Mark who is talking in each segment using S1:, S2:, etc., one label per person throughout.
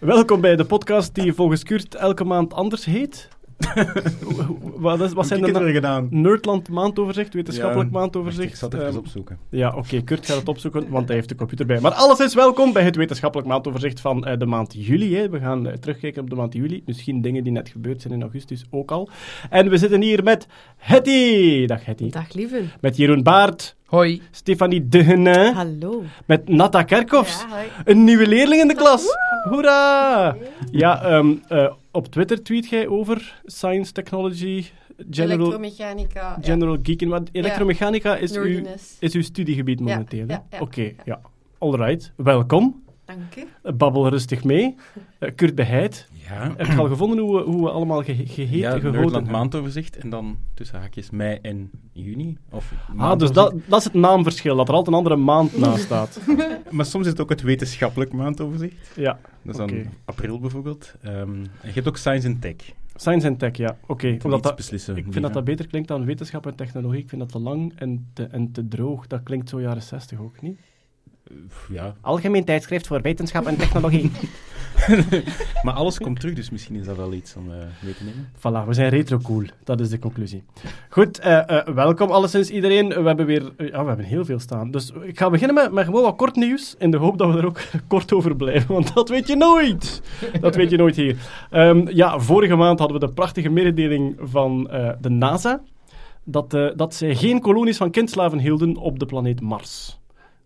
S1: Welkom bij de podcast die volgens Kurt elke maand anders heet. wat, is, wat zijn de
S2: het
S1: na-
S2: weer gedaan?
S1: Nerdland maandoverzicht, wetenschappelijk
S2: Ja,
S1: maandoverzicht.
S2: Ik zat even
S1: Ehm,
S2: opzoeken.
S1: ja, oké, Kurt gaat het opzoeken, want hij heeft de computer bij. Maar alles is welkom bij het wetenschappelijk maandoverzicht van eh, de maand juli. Hè. We gaan eh, terugkijken op de maand juli. Misschien dingen die net gebeurd zijn in augustus ook al. En we zitten hier met Hetty. Dag Hetty.
S3: Dag lieve.
S1: Met Jeroen Baart,
S4: Hoi.
S1: Stefanie Degenin,
S3: Hallo.
S1: met Natta Kerkhoffs.
S3: hoi.
S1: Een nieuwe leerling in de klas. Hoera! Ja, ehm, eh, op Twitter tweet jij over Science Technology General,
S5: Elektromechanica. ja.
S1: general Geekin. Want elektromechanica is, uw, is uw studiegebied momenteel. hè?
S5: ja, ja,
S1: Oké, ja.
S5: ja.
S1: Alright, welkom.
S5: Dank u.
S1: Eh, Babbel rustig mee. Eh, Kurt Beheid.
S2: Ja.
S1: Heb je al gevonden hoe we, hoe we allemaal ge geheten,
S2: Ja,
S1: gehouden
S2: maandoverzicht en dan tussen haakjes mei en juni. Of
S1: Ah, dus dat, dat is het naamverschil, dat er altijd een andere maand naast staat.
S2: Maar soms is het ook het wetenschappelijk maandoverzicht.
S1: Ja,
S2: Dat is dan april bijvoorbeeld. Ehm, en je hebt ook Science and Tech.
S1: Science and Tech, ja. Oké,
S2: iets
S1: dat,
S2: beslissen.
S1: Ik vind dat dat beter klinkt dan wetenschap en technologie. Ik vind dat te lang en te, en te droog. Dat klinkt zo jaren 60 ook, niet?
S2: Ja,
S1: Algemeen tijdschrift voor wetenschap en technologie.
S2: maar alles komt terug, dus misschien is dat wel iets om eh, mee te nemen.
S1: voilà, we zijn retro cool. Dat is de conclusie. Goed, eh, eh, welkom alleszins iedereen. We hebben weer ja, we hebben heel veel staan. Dus ik ga beginnen met, met gewoon wat kort nieuws. In de hoop dat we er ook kort over blijven. Want dat weet je nooit. Dat weet je nooit hier. Ehm, ja, vorige maand hadden we de prachtige mededeling van de NASA. Dat, dat zij geen kolonies van kindslaven hielden op de planeet Mars.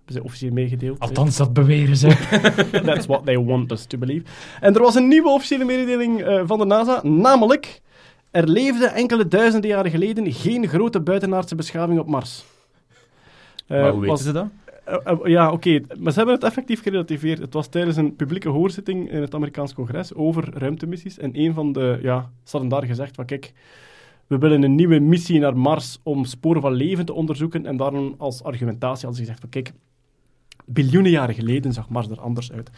S1: Hebben ze officieel meegedeeld.
S4: Althans, dat beweren ze.
S1: That's what they want us to believe. En er was een nieuwe officiële mededeling eh, van de NASA, namelijk... Er leefde enkele duizenden jaren geleden geen grote buitenaardse beschaving op Mars. Eh,
S2: maar hoe weten
S1: was-
S2: ze dat?
S1: eh, ja, oké. Maar ze hebben het effectief gerelativeerd. Het was tijdens een publieke hoorzitting in het Amerikaans congres over ruimtemissies. En een van de... Ja, ze hadden daar gezegd van, kijk... We willen een nieuwe missie naar Mars om sporen van leven te onderzoeken. En daarom als argumentatie hadden ze gezegd van, kijk... Biljoenen jaren geleden zag Mars er anders uit.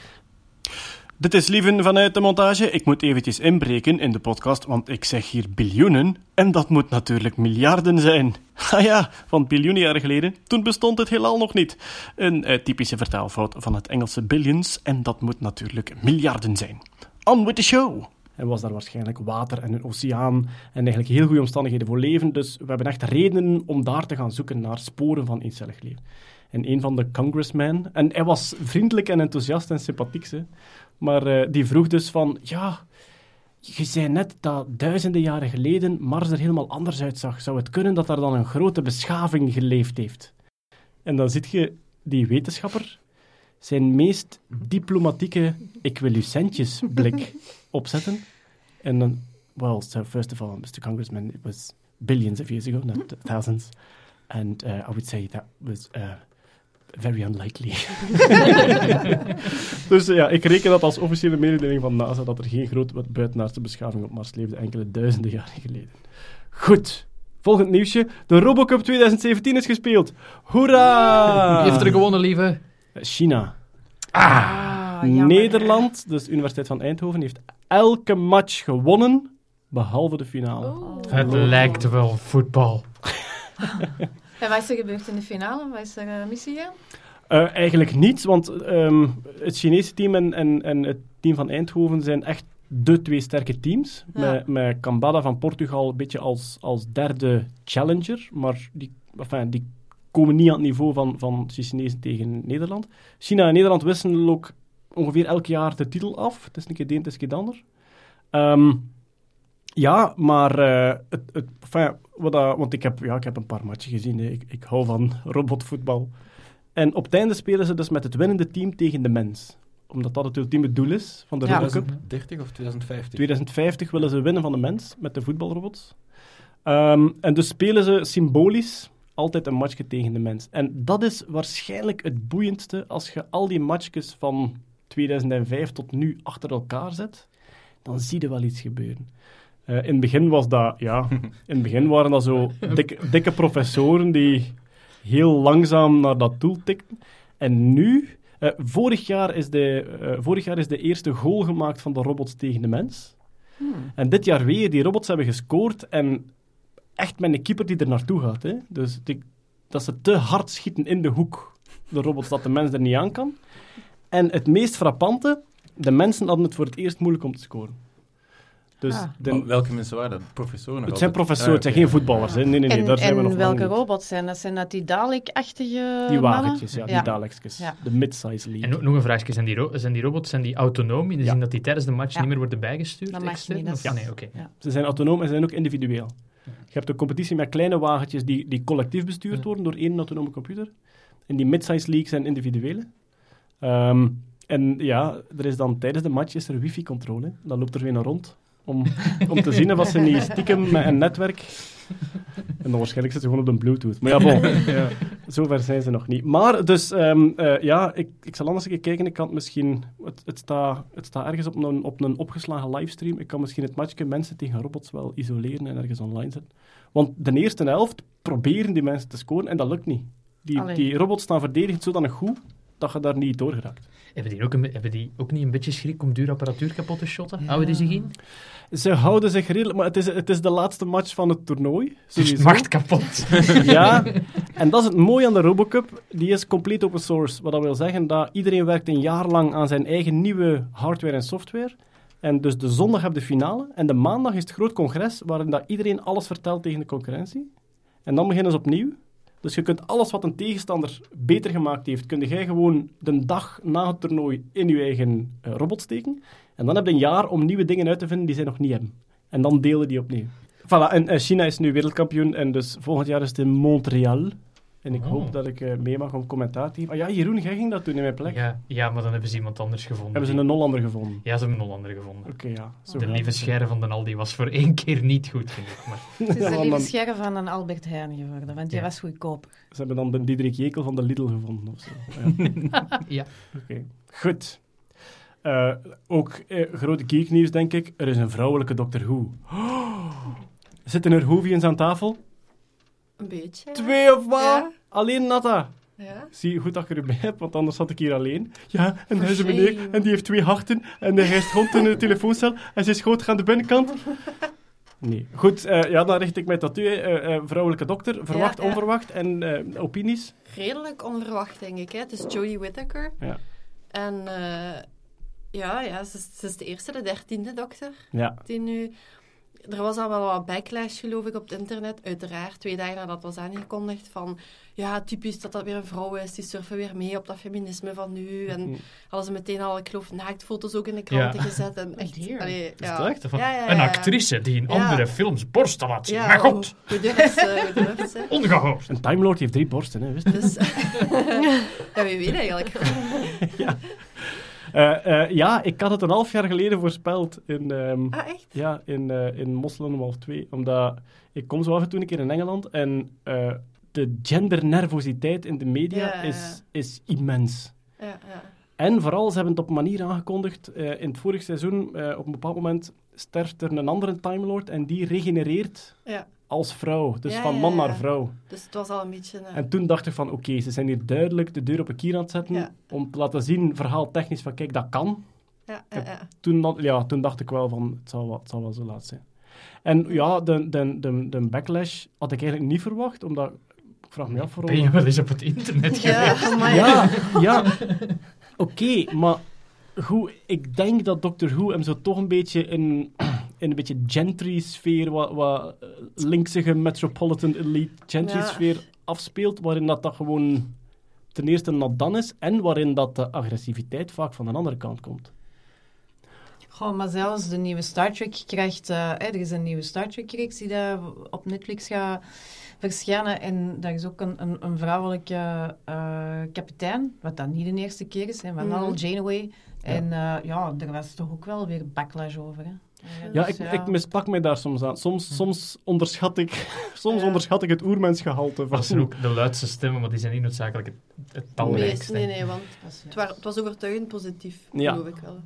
S1: Dit is Lieven vanuit de montage. Ik moet eventjes inbreken in de podcast, want ik zeg hier biljoenen. En dat moet natuurlijk miljarden zijn. Ah ja, want biljoenen jaren geleden, toen bestond het heelal nog niet. Een eh, typische vertaalfout van het Engelse billions, en dat moet natuurlijk miljarden zijn. On with the show! Er was daar waarschijnlijk water en een oceaan en eigenlijk heel goede omstandigheden voor leven, dus we hebben echt redenen om daar te gaan zoeken naar sporen van eencellig leven. En een van de congressmen, en hij was vriendelijk en enthousiast en sympathiek, ze, maar eh, die vroeg dus van, ja, je zei net dat duizenden jaren geleden Mars er helemaal anders uitzag. Zou het kunnen dat daar dan een grote beschaving geleefd heeft? En dan zit je die wetenschapper zijn meest diplomatieke ik wil u centjes blik opzetten. En dan, well, so first of all, Mr. Congressman, it was billions of years ago, not thousands. And uh, I would say that was uh, very unlikely. dus ja, ik reken dat als officiële mededeling van NASA dat er geen grote buitenaardse beschaving op Mars leefde enkele duizenden jaren geleden. Goed. Volgend nieuwsje. De Robocup 2017 is gespeeld. Hoera!
S4: Wie heeft er gewonnen, lieve?
S1: China.
S3: Ah, jammer.
S1: Nederland, dus de Universiteit van Eindhoven, heeft elke match gewonnen, behalve de finale.
S5: Oh.
S4: Het lijkt wel voetbal.
S5: En wat is er gebeurd in de finale? Wat is er uh, misgegaan?
S1: Eh, eigenlijk niet, want ehm, het Chinese team en, en, en het team van Eindhoven zijn echt de twee sterke teams.
S5: Ja.
S1: Met, met Cambada van Portugal een beetje als, als derde challenger, maar die, enfin, die komen niet aan het niveau van, van de Chinezen tegen Nederland. China en Nederland wisselen ook ongeveer elk jaar de titel af. Het is een keer de een, het is een keer de ander. Ehm, ja, maar eh, het, het, enfin, wat want ik heb, ja, ik heb een paar matchen gezien. Ik, ik hou van robotvoetbal. En op het einde spelen ze dus met het winnende team tegen de mens. Omdat dat het ultieme doel is van de
S3: Ja.
S1: Robocup.
S2: 2030 of 2050?
S1: 2050 willen ze winnen van de mens met de voetbalrobots. Ehm, en dus spelen ze symbolisch altijd een matchje tegen de mens. En dat is waarschijnlijk het boeiendste als je al die matchjes van 2005 tot nu achter elkaar zet. Dan zie je wel iets gebeuren. Eh, in het begin was dat, ja, in het begin waren dat zo dikke, dikke professoren die heel langzaam naar dat doel tikten. En nu, eh, vorig, jaar is de, eh, vorig jaar is de eerste goal gemaakt van de robots tegen de mens. En dit jaar weer, die robots hebben gescoord en echt met een keeper die er naartoe gaat. Hè. Dus die, dat ze te hard schieten in de hoek, de robots, dat de mens er niet aan kan. En het meest frappante, de mensen hadden het voor het eerst moeilijk om te scoren. Dus
S5: Ah.
S2: welke mensen waren dat? Professoren?
S1: het zijn professoren, het zijn
S2: Ah,
S1: geen voetballers. Hè. Nee, nee, nee,
S3: en
S1: daar zijn we
S3: en
S1: nog
S3: welke
S1: niet.
S3: robots zijn dat? Zijn dat die Dalek-achtige
S1: Die wagentjes, ja, die. Dalekjes.
S3: Ja.
S1: De mid-size league.
S4: En nog- nog een vraagje, zijn die, ro- zijn die robots zijn die autonoom in de
S1: Ja.
S4: zin dat die tijdens de match
S3: Ja.
S4: niet meer worden bijgestuurd?
S3: Dat mag
S4: extern,
S3: niet, dat
S4: of- Ja,
S3: is-
S4: nee, oké.
S3: Ja.
S1: Ze zijn autonoom en ze zijn ook individueel. Je hebt een competitie met kleine wagentjes die, die collectief bestuurd
S4: Ja.
S1: worden door één autonome computer. En die mid-size league zijn individuele. Ehm, en ja, er is dan tijdens de match is er wifi-controle. Dan loopt er weer een rond om, om te zien of ze niet stiekem met een netwerk... En dan waarschijnlijk zitten ze gewoon op een bluetooth. Maar ja, bon, ja, zover zijn ze nog niet. Maar dus, ehm, eh, ja, ik, ik zal anders een keer kijken. Ik kan het misschien... Het, het staat het staat ergens op een, op een opgeslagen livestream. Ik kan misschien het matchje mensen tegen robots wel isoleren en ergens online zetten. Want de eerste helft proberen die mensen te scoren en dat lukt niet. Die,
S3: Allee.
S1: die robots staan verdedigd zodanig goed dat je daar niet door geraakt.
S4: Hebben die, ook een, be- hebben die ook niet een beetje schrik om duur apparatuur kapot te shotten? Houden die zich in?
S1: Ze houden zich redelijk, maar het is, het is de laatste match van het toernooi.
S4: Dus
S1: sowieso.
S4: macht kapot.
S1: Ja, en dat is het mooie aan de Robocup. Die is compleet open source. Wat dat wil zeggen dat iedereen werkt een jaar lang aan zijn eigen nieuwe hardware en software. En dus de zondag heb je de finale. En de maandag is het groot congres waarin dat iedereen alles vertelt tegen de concurrentie. En dan beginnen ze opnieuw. Dus je kunt alles wat een tegenstander beter gemaakt heeft, kun jij gewoon de dag na het toernooi in je eigen eh, robot steken. En dan heb je een jaar om nieuwe dingen uit te vinden die zij nog niet hebben. En dan delen die opnieuw. Voilà, en, en China is nu wereldkampioen en dus volgend jaar is het in Montreal. En ik
S4: Oh.
S1: hoop dat ik eh, mee mag om commentaar te geven. Ah ja, Jeroen, jij ging dat doen in mijn plek.
S4: Ja, ja, maar dan hebben ze iemand anders gevonden.
S1: Hebben ze een Hollander gevonden?
S4: Ja, ze hebben een Hollander gevonden.
S1: Oké, ja. Zo
S4: De lieve scherre van den Aldi was voor één keer niet goed genoeg. Maar
S3: Het is de lieve scherre van een Albert Heijn geworden, want die
S4: Ja.
S3: was goedkoper.
S1: Ze hebben dan de Diederik Jekel van de Lidl gevonden of zo. Ja.
S4: ja.
S1: Oké, goed. Eh, ook eh, grote geeknieuws, denk ik. Er is een vrouwelijke Doctor Who. Zitten er Whovians aan tafel?
S5: Een beetje.
S1: Twee of wat?
S5: Ja.
S1: Alleen Natta.
S5: Ja.
S1: Zie goed dat je erbij hebt, want anders zat ik hier alleen. Ja, en is
S5: shame.
S1: meneer en die heeft twee harten en hij stond in de telefooncel en ze schoot aan de binnenkant. Nee. Goed, eh, ja, dan richt ik mij tot u, vrouwelijke dokter. Verwacht,
S5: Ja, ja.
S1: onverwacht en eh, opinies?
S5: Redelijk onverwacht, denk ik. Hè. Het is Jodie Whittaker.
S1: Ja.
S5: En eh, ja, ja ze, is- ze is de eerste, de dertiende dokter.
S1: Ja.
S5: Die nu... Er was al wel wat backlash, geloof ik, op het internet. Uiteraard, twee dagen nadat het was aangekondigd. Van, ja, typisch dat dat weer een vrouw is. Die surfen weer mee op dat feminisme van nu. En
S1: Mm.
S5: hadden ze meteen al, ik geloof, naaktfoto's ook in de kranten
S4: Ja.
S5: gezet. En echt,
S3: dear.
S5: allee,
S1: Is
S5: ja.
S1: het echt?
S4: Van
S5: Ja, ja, ja,
S4: Een actrice die in
S5: Ja.
S4: andere films borsten laat zien.
S5: Ja,
S4: maar goed,
S5: oh, hoe durft
S4: ongehoord.
S1: Een Time Lord heeft drie borsten, hè, wist je?
S5: Dus, ja, wie weet eigenlijk.
S1: ja, ik had het een half jaar geleden voorspeld in,
S5: Ah, echt?
S1: ja, in, eh in Moslem half 2. Omdat ik kom zo af en toe een keer in Engeland en eh, de gendernervositeit in de media
S5: Ja.
S1: Is, is immens.
S5: Ja, ja.
S1: En vooral, ze hebben het op een manier aangekondigd. eh, in het vorige seizoen, eh, op een bepaald moment, sterft er een andere Time Lord en die regenereert
S5: ja.
S1: Als vrouw. Dus
S5: Ja,
S1: van
S5: ja,
S1: man
S5: ja.
S1: naar vrouw.
S5: Dus het was al een beetje... eh,
S1: En toen dacht ik van, oké, ze zijn hier duidelijk de deur op een kier aan het zetten
S5: Ja.
S1: om te laten zien, verhaal technisch, van kijk, dat kan.
S5: ja, ja, ja.
S1: Toen, dan- ja, toen dacht ik wel van, het zal wel, het zal wel zo laat zijn. En ja, de, de, de, de backlash had ik eigenlijk niet verwacht, omdat... Ik vraag me af waarom...
S4: Ben je wel eens op het internet
S5: Ja,
S4: geweest?
S5: amai.
S1: Ja, ja. Oké, maar goed, ik denk dat Doctor Who hem zo toch een beetje in, in een beetje gentry-sfeer, wat, wat eh, linksige metropolitan elite gentry-sfeer afspeelt, waarin dat, dat gewoon ten eerste nat dan is en waarin dat de agressiviteit vaak van de andere kant komt.
S3: Goh, maar zelfs de nieuwe Star Trek krijgt... eh, hè, er is een nieuwe Star Trek-reeks die daar op Netflix gaat verschijnen. En daar is ook een, een, een vrouwelijke eh, kapitein, wat dan niet de eerste keer is, hè, maar
S5: Mhm.
S3: al Janeway. En eh, ja, er was toch ook wel weer backlash over. Hè.
S1: Ja,
S3: dus
S1: ik, ik mispak mij daar soms aan. Soms, soms, onderschat, ik, soms
S5: Ja.
S1: onderschat ik het oermensgehalte van...
S4: Dat zijn ook de luidste stemmen, maar die zijn niet noodzakelijk het, het
S5: Nee,
S4: talrijkste.
S5: nee, nee, want het, wa- het was overtuigend positief,
S1: Ja.
S5: geloof ik wel.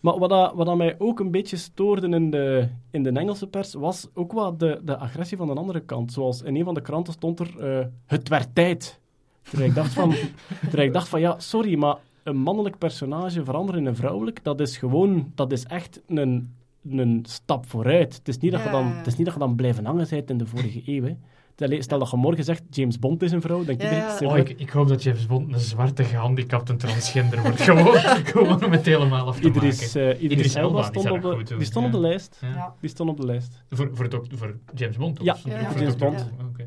S1: Maar wat, dat, wat dat mij ook een beetje stoorde in de, in de Engelse pers, was ook wat de, de agressie van de andere kant. Zoals in een van de kranten stond er, eh, het werd tijd. Terwijl ik dacht van, terwijl ik dacht van, ja, sorry, maar een mannelijk personage veranderen in een vrouwelijk, dat is gewoon, dat is echt een, een stap vooruit. Het is niet dat, je, dan, het is niet dat je dan blijven hangen bent in de vorige eeuw. hè. Stel, dat je morgen zegt, James Bond is een vrouw, denk
S5: Ja, ja.
S4: Oh, ik, ik hoop dat James Bond een zwarte gehandicapte transgender wordt. Gewoon, gewoon om het helemaal af te
S1: Idris,
S4: maken.
S1: eh Idris
S4: Idris
S1: Elba stond op de,
S4: goed
S1: die stond op de lijst. Die stond op de lijst.
S4: Voor, voor, dok- voor James Bond? of
S1: Ja,
S4: voor
S5: ja,
S1: James. Bond.
S4: Who?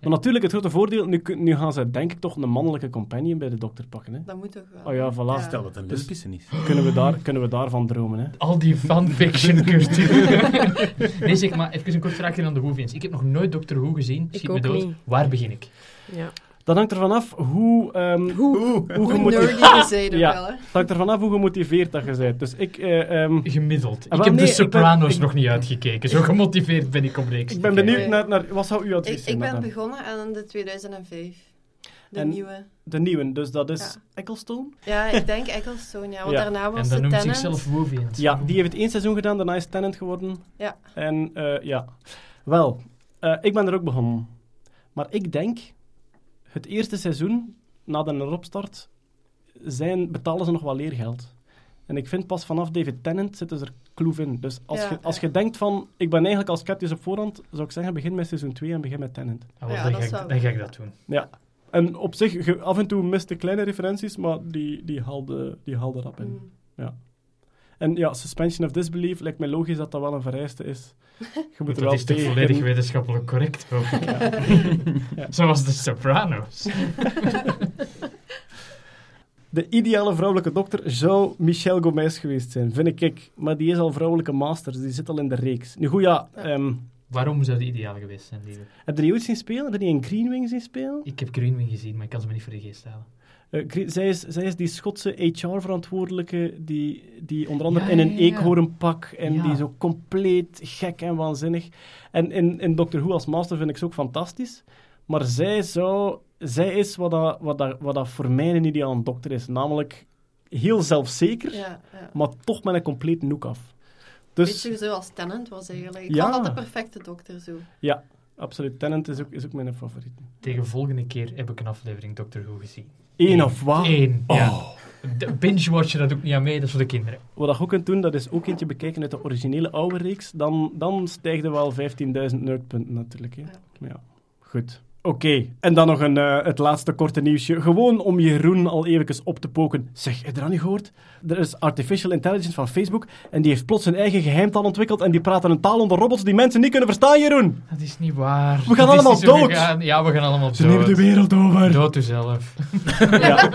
S1: Maar natuurlijk, het grote voordeel, nu, nu gaan ze denk ik toch een mannelijke companion bij de dokter pakken. Hè?
S5: Dat moet toch wel.
S1: Oh ja, voilà.
S2: Stel dat een
S1: Dus-
S2: lesbische is.
S1: Kunnen, we daar, kunnen we daarvan dromen. Hè?
S4: Al die fanfiction cultuur. nee, zeg maar, even een kort vraagje aan de Whovians. Ik heb nog nooit Doctor Who gezien.
S6: Ik
S4: Schiet me
S6: ook
S4: dood.
S6: niet.
S4: Waar begin ik?
S6: Ja.
S1: Dat hangt ervan af hoe, ehm, hoe,
S5: Hoe
S1: gemotiveerd...
S5: nerdy je zei er
S1: Ja.
S5: wel, hè.
S1: Dat hangt ervan af hoe gemotiveerd dat je bent. Dus ik, eh, ehm,
S4: Gemiddeld.
S1: Ah, wel,
S4: ik heb
S1: nee,
S4: de
S1: ben-
S4: Sopranos
S1: ik-
S4: nog niet uitgekeken. Zo gemotiveerd ben ik om reeks
S1: ik ben benieuwd naar, naar... Wat zou uw advies
S5: Ik,
S1: zijn?
S5: ik ben begonnen aan de 2005. De
S1: En-
S5: nieuwe.
S1: De nieuwe, dus dat is
S5: Ja.
S1: Ecclestone?
S5: Ja, ik denk Ecclestone, ja. Want
S1: Ja.
S5: daarna was
S4: En dat noemt zichzelf Whovians.
S1: Ja, die heeft het één seizoen gedaan, daarna is Tenant geworden.
S5: Ja.
S1: En eh, ja, wel, eh, ik ben er ook begonnen. Maar ik denk, het eerste seizoen, na de eropstart, zijn, betalen ze nog wel leergeld. En ik vind pas vanaf David Tennant zitten ze er kloef in. Dus als,
S5: Ja,
S1: je, als
S5: ja.
S1: je denkt van, ik ben eigenlijk al sceptisch op voorhand, zou ik zeggen, begin met seizoen 2 en begin met Tennant.
S5: Ja,
S4: dan,
S5: dat
S4: ga ik,
S5: wel-
S4: dan ga ik dat doen.
S1: Ja. En op zich, af en toe miste kleine referenties, maar die, die, haalde, die haalde rap in.
S5: Mm.
S1: En ja, suspension of disbelief lijkt mij logisch dat dat wel een vereiste is. Je moet er
S4: Dat
S1: wel
S4: is toch
S1: tegen
S4: volledig wetenschappelijk correct, hoop ik.
S1: Ja.
S4: Zoals de Sopranos.
S1: De ideale vrouwelijke dokter zou Michelle Gomez geweest zijn, vind ik. Maar die is al vrouwelijke masters, die zit al in de reeks. Nu goed, ja, ehm,
S4: Waarom zou die ideaal geweest zijn, lieve?
S1: heb je die ooit zien spelen? Heb je die in Green zien spelen?
S4: Ik heb Greenwing gezien, maar ik kan ze me niet voor de geest halen.
S1: Eh, zij, is, zij is die Schotse HR-verantwoordelijke die, die onder andere
S4: Ja,
S1: in een
S4: ja, ja.
S1: eekhoornpak en
S4: Ja.
S1: die zo compleet gek en waanzinnig. En in, in Doctor Who als master vind ik ze ook fantastisch. Maar zij, zou, zij is wat, dat, wat, dat, wat dat voor mij een ideale dokter is. Namelijk heel zelfzeker,
S5: Ja, ja.
S1: maar toch met een compleet noek af. Dus
S5: Beetje zoals Tennant was eigenlijk.
S1: Ja.
S5: dat de perfecte dokter zo.
S1: Absoluut, Tennant is ook, is ook mijn favoriet.
S4: Tegen volgende keer heb ik een aflevering Doctor Who gezien.
S1: Eén of wat?
S4: Eén, ja.
S1: Oh.
S4: De Binge-watcher, dat doe ik niet aan mee, dat is voor de kinderen.
S1: Wat je ook kunt doen, dat is ook eentje bekijken uit de originele oude reeks. Dan, dan stijgt er wel 15.000 nerdpunten natuurlijk. Hè.
S5: Ja.
S1: Ja. Goed. Oké, en dan nog een, eh, het laatste korte nieuwsje. Gewoon om Jeroen al eventjes op te poken. Zeg, heb je dat niet gehoord? Er is artificial intelligence van Facebook en die heeft plots een eigen geheimtaal ontwikkeld en die praten een taal onder robots die mensen niet kunnen verstaan, Jeroen.
S4: Dat is niet waar.
S1: We gaan
S4: Dat
S1: allemaal dood.
S4: Ja, we gaan allemaal
S1: Ze nemen de
S4: dood.
S1: wereld over.
S4: Dood uzelf.
S1: Ja.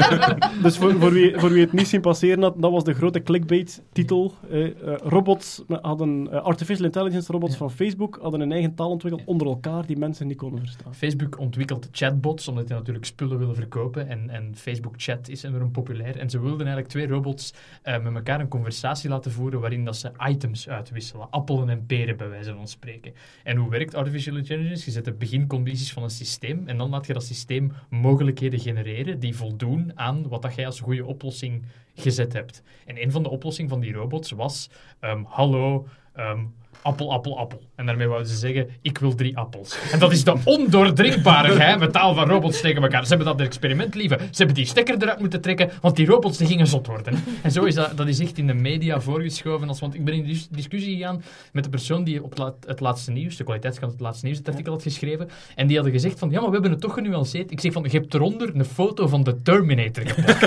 S1: Dus voor, voor, wie, voor wie het niet zien passeren had, dat was de grote clickbait-titel. Eh, eh, robots hadden, artificial intelligence robots
S4: Ja.
S1: van Facebook hadden een eigen taal ontwikkeld onder elkaar die mensen niet konden verstaan.
S4: Facebook ontwikkelt chatbots, omdat die natuurlijk spullen willen verkopen. En, en Facebook Chat is enorm populair. En ze wilden eigenlijk twee robots eh, met elkaar een conversatie laten voeren waarin dat ze items uitwisselen. Appelen en peren, bij wijze van spreken. En hoe werkt artificial intelligence? Je zet de begincondities van een systeem en dan laat je dat systeem mogelijkheden genereren die voldoen aan wat dat jij als goede oplossing gezet hebt. En een van de oplossingen van die robots was: ehm, hallo, ehm, appel, appel, appel. En daarmee wouden ze zeggen: ik wil drie appels. En dat is de ondoordringbare geheime van robots tegen elkaar. Ze hebben dat experiment liever. Ze hebben die stekker eruit moeten trekken, want die robots die gingen zot worden. En zo is dat, dat is echt in de media voorgeschoven. Als, want ik ben in dis- discussie gegaan met de persoon die op het, la- het laatste nieuws, de kwaliteitskant het laatste nieuws, het artikel had geschreven. En die hadden gezegd van, ja, maar we hebben het toch genuanceerd. Ik zeg van, je hebt eronder een foto van de Terminator geplakt.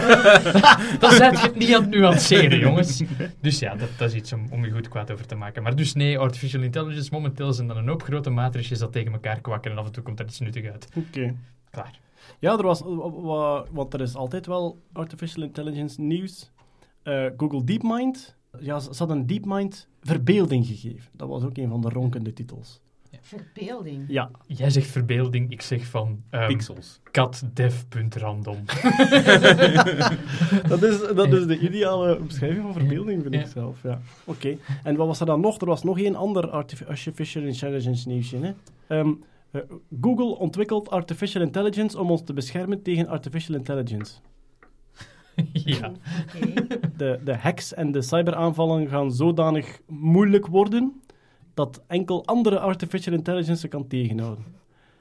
S4: Dan zijn je het niet aan het nuanceren, jongens. Dus ja, dat, dat is iets om, om je goed kwaad over te maken. Maar dus nee, artificial intelligence, momenteel zijn dan een hoop grote matrixjes dat tegen elkaar kwakken en af en toe komt er iets nuttig uit.
S1: Oké.
S4: Klaar.
S1: Ja, er was, wa- wa- want er is altijd wel artificial intelligence nieuws. Eh, Google DeepMind, ja, ze ze hadden DeepMind verbeelding gegeven. Dat was ook een van de ronkende titels.
S3: Verbeelding.
S1: Ja,
S4: Jij zegt verbeelding, ik zeg van um,
S2: Pixels.
S4: catdev.random.
S1: dat is, dat is de ideale beschrijving van verbeelding, vind
S4: Ja.
S1: ik zelf. Ja. Oké. En wat was er dan nog? Er was nog één ander artifi- artificial intelligence nieuwsje. Hè? Ehm, eh, Google ontwikkelt artificial intelligence om ons te beschermen tegen artificial intelligence.
S4: ja.
S1: De, de hacks en de cyberaanvallen gaan zodanig moeilijk worden dat enkel andere artificial intelligence kan tegenhouden.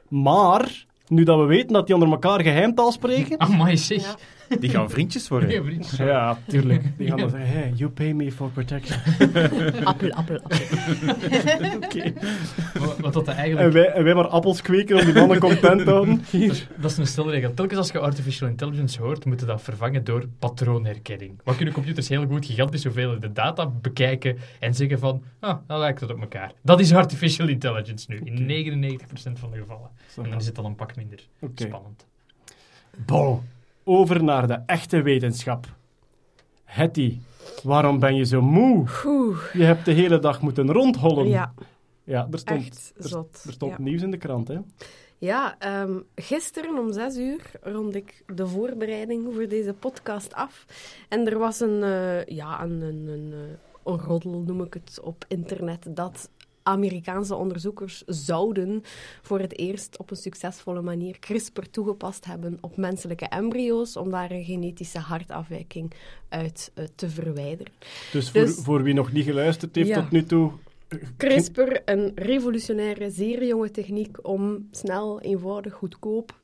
S1: Maar, nu dat we weten dat die onder elkaar geheimtaal spreken,
S4: Amai zeg.
S5: Ja.
S2: Die gaan vriendjes worden.
S1: Ja, tuurlijk. Die gaan dan zeggen, hey, you pay me for protection.
S5: Appel, appel, appel.
S1: Oké.
S4: Wat, wat dat
S1: En
S4: eigenlijk...
S1: wij, en wij maar appels kweken om die mannen content te houden.
S4: Dat is, dat is een stelregel. Telkens als je artificial intelligence hoort, moet je dat vervangen door patroonherkenning. Wat kunnen computers heel goed gigantische hoeveelheden data bekijken en zeggen van, ah, dan lijkt het op elkaar. Dat is artificial intelligence nu, in 99% van de gevallen. En dan is het al een pak minder
S1: Oké.
S4: spannend.
S1: Bon, over naar de echte wetenschap. Hetty, waarom ben je zo moe?
S5: Oeh,
S1: Je hebt de hele dag moeten rondhollen.
S5: ja,
S1: Ja, er stond,
S5: echt
S1: er,
S5: zot.
S1: er stond
S5: ja.
S1: nieuws in de krant, hè?
S5: Ja, ehm, gisteren om zes uur rond ik de voorbereiding voor deze podcast af. En er was een, eh, ja, een, een, een, eh, een roddel, noem ik het, op internet, dat Amerikaanse onderzoekers zouden voor het eerst op een succesvolle manier CRISPR toegepast hebben op menselijke embryo's, om daar een genetische hartafwijking uit eh, te verwijderen.
S1: Dus voor,
S5: Dus-
S1: voor wie nog niet geluisterd heeft
S5: Ja.
S1: tot nu toe... eh,
S5: CRISPR, een revolutionaire, zeer jonge techniek om snel, eenvoudig, goedkoop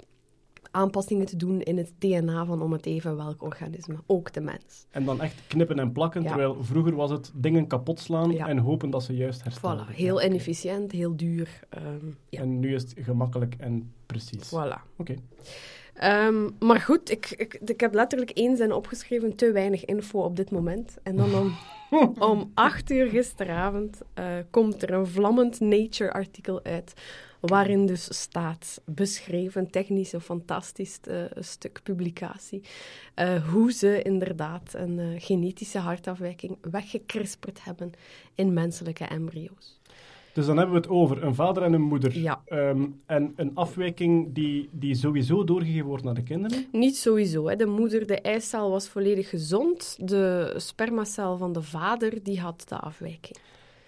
S5: aanpassingen te doen in het DNA van om het even welk organisme, ook de mens.
S1: En dan echt knippen en plakken,
S5: Ja.
S1: terwijl vroeger was het dingen kapot slaan
S5: Ja.
S1: en hopen dat ze juist herstellen.
S5: Voilà, heel inefficiënt, heel duur. ehm, ja,
S1: En nu is het gemakkelijk en precies.
S5: voilà.
S1: Oké.
S5: Ehm, maar goed, ik, ik, ik heb letterlijk één zin opgeschreven, te weinig info op dit moment. En dan om, om acht uur gisteravond eh, komt er een vlammend Nature-artikel uit, waarin dus staat, beschreven, technisch een fantastisch eh, stuk publicatie, eh, hoe ze inderdaad een eh, genetische hartafwijking weggekrisperd hebben in menselijke embryo's.
S1: Dus dan hebben we het over een vader en een moeder.
S5: Ja.
S1: Ehm, en een afwijking die, die sowieso doorgegeven wordt naar de kinderen.
S5: Niet sowieso. Hè. De moeder, de eicel was volledig gezond. De spermacel van de vader, die had de afwijking.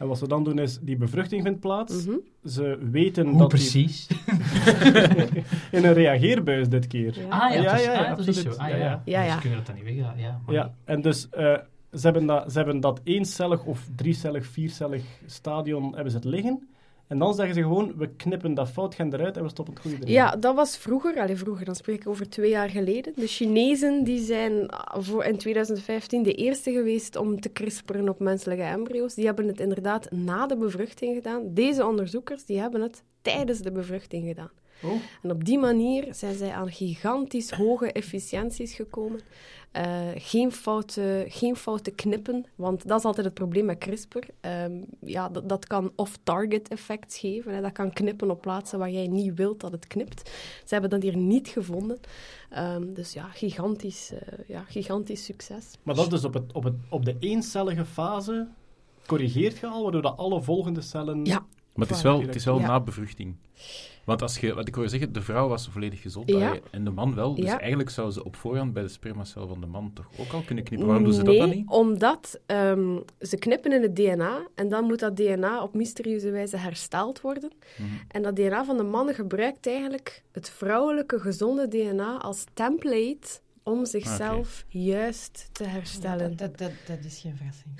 S1: En wat ze dan doen is, die bevruchting vindt plaats.
S5: Mhm.
S1: Ze weten
S4: Hoe
S1: dat die-
S4: precies?
S1: in een reageerbuis dit keer.
S5: Ja.
S4: Ah ja,
S1: Ja,
S4: is-
S1: ja, ja,
S4: ah, dat is
S1: absoluut.
S4: zo. Ah,
S1: Ja,
S4: ja,
S1: ja.
S5: Ja, ja.
S4: Dus kunnen dat dan niet weg? Ja, maar
S1: Ja, en dus eh, ze, hebben dat, ze hebben dat eencellig of driecellig, viercellig stadion hebben ze het liggen. En dan zeggen ze gewoon, we knippen dat foutgen eruit en we stoppen het goede erin.
S5: Ja, dat was vroeger. Allee, vroeger, dan spreek ik over twee jaar geleden. De Chinezen die zijn voor in 2015 de eerste geweest om te crisperen op menselijke embryo's. Die hebben het inderdaad na de bevruchting gedaan. Deze onderzoekers die hebben het tijdens de bevruchting gedaan.
S1: Oh,
S5: En op die manier zijn zij aan gigantisch hoge efficiënties gekomen. Eh, geen, foute, geen foute knippen, want dat is altijd het probleem met CRISPR. Ehm, ja, dat, dat kan off-target effects geven. Hè. Dat kan knippen op plaatsen waar jij niet wilt dat het knipt. Ze hebben dat hier niet gevonden. Ehm, dus ja, gigantisch, eh, ja, gigantisch succes.
S1: maar dat is dus op, het, op, het, op de eencellige fase corrigeert je al, waardoor dat alle volgende cellen...
S5: Ja.
S2: Maar het is wel, het is wel
S5: Ja.
S2: na bevruchting. Want als je, wat ik hoor zeggen, de vrouw was volledig gezond
S5: Ja.
S2: en de man wel. Dus
S5: Ja.
S2: eigenlijk zou ze op voorhand bij de spermacel van de man toch ook al kunnen knippen. Waarom doen ze
S5: nee,
S2: dat dan niet?
S5: omdat ehm, ze knippen in het DNA en dan moet dat DNA op mysterieuze wijze hersteld worden.
S2: Mhm.
S5: En dat DNA van de mannen gebruikt eigenlijk het vrouwelijke gezonde DNA als template om zichzelf juist te herstellen.
S3: Dat, dat, dat, dat is geen verrassing.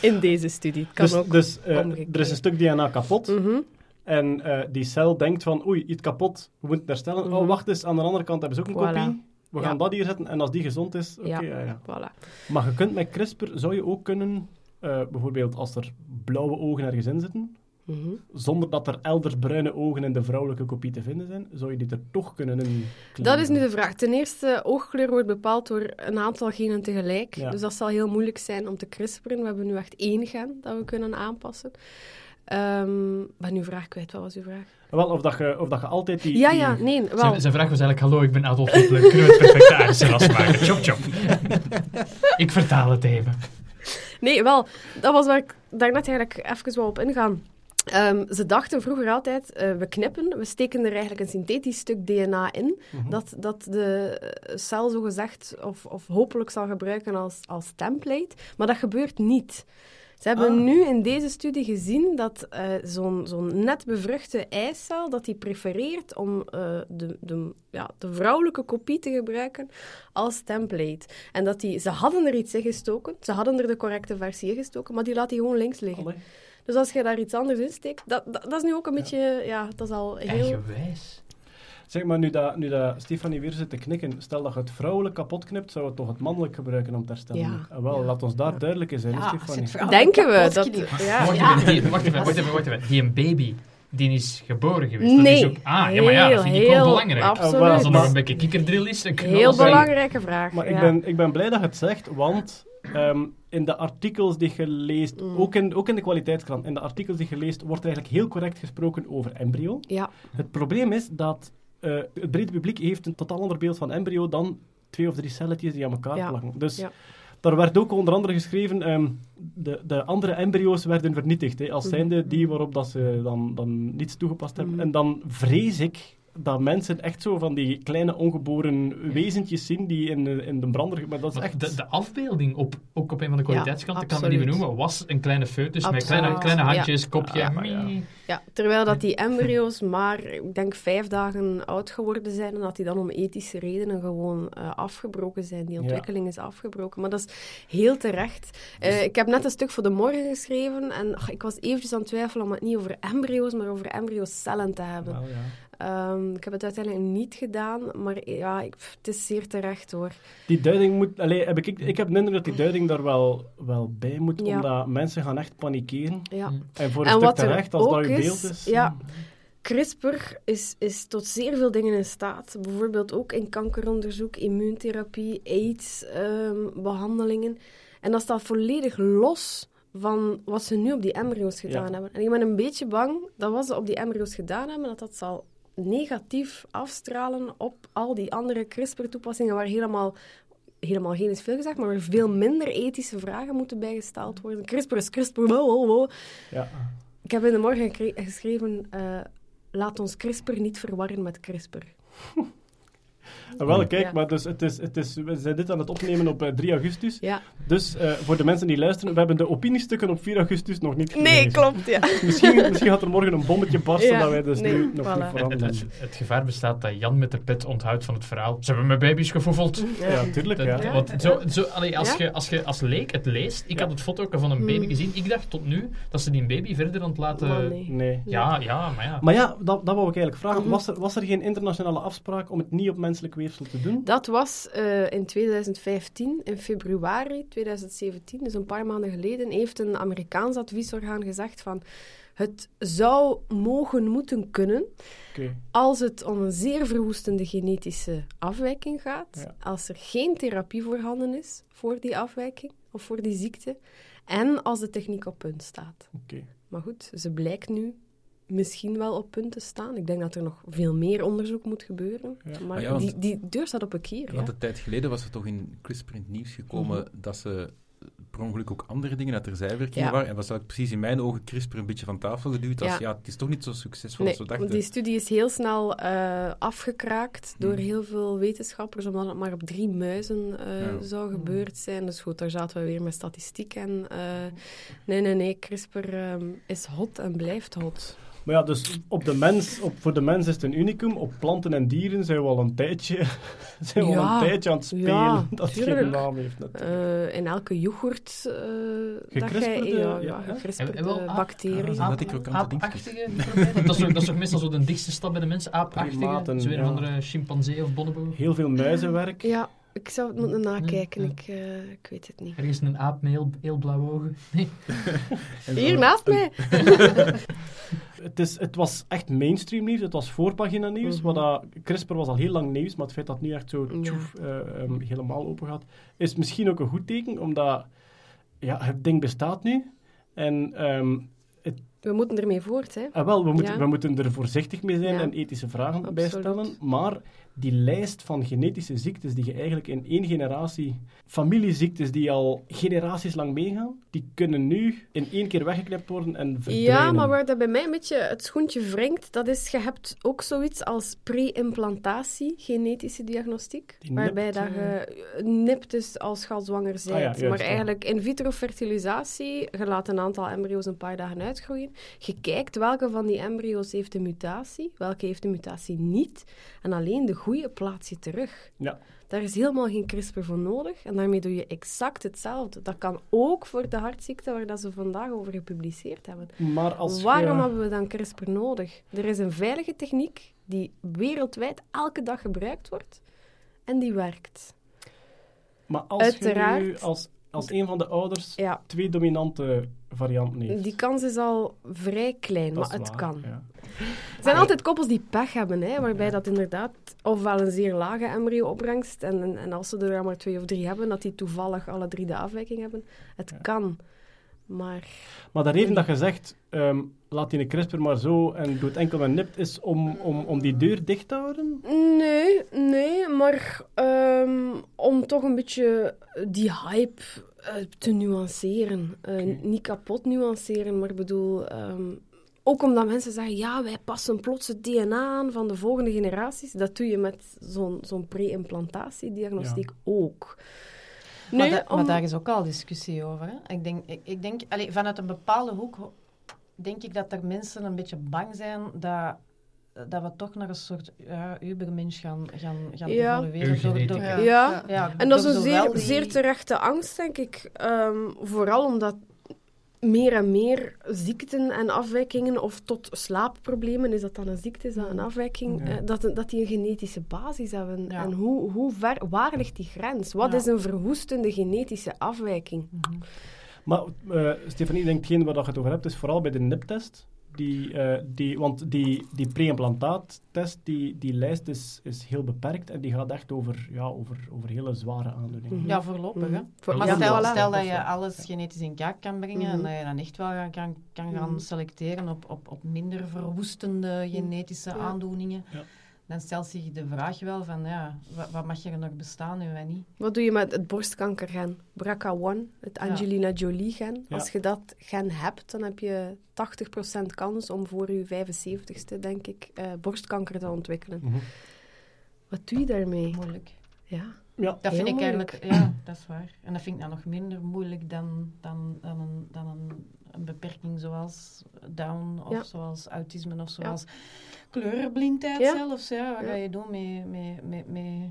S5: In deze studie. Het kan
S1: dus
S5: ook
S1: dus eh, er is een stuk DNA kapot.
S5: Mhm.
S1: En eh, die cel denkt van, oei, iets kapot, we moeten het herstellen.
S5: Mhm.
S1: Oh, wacht eens, aan de andere kant hebben ze ook een
S5: Voilà.
S1: kopie. We
S5: Ja.
S1: gaan dat hier zetten en als die gezond is, oké,
S5: Ja.
S1: ja, ja.
S5: Voilà.
S1: Maar je kunt met CRISPR, zou je ook kunnen, eh, bijvoorbeeld als er blauwe ogen ergens in zitten,
S5: Mhm.
S1: zonder dat er elders bruine ogen in de vrouwelijke kopie te vinden zijn, zou je die er toch kunnen in
S5: Dat is nu de vraag. Ten eerste, oogkleur wordt bepaald door een aantal genen tegelijk.
S1: Ja.
S5: Dus dat zal heel moeilijk zijn om te crisperen. We hebben nu echt één gen dat we kunnen aanpassen. Ehm ik ben uw vraag kwijt. Wat was uw vraag?
S1: Wel, of dat je, of dat je altijd die...
S5: Ja, ja, nee. Wel,
S4: Zijn, zijn vraag was eigenlijk, hallo, ik ben Adolf Hitler, kunnen we het perfecte aardse maken? Chop, chop. ik vertaal het even.
S5: Nee, wel, dat was waar ik daarnet eigenlijk even wou op ingaan. Ehm, ze dachten vroeger altijd, eh, we knippen, we steken er eigenlijk een synthetisch stuk DNA in,
S1: Mhm.
S5: dat, dat de eh, cel zogezegd of, of hopelijk zal gebruiken als, als template. Maar dat gebeurt niet. Ze hebben
S1: Ah.
S5: nu in deze studie gezien dat eh, zo'n zo'n net bevruchte eicel, dat die prefereert om eh, de, de, ja, de vrouwelijke kopie te gebruiken als template. En dat die, ze hadden er iets in gestoken, ze hadden er de correcte versie in gestoken, maar die laat die gewoon links liggen.
S1: Allee.
S5: Dus als je daar iets anders in steekt, dat, dat, dat is nu ook een beetje, ja, dat is al heel...
S4: Eigenwijs.
S1: Zeg maar, nu dat, nu dat Stefanie weer zit te knikken, stel dat je het vrouwelijk kapot knipt, zou het toch het mannelijk gebruiken om te herstellen?
S5: Ja.
S1: Ah, wel,
S5: Ja.
S1: laat ons daar
S5: Ja.
S1: duidelijk in zijn, Stefanie.
S5: Denken we dat... Ja,
S4: Wacht
S5: ja.
S4: even, die, wacht even, wacht even, wacht even. Die een baby, die is geboren geweest. Dat
S5: Nee.
S4: is ook, ah, ja, maar ja, dat vind ik
S5: Heel,
S4: wel
S5: heel
S4: belangrijk.
S5: absoluut.
S1: Ah,
S4: Als er
S1: Maar-
S4: nog een beetje kikkerdrill is, dan
S5: Heel belangrijke vraag.
S1: Maar
S5: ja.
S1: ik, ben, ik ben blij dat je het zegt, want ehm, in de artikels die je leest,
S5: Mm.
S1: ook, in, ook in de kwaliteitskrant, in de artikels die je leest, wordt er eigenlijk heel correct gesproken over embryo.
S5: Ja,
S1: Het probleem is dat eh, het brede publiek heeft een totaal ander beeld van embryo dan twee of drie celletjes die aan elkaar
S5: Ja.
S1: plakken. Dus
S5: Ja.
S1: daar werd ook onder andere geschreven, ehm, de, de andere embryo's werden vernietigd, hè, als
S5: Mhm.
S1: zijnde die waarop dat ze dan, dan niets toegepast hebben.
S5: Mhm.
S1: En dan vrees ik dat mensen echt zo van die kleine ongeboren wezentjes zien die in, de- in de brander... Maar dat is
S4: Maar
S1: echt...
S4: de, de afbeelding op, ook op een van de kwaliteitskranten, kan me niet benoemen, was een kleine foetus met kleine, kleine
S5: Ja.
S4: handjes, kopje.
S1: Ja, ja.
S5: ja, terwijl dat die embryo's maar, ik denk, vijf dagen oud geworden zijn en dat die dan om ethische redenen gewoon eh, afgebroken zijn. Die
S1: Ja.
S5: ontwikkeling is afgebroken. Maar dat is heel terecht. Eh, ik heb net een stuk voor de morgen geschreven en ach, ik was eventjes aan het twijfelen om het niet over embryo's, maar over embryocellen te hebben. Ehm, ik heb het uiteindelijk niet gedaan, maar ja, ik, pff, het is zeer terecht hoor.
S1: Die duiding moet... Allee, heb ik, ik heb de indruk dat die duiding daar wel, wel bij moet,
S5: Ja.
S1: omdat mensen gaan echt panikeren.
S5: Ja.
S1: En voor een
S5: En
S1: stuk
S5: wat er
S1: terecht, als dat
S5: ook
S1: je
S5: is,
S1: beeld is...
S5: ja. CRISPR is, is tot zeer veel dingen in staat. Bijvoorbeeld ook in kankeronderzoek, immuuntherapie, AIDS-behandelingen. en dat staat volledig los van wat ze nu op die embryo's gedaan
S1: Ja.
S5: hebben. En ik ben een beetje bang dat wat ze op die embryo's gedaan hebben, dat dat zal negatief afstralen op al die andere CRISPR-toepassingen waar helemaal helemaal geen is veel gezegd, maar waar veel minder ethische vragen moeten bijgesteld worden. CRISPR is CRISPR, wow, wow, wow.
S1: Ja.
S5: Ik heb in de morgen geschreven, eh, laat ons CRISPR niet verwarren met CRISPR.
S1: Ah, wel, kijk,
S5: Ja.
S1: maar dus het is, het is, we zijn dit aan het opnemen op eh, 3 augustus.
S5: Ja.
S1: Dus eh, voor de mensen die luisteren, we hebben de opiniestukken op 4 augustus nog niet gelezen.
S5: Nee, klopt, ja.
S1: Misschien, misschien gaat er morgen een bommetje barsten
S5: Ja,
S1: dat wij dus
S5: nee,
S1: nu nog
S5: voilà.
S1: niet
S4: Het,
S1: veranderen.
S4: het, het gevaar bestaat dat Jan met de pet onthoudt van het verhaal. Ze hebben mijn baby's gevoefeld.
S1: Ja, tuurlijk,
S4: Dat-
S1: ja.
S4: Want zo, zo, allee, als,
S5: Ja.
S4: je, als je als leek het leest, ik
S1: Ja.
S4: had het foto ook van een baby
S5: Hmm.
S4: gezien. Ik dacht tot nu dat ze die baby verder aan het laten...
S5: Maar nee.
S1: Nee.
S4: Ja, ja, maar ja.
S1: Maar ja, dat, dat wou ik eigenlijk vragen.
S5: Mhm.
S1: Was er, was er geen internationale afspraak om het niet op menselijk weefsel te doen?
S5: Dat was eh, in 2015, in februari 2017, dus een paar maanden geleden, heeft een Amerikaans adviesorgaan gezegd van het zou mogen moeten kunnen als het om een zeer verwoestende genetische afwijking gaat,
S1: Ja.
S5: als er geen therapie voorhanden is voor die afwijking of voor die ziekte, en als de techniek op punt staat. Maar goed, ze blijkt nu misschien wel op punt te staan. Ik denk dat er nog veel meer onderzoek moet gebeuren.
S1: Ja.
S5: Maar
S2: Ah ja, want-
S5: die, die deur staat op een kier. Ja.
S2: Want een tijd geleden was er toch in CRISPR in het nieuws gekomen
S5: Mhm.
S2: dat ze per ongeluk ook andere dingen uit er zijwerkingen
S5: Ja.
S2: waren. En was eigenlijk precies in mijn ogen CRISPR een beetje van tafel geduwd. Als,
S5: Ja.
S2: ja. het is toch niet zo succesvol
S5: Nee,
S2: als we
S5: want
S2: dachten.
S5: die studie is heel snel eh, afgekraakt door
S2: Mhm.
S5: heel veel wetenschappers, omdat het maar op drie muizen eh,
S2: Ja.
S5: zou gebeurd zijn. Dus goed, daar zaten we weer met statistiek. En eh, nee, nee, nee, CRISPR ehm, is hot en blijft hot.
S1: Maar ja, dus op de mens, op, voor de mens is het een unicum. Op planten en dieren zijn we al een tijdje, zijn we al een tijdje aan het spelen.
S5: ja,
S1: dat het geen naam heeft natuurlijk.
S5: Eh, in elke yoghurt uh, dat jij... Ja,
S1: ja,
S5: ja, bacteriën.
S4: Aapachtige proberen. dat, is ook, dat is ook meestal zo de dichtste stap bij de mensen. Aapachtige. Zo een
S1: ja.
S4: of andere chimpansee of bonobo.
S1: Heel veel muizenwerk.
S5: Ja, ik zou het moeten nakijken.
S4: Ja.
S5: Ik, eh, ik weet het niet.
S4: Ergens een aap met heel, heel blauwe ogen. Nee.
S5: Hier naast mij.
S1: Het, is, het was echt mainstream nieuws, het was voorpagina nieuws.
S5: Mhm.
S1: wat dat, CRISPR was al heel lang nieuws, maar het feit dat het nu echt zo
S5: Ja.
S1: tjoef, eh, ehm, helemaal open gaat, is misschien ook een goed teken, omdat ja, het ding bestaat nu. En ehm,
S5: We moeten ermee voort, hè.
S1: ah, wel, we, moeten,
S5: Ja.
S1: we moeten er voorzichtig mee zijn
S5: Ja.
S1: en ethische vragen bij stellen. Maar die lijst van genetische ziektes die je eigenlijk in één generatie, familieziektes die al generaties lang meegaan, die kunnen nu in één keer weggeknipt worden en verdwijnen.
S5: Ja, maar waar dat bij mij een beetje het schoentje wringt, dat is, je hebt ook zoiets als pre-implantatie, genetische diagnostiek,
S1: Die
S5: waarbij
S1: nipt,
S5: dat je nipt dus als je al zwanger bent.
S1: Ah ja, juist,
S5: maar eigenlijk in vitro fertilisatie, je laat een aantal embryo's een paar dagen uitgroeien, je kijkt welke van die embryo's heeft een mutatie, welke heeft de mutatie niet, en alleen de groeien plaats je terug.
S1: Ja.
S5: Daar is helemaal geen CRISPR voor nodig. En daarmee doe je exact hetzelfde. Dat kan ook voor de hartziekte waar dat ze vandaag over gepubliceerd hebben.
S1: Maar als
S5: Waarom
S1: je-
S5: hebben we dan CRISPR nodig? Er is een veilige techniek die wereldwijd elke dag gebruikt wordt. En die werkt.
S1: Maar als je
S5: Uiteraard.
S1: nu als, als een van de ouders
S5: Ja,
S1: twee dominante varianten heeft.
S5: die kans is al vrij klein,
S1: dat
S5: maar het
S1: waar,
S5: kan.
S1: ja.
S5: Er zijn altijd koppels die pech hebben, hè, waarbij dat inderdaad ofwel een zeer lage embryo-opbrengst, en, en, en als ze er maar twee of drie hebben, dat die toevallig alle drie de afwijking hebben. Het kan, maar...
S1: Maar de reden dat je zegt, ehm, laat die een CRISPR maar zo en doe het enkel met nipt, is om, om, om die deur dicht te houden?
S5: Nee, nee, maar ehm, om toch een beetje die hype eh, te nuanceren. Eh. Niet kapot nuanceren, maar ik bedoel... ehm, ook omdat mensen zeggen, ja, wij passen plots het DNA aan van de volgende generaties. Dat doe je met zo'n zo'n pre-implantatiediagnostiek ook.
S3: Maar, daar is ook al discussie over. Hè? Ik denk, ik, ik denk allee, vanuit een bepaalde hoek ho- denk ik dat er mensen een beetje bang zijn dat, dat we toch naar een soort ja, ubermensch gaan, gaan, gaan
S5: Ja.
S3: evolueren. Door, door.
S5: Ja.
S3: ja,
S5: En dat is een zeer,
S3: die-
S5: zeer terechte angst, denk ik. Ehm, vooral omdat meer en meer ziekten en afwijkingen, of tot slaapproblemen, is dat dan een ziekte, is dat een afwijking,
S1: Ja.
S5: eh, dat, dat die een genetische basis hebben.
S3: Ja.
S5: En hoe, hoe ver, waar ligt die grens? Wat
S3: Ja.
S5: is een verwoestende genetische afwijking?
S3: Mhm.
S1: Maar eh Stefanie, ik denk hetgeen waar je het over hebt, is vooral bij de NIP-test. Die, eh, die, want die, die pre-implantaattest, die, die lijst is, is heel beperkt en die gaat echt over, ja, over, over hele zware aandoeningen.
S5: Mhm.
S3: Ja, voorlopig. Hè?
S5: Voor-
S3: Maar
S5: ja,
S3: stel, stel dat je alles genetisch in kaart kan brengen en
S5: Mhm.
S3: dat je dan echt wel kan, kan gaan
S5: Mhm.
S3: selecteren op, op, op minder verwoestende genetische aandoeningen,
S1: Ja.
S3: Dan stelt zich de vraag wel van, ja, wat, wat mag er nog bestaan en wat niet?
S5: Wat doe je met het borstkankergen? BRCA1, het
S3: Ja.
S5: Angelina Jolie-gen.
S1: Ja.
S5: Als je dat gen hebt, dan heb je 80% kans om voor je 75ste, denk ik, eh, borstkanker te ontwikkelen.
S1: Mhm.
S5: Wat doe je daarmee?
S3: Moeilijk.
S5: Ja.
S1: Ja,
S3: Dat vind
S5: Heel
S3: ik
S5: moeilijk.
S3: eigenlijk, ja, dat is waar. En dat vind ik dan nog minder moeilijk dan, dan, dan, een, dan een, een beperking zoals Down of
S5: Ja.
S3: zoals autisme of zoals kleurenblindheid
S5: Ja.
S3: zelfs. Ja. Wat
S5: Ja.
S3: ga je doen met, met, met, met,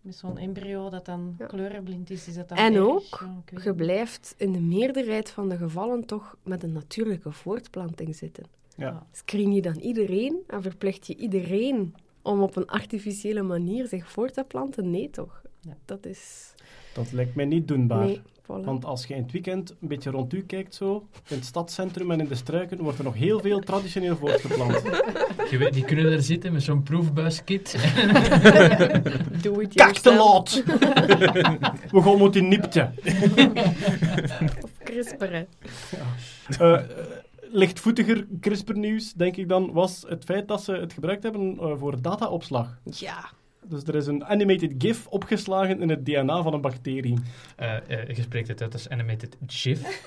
S3: met zo'n embryo dat dan
S5: Ja.
S3: kleurenblind is? is dat dan
S5: En
S3: erg?
S5: ook, Je blijft in de meerderheid van de gevallen toch met een natuurlijke voortplanting zitten.
S1: ja.
S5: Screen je dan iedereen en verplicht je iedereen om op een artificiële manier zich voort te planten? Nee, toch?
S3: Ja.
S5: Dat is...
S1: dat lijkt mij niet doenbaar.
S5: Nee, voilà.
S1: Want als je in het weekend een beetje rond u kijkt, zo, in het stadscentrum en in de struiken, wordt er nog heel veel traditioneel voortgeplant.
S4: Je weet, die kunnen er zitten met zo'n proefbuiskit.
S5: Doe het
S1: Kijk te laat! We gaan moeten die nipte.
S5: Of CRISPR, hè.
S1: Eh, eh, lichtvoetiger CRISPR-nieuws, denk ik dan, was het feit dat ze het gebruikt hebben eh, voor dataopslag.
S5: Ja.
S1: Dus er is een animated GIF opgeslagen in het DNA van een bacterie.
S4: Eh, eh, je spreekt het uit als animated GIF.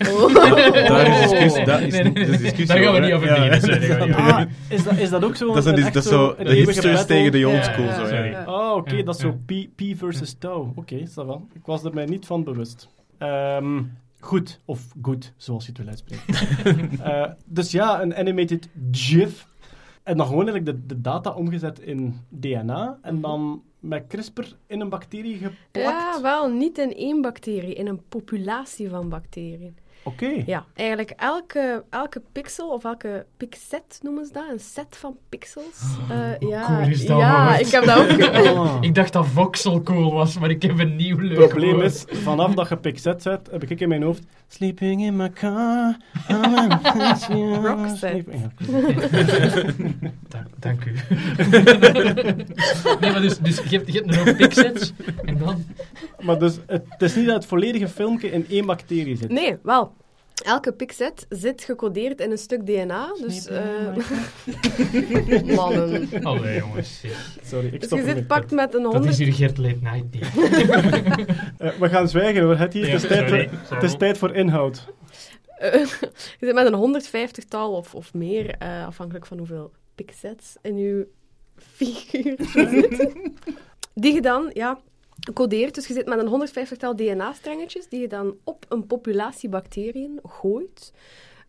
S2: Daar is discussie, daar is,
S4: Nee, nee, nee,
S2: dat is discussie
S4: Daar gaan we
S2: over,
S4: niet
S2: hè.
S4: over
S2: Ja,
S4: beginnen.
S2: ja.
S4: sorry, daar gaan we niet over
S1: Ah, is dat, is dat ook zo?
S2: Dat is, een,
S1: een
S2: dat is zo de hipsters tegen de old school.
S3: ja,
S2: zo,
S4: sorry.
S1: Ah, oké, dat is zo P, P versus Tau. Oké, is dat wel. Ik was er mij niet van bewust. Ehm, goed, of goed, zoals je het wil uitspreken. Eh, dus ja, een animated GIF. En dan gewoon eigenlijk de, de data omgezet in DNA. En dan met CRISPR in een bacterie geplakt.
S5: Ja, wel niet in één bacterie, in een populatie van bacteriën.
S1: Oké.
S5: Ja, eigenlijk elke, elke pixel, of elke pixet noemen ze dat, een set van pixels. Eh, ja,
S4: cool is dat
S5: ja
S4: woord.
S5: ik heb dat ook
S1: Ah.
S4: Ik dacht dat voxel cool was, maar ik heb een nieuw leuk
S1: Het probleem
S4: woord.
S1: is, vanaf dat je Pixet zet, heb ik in mijn hoofd... Sleeping in my car. I'm a-
S5: Rockset.
S4: Dank, dank u. nee, maar dus, dus je, hebt, je hebt een hoop pixels en dan...
S1: Maar dus, het, het is niet dat het volledige filmpje in één bacterie zit.
S5: Nee, wel. Elke pixet zit gecodeerd in een stuk DNA. Dus, eh, mannen.
S4: Allee, jongens.
S1: Sorry, ik
S5: Dus
S1: stop
S5: je zit pakt met een
S4: Dat
S5: 100...
S4: is hier Gert Late Night.
S1: Eh, we gaan zwijgen hoor, het, hier.
S4: Ja,
S1: het, is tijd voor, het is tijd voor inhoud.
S5: Eh, je zit met een 150-tal of, of meer, eh, afhankelijk van hoeveel pixets in je figuur zit. Die je dan, ja, codeert. Dus je zit met een 150-tal DNA-strengetjes die je dan op een populatie bacteriën gooit.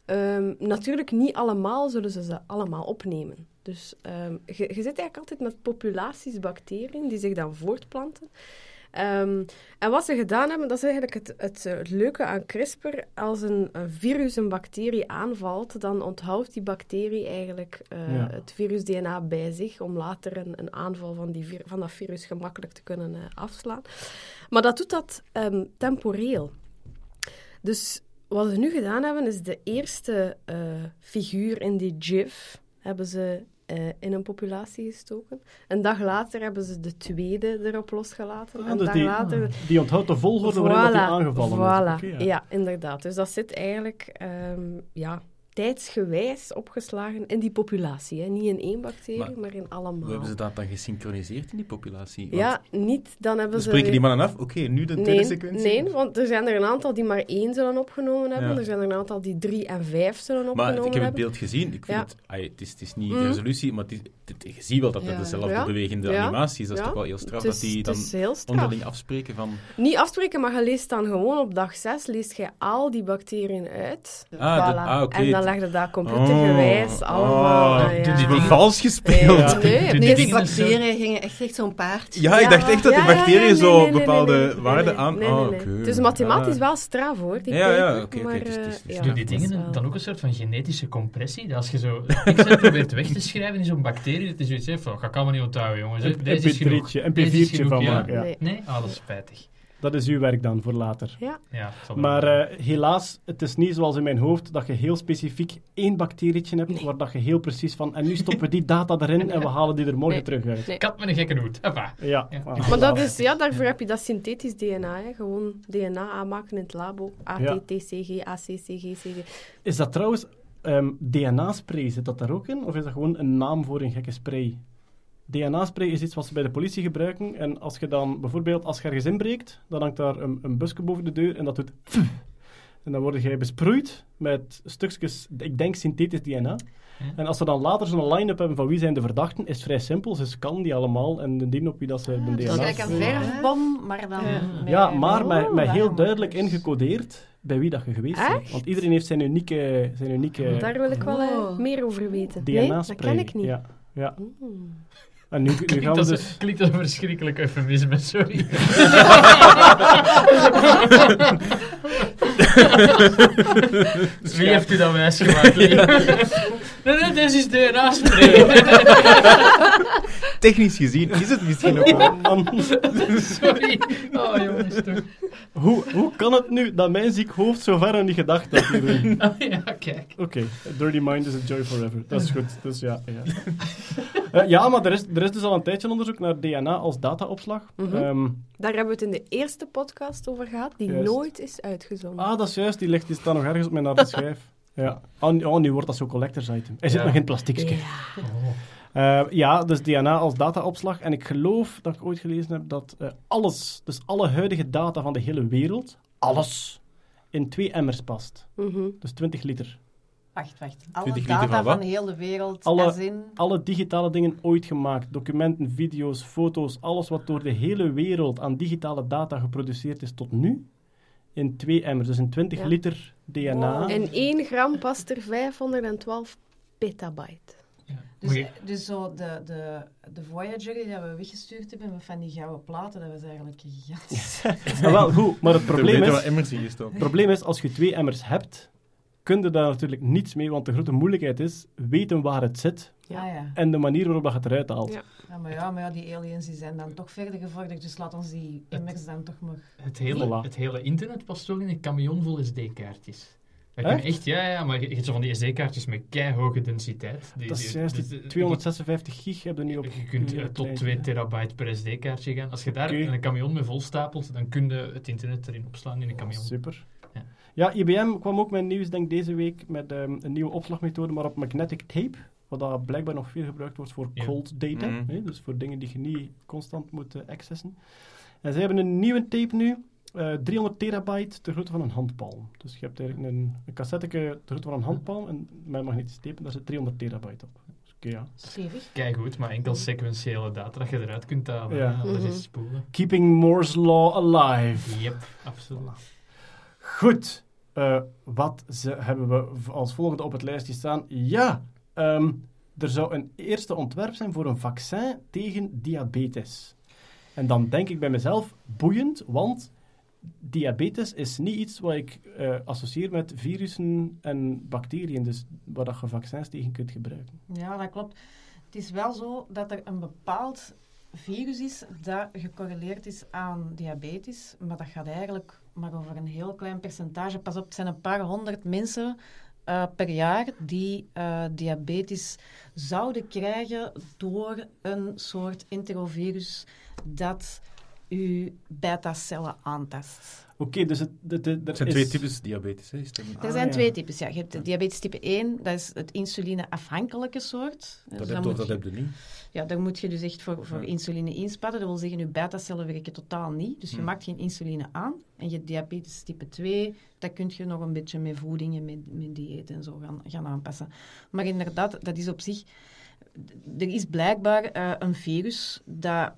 S5: Ehm, natuurlijk niet allemaal zullen ze ze allemaal opnemen. Dus ehm, je, je zit eigenlijk altijd met populaties bacteriën die zich dan voortplanten. Ehm, en wat ze gedaan hebben, dat is eigenlijk het, het, eh, leuke aan CRISPR. Als een, een virus een bacterie aanvalt, dan onthoudt die bacterie eigenlijk eh,
S1: Ja.
S5: het virus-DNA bij zich om later een, een aanval van, die vir- van dat virus gemakkelijk te kunnen eh, afslaan. Maar dat doet dat ehm, temporeel. Dus wat ze nu gedaan hebben, is de eerste figuur in die GIF hebben ze eh, in een populatie gestoken. Een dag later hebben ze de tweede erop losgelaten.
S1: Ah,
S5: een
S1: dus
S5: dag
S1: die-
S5: later...
S1: Die onthoudt de volgorde waarin dat die aangevallen
S5: voilà.
S1: is.
S5: Ja. inderdaad. Dus dat zit eigenlijk ehm, ja, tijdsgewijs opgeslagen in die populatie. Hè. Niet in één bacterie, maar,
S2: Maar
S5: in
S2: Hoe
S5: allemaal.
S2: hebben ze dat dan gesynchroniseerd in die populatie? Want
S5: Ja, niet. Dan hebben
S2: dan
S5: ze...
S2: spreken die mannen af, oké, nu de tweede
S5: Nee,
S2: sequentie.
S5: nee, want er zijn er een aantal die maar één zullen opgenomen hebben.
S2: Ja.
S5: Er zijn er een aantal die drie en vijf zullen
S2: Maar
S5: opgenomen
S2: ik heb het
S5: hebben.
S2: beeld gezien. Ik vind
S5: Ja.
S2: het, ai, het, is, het is niet
S5: Mhm.
S2: de resolutie, maar het is, het- je ziet wel dat het
S3: Ja.
S2: dezelfde
S5: Ja.
S2: bewegende
S5: Ja.
S2: animatie is. Dat is
S5: Ja.
S2: toch wel heel straf
S5: is,
S2: dat die dan onderling afspreken van...
S5: Niet afspreken, maar je leest dan gewoon op dag 6 leest je al die bacteriën uit.
S2: Ah,
S5: Voilà.
S2: de- ah, oké.
S5: Leg je dat computergewijs
S2: Oh.
S5: allemaal.
S2: Oh,
S5: eh,
S4: doe
S5: ja.
S4: die
S2: Vals gespeeld.
S5: Ja. Nee,
S4: Doe die
S3: bacteriën gingen echt echt zo'n paard.
S2: Ja, ik
S5: Ja.
S2: dacht echt dat die
S5: ja,
S2: bacteriën
S5: nee,
S2: zo bepaalde
S5: nee, nee,
S2: waarden
S5: nee,
S2: aan...
S5: nee, is mathematisch
S2: Ah.
S5: wel straf, hoor, die
S2: Ja, ja, oké, is-
S5: eh,
S4: Doen die dingen
S5: wel-
S4: dan ook een soort van genetische compressie? Dat als je zo probeert weg te schrijven in zo'n bacterie, dat is zoiets van, ga ik allemaal niet onthouden, jongens. Deze is genoeg.
S1: MP3'tje, een
S4: Deze is
S1: P4'tje
S4: genoeg,
S1: van maken. Ja.
S5: Nee.
S4: Nee? Ah, dat is spijtig.
S1: Dat is uw werk dan voor later.
S5: Ja,
S4: Ja,
S1: Maar eh, helaas, het is niet zoals in mijn hoofd dat je heel specifiek één bacterietje hebt, waar dat je heel precies van, en nu stoppen we die data erin en we halen die er morgen
S5: Nee.
S1: terug uit.
S5: Nee.
S4: Kat met een gekke hoed. Hoppa.
S1: Ja,
S4: Ja.
S1: voilà.
S5: maar dat is, ja, daarvoor heb je dat synthetisch DNA, hè. gewoon DNA aanmaken in het labo. AT, TCG, AC, CG, CG.
S1: Is dat trouwens ehm, DNA-spray? Zit dat daar ook in? Of is dat gewoon een naam voor een gekke spray? DNA-spray is iets wat ze bij de politie gebruiken. En als je dan bijvoorbeeld, als je ergens inbreekt, dan hangt daar een, een busje boven de deur en dat doet. En dan word jij besproeid met stukjes, ik denk synthetisch DNA. En als ze dan later zo'n line-up hebben van wie zijn de verdachten, is het vrij simpel. Ze scannen die allemaal en indien op wie dat ze de
S3: Dat is
S1: DNA
S3: gelijk een verfbom, maar dan...
S5: Ja.
S1: maar met,
S3: Oh,
S1: met heel duidelijk ingecodeerd bij wie dat je geweest bent. Want iedereen heeft zijn unieke, zijn unieke
S5: Daar wil ik wel eh,
S3: Oh.
S5: meer over weten. Nee, dat
S1: DNA-spray.
S5: ken ik niet.
S1: Ja, ja.
S5: Mm.
S1: En nu, nu gaan we
S4: als,
S1: dus...
S4: klinkt als een verschrikkelijk eufemisme, sorry. Wie heeft u dat wijsgemaakt? nee, nee, deze is DNA-spray.
S2: Technisch gezien is het misschien ook wel...
S1: Man,
S4: sorry. Oh, jongens, toch.
S1: hoe, hoe kan het nu dat mijn ziek hoofd zo ver aan die gedachte had hierin?
S4: Oh, ja, kijk.
S1: Oké, a dirty mind is a joy forever. Dat is goed. Dus ja, ja. Eh, ja maar er is, er is dus al een tijdje onderzoek naar DNA als dataopslag.
S5: Mhm.
S1: Ehm,
S5: Daar hebben we het in de eerste podcast over gehad, die
S1: Juist.
S5: nooit is uitgezonden.
S1: ah, dat is juist. Die ligt die staat nog ergens op mijn harde schijf. Ja. Oh, nu- oh, nu wordt dat zo'n collectors item. Hij zit
S4: Ja.
S1: nog in het plastiekje.
S5: Ja.
S1: Eh, ja, dus DNA als dataopslag. En ik geloof dat ik ooit gelezen heb dat eh, alles, dus alle huidige data van de hele wereld, alles, in twee emmers past.
S5: Mhm.
S1: Dus 20 liter.
S3: Wacht, wacht. Alle
S2: 20 liter
S3: data
S2: van
S3: van heel de wereld,
S1: Alle-
S3: in...
S1: Alle digitale dingen ooit gemaakt. Documenten, video's, foto's, alles wat door de hele wereld aan digitale data geproduceerd is tot nu. In twee emmers, dus in 20
S5: Ja.
S1: liter DNA.
S3: Wow.
S5: In 1 gram past er 512 petabyte.
S3: Dus,
S4: je-
S3: dus zo de, de, de Voyager die we weggestuurd hebben met van die gouden platen, dat was eigenlijk gigantisch.
S1: Ah, wel, goed, maar het probleem is...
S2: emmers.
S1: Het probleem is, als je twee emmers hebt, kun je daar natuurlijk niets mee, want de grote moeilijkheid is weten waar het zit
S5: Ja.
S3: Ja, ja.
S1: en de manier waarop dat je het eruit haalt.
S5: Ja.
S3: ja, maar ja, maar ja, die aliens die zijn dan toch verder gevorderd, dus laat ons die immers dan toch maar...
S4: Het hele, het hele internet past toch in een camion vol SD-kaartjes.
S1: Echt?
S4: ja, ja, maar je hebt zo van die SD-kaartjes met keihoge densiteit. Die,
S1: Dat is
S4: die-
S1: juist,
S4: dus
S1: die
S4: de-
S1: 256 gig heb je nu op...
S4: Je kunt eh, tot
S1: klein.
S4: 2 terabyte per SD-kaartje gaan. Als je daar
S1: Oké.
S4: een camion met vol stapelt, dan kun je het internet erin opslaan in een camion.
S1: Super.
S4: Ja.
S1: Ja, IBM kwam ook met nieuws, denk deze week, met ehm, een nieuwe opslagmethode, maar op magnetic tape, wat dat blijkbaar nog veel gebruikt wordt voor
S4: Ja.
S1: cold data,
S2: Mhm.
S1: hè, dus voor dingen die je niet constant moet eh, accessen. En ze hebben een nieuwe tape nu, eh 300 terabyte, de grootte van een handpalm. Dus je hebt eigenlijk een, een cassetteke de grootte van een handpalm, en met magnetische tape, daar zit 300 terabyte op. Dus, ja.
S3: Stevig.
S4: Kijk goed, maar enkel sequentiële data dat je eruit kunt halen.
S1: Ja.
S4: Ja. Alles
S5: Mhm.
S4: is spoelen.
S1: Keeping Moore's Law alive.
S4: Yep, absoluut.
S1: Goed. Eh, wat ze, hebben we als volgende op het lijstje staan? Ja, ehm, er zou een eerste ontwerp zijn voor een vaccin tegen diabetes. En dan denk ik bij mezelf, boeiend, want diabetes is niet iets wat ik eh, associeer met virussen en bacteriën, dus waar dat je vaccins tegen kunt gebruiken.
S3: Ja, dat klopt. Het is wel zo dat er een bepaald virus is dat gecorreleerd is aan diabetes, maar dat gaat eigenlijk maar over een heel klein percentage. Pas op, het zijn een paar honderd mensen eh, per jaar die eh, diabetes zouden krijgen door een soort enterovirus dat uw beta-cellen aantast.
S1: Oké, dus het, het, het- er
S2: Er zijn
S1: is-
S2: twee types diabetes. Hè? Dat?
S3: Er
S1: Ah,
S3: zijn
S1: ja.
S3: twee types. Ja. Je hebt de diabetes type 1, dat is het insuline-afhankelijke soort. Dus
S2: Dat, heb, dat
S3: je-
S2: heb je niet.
S3: Ja, daar moet je dus echt voor, voor
S2: Ja.
S3: insuline inspannen. Dat wil zeggen, je beta-cellen werken totaal niet. Dus je maakt geen insuline aan. En je diabetes type 2, dat kun je nog een beetje met voeding en met, met dieet en zo gaan, gaan aanpassen. Maar inderdaad, dat is op zich... Er is blijkbaar eh, een virus, dat,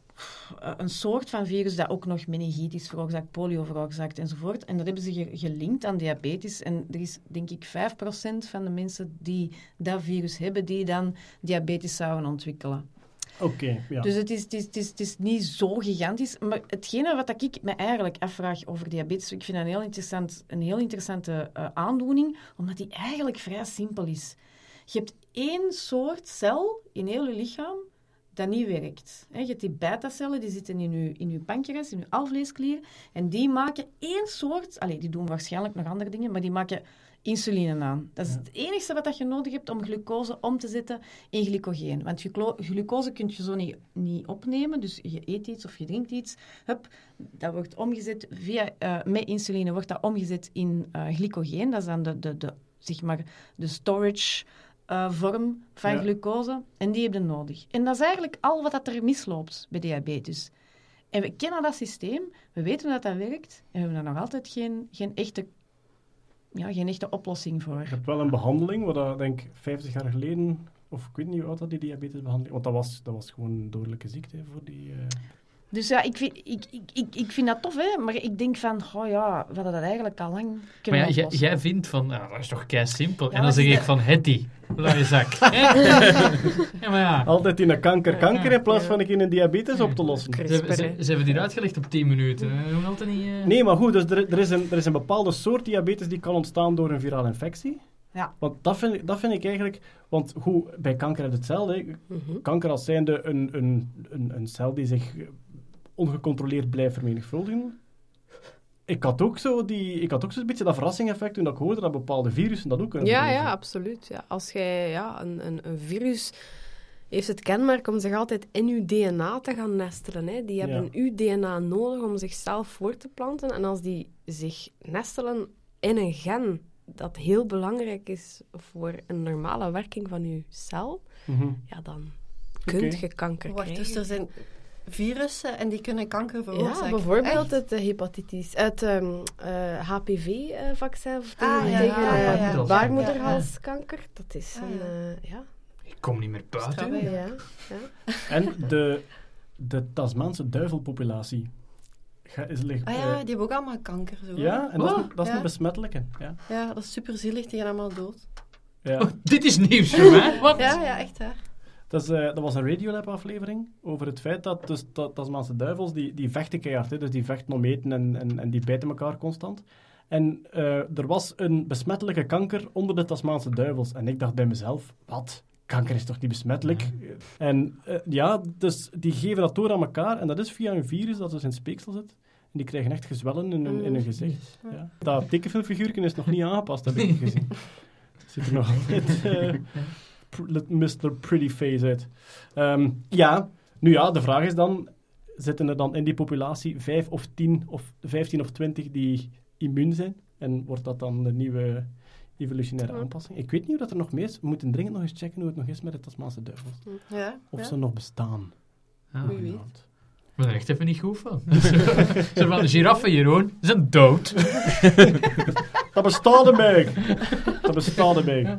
S3: eh, een soort van virus dat ook nog meningitis veroorzaakt, polio veroorzaakt enzovoort. En dat hebben ze ge- gelinkt aan diabetes. En er is, denk ik, 5% van de mensen die dat virus hebben, die dan diabetes zouden ontwikkelen.
S1: Oké, ja.
S3: Dus het is, het, is, het, is, het is niet zo gigantisch. Maar hetgene wat ik me eigenlijk afvraag over diabetes, ik vind dat een heel, interessant, een heel interessante eh, aandoening, omdat die eigenlijk vrij simpel is. Je hebt één soort cel in heel je lichaam dat niet werkt. Je hebt die beta-cellen, die zitten in je, in uw pancreas, in je alvleesklier, en die maken één soort... Allee, die doen waarschijnlijk nog andere dingen, maar die maken insuline aan. Dat is het enige wat dat je nodig hebt om glucose om te zetten in glycogeen. Want gluco- glucose kun je zo niet, niet opnemen, dus je eet iets of je drinkt iets, hup, dat wordt omgezet via, eh, met insuline wordt dat omgezet in eh, glycogeen. Dat is dan de, de, de, zeg maar, de storage eh, vorm van
S1: Ja.
S3: glucose. En die heb je nodig. En dat is eigenlijk al wat dat er misloopt bij diabetes. En we kennen dat systeem, we weten dat dat werkt, en we hebben daar nog altijd geen, geen, echte, ja, geen echte oplossing voor.
S1: Je hebt wel een behandeling, wat dat, denk ik 50 jaar geleden, of ik weet niet hoe oud dat die diabetesbehandeling, want dat was, dat was gewoon een dodelijke ziekte voor die... eh,
S3: Dus ja, ik vind, ik, ik, ik, ik vind dat tof, hè? maar ik denk van, oh ja, we hadden dat eigenlijk al lang
S4: Maar
S3: kunnen
S4: ja, jij, vindt van, ah, dat is toch kei simpel.
S3: Ja,
S4: en dan
S3: maar
S4: zeg ik van, Hetty, luie zak. Hè? ja, maar ja.
S1: Altijd in een kanker kanker in plaats van in een diabetes op te lossen.
S4: Ze, hebben- ze, hebben die uitgelegd op 10 minuten. hè. Hoe altijd niet... eh?
S1: Nee, maar goed, dus er, er, is een, er is een bepaalde soort diabetes die kan ontstaan door een virale infectie.
S3: Ja.
S1: Want dat vind, ik- dat vind ik eigenlijk... Want goed, bij kanker is het hetzelfde. hè.
S5: Mhm.
S1: Kanker als zijnde een, een, een, een cel die zich ongecontroleerd blijft vermenigvuldigen. Ik had ook zo die, ik had ook zo'n beetje dat verrassing-effect toen ik hoorde dat bepaalde virussen dat ook kunnen
S5: Ja, ja, absoluut. Ja. Als jij ja, een, een, een virus heeft het kenmerk om zich altijd in uw DNA te gaan nestelen. Hè. Die hebben uw DNA nodig om zichzelf voort te planten. En als die zich nestelen in een gen dat heel belangrijk is voor een normale werking van uw cel,
S1: Mhm.
S5: ja, dan kun
S1: Oké.
S5: je kanker
S6: Wacht,
S5: krijgen.
S6: dus er zijn virussen en die kunnen kanker veroorzaken?
S5: Ja, bijvoorbeeld
S6: Echt?
S5: het eh, hepatitis, het ehm, HPV-vaccin
S6: Ah,
S5: tegen,
S6: ja,
S5: tegen
S6: ja, ja,
S5: eh,
S6: ja.
S5: baarmoederhalskanker. Dat is
S6: Ah,
S5: een,
S6: ja.
S5: eh, ja.
S4: Ik kom niet meer buiten.
S1: En de, de Tasmaanse duivelpopulatie. Ga, is, ligt,
S6: Ah
S1: eh,
S6: ja, die hebben ook allemaal kanker. Zo.
S1: ja, en dat is,
S4: Wat?
S1: een- dat is
S6: Ja.
S1: een besmettelijke. Ja.
S6: Ja, dat is super zielig, die gaan allemaal dood.
S1: Ja.
S4: Oh, dit is nieuws voor mij. Wat?
S6: Ja, ja, echt waar.
S1: Dat, is, eh, dat was een Radiolab-aflevering over het feit dat dus, dat Tasmaanse duivels, die, die vechten keihard, hè, dus die vechten om eten en, en, en die bijten elkaar constant. En eh, er was een besmettelijke kanker onder de Tasmaanse duivels. En ik dacht bij mezelf, wat? Kanker is toch niet besmettelijk? En eh, ja, dus die geven dat door aan elkaar. En dat is via een virus dat dus in speeksel zit. En die krijgen echt gezwellen in hun, in hun gezicht. Ja. Dat tekenfilmfiguurtje is nog niet aangepast, heb ik gezien. Ziet er nog altijd Mr. Pretty Face uit. Ehm, ja, nu ja, de vraag is dan, zitten er dan in die populatie vijf of tien of vijftien of twintig die immuun zijn? En wordt dat dan de nieuwe evolutionaire aanpassing? Ik weet niet hoe dat er nog mee is. We moeten dringend nog eens checken hoe het nog is met de Tasmaanse duivels.
S6: Ja,
S1: Of
S6: ja.
S1: ze nog bestaan.
S4: Ah,
S6: Wie weet.
S4: Ik ben er echt even niet goed van. Zo van, de giraffen, Jeroen, zijn dood.
S1: Dat bestaat erbij. Dat bestaat erbij.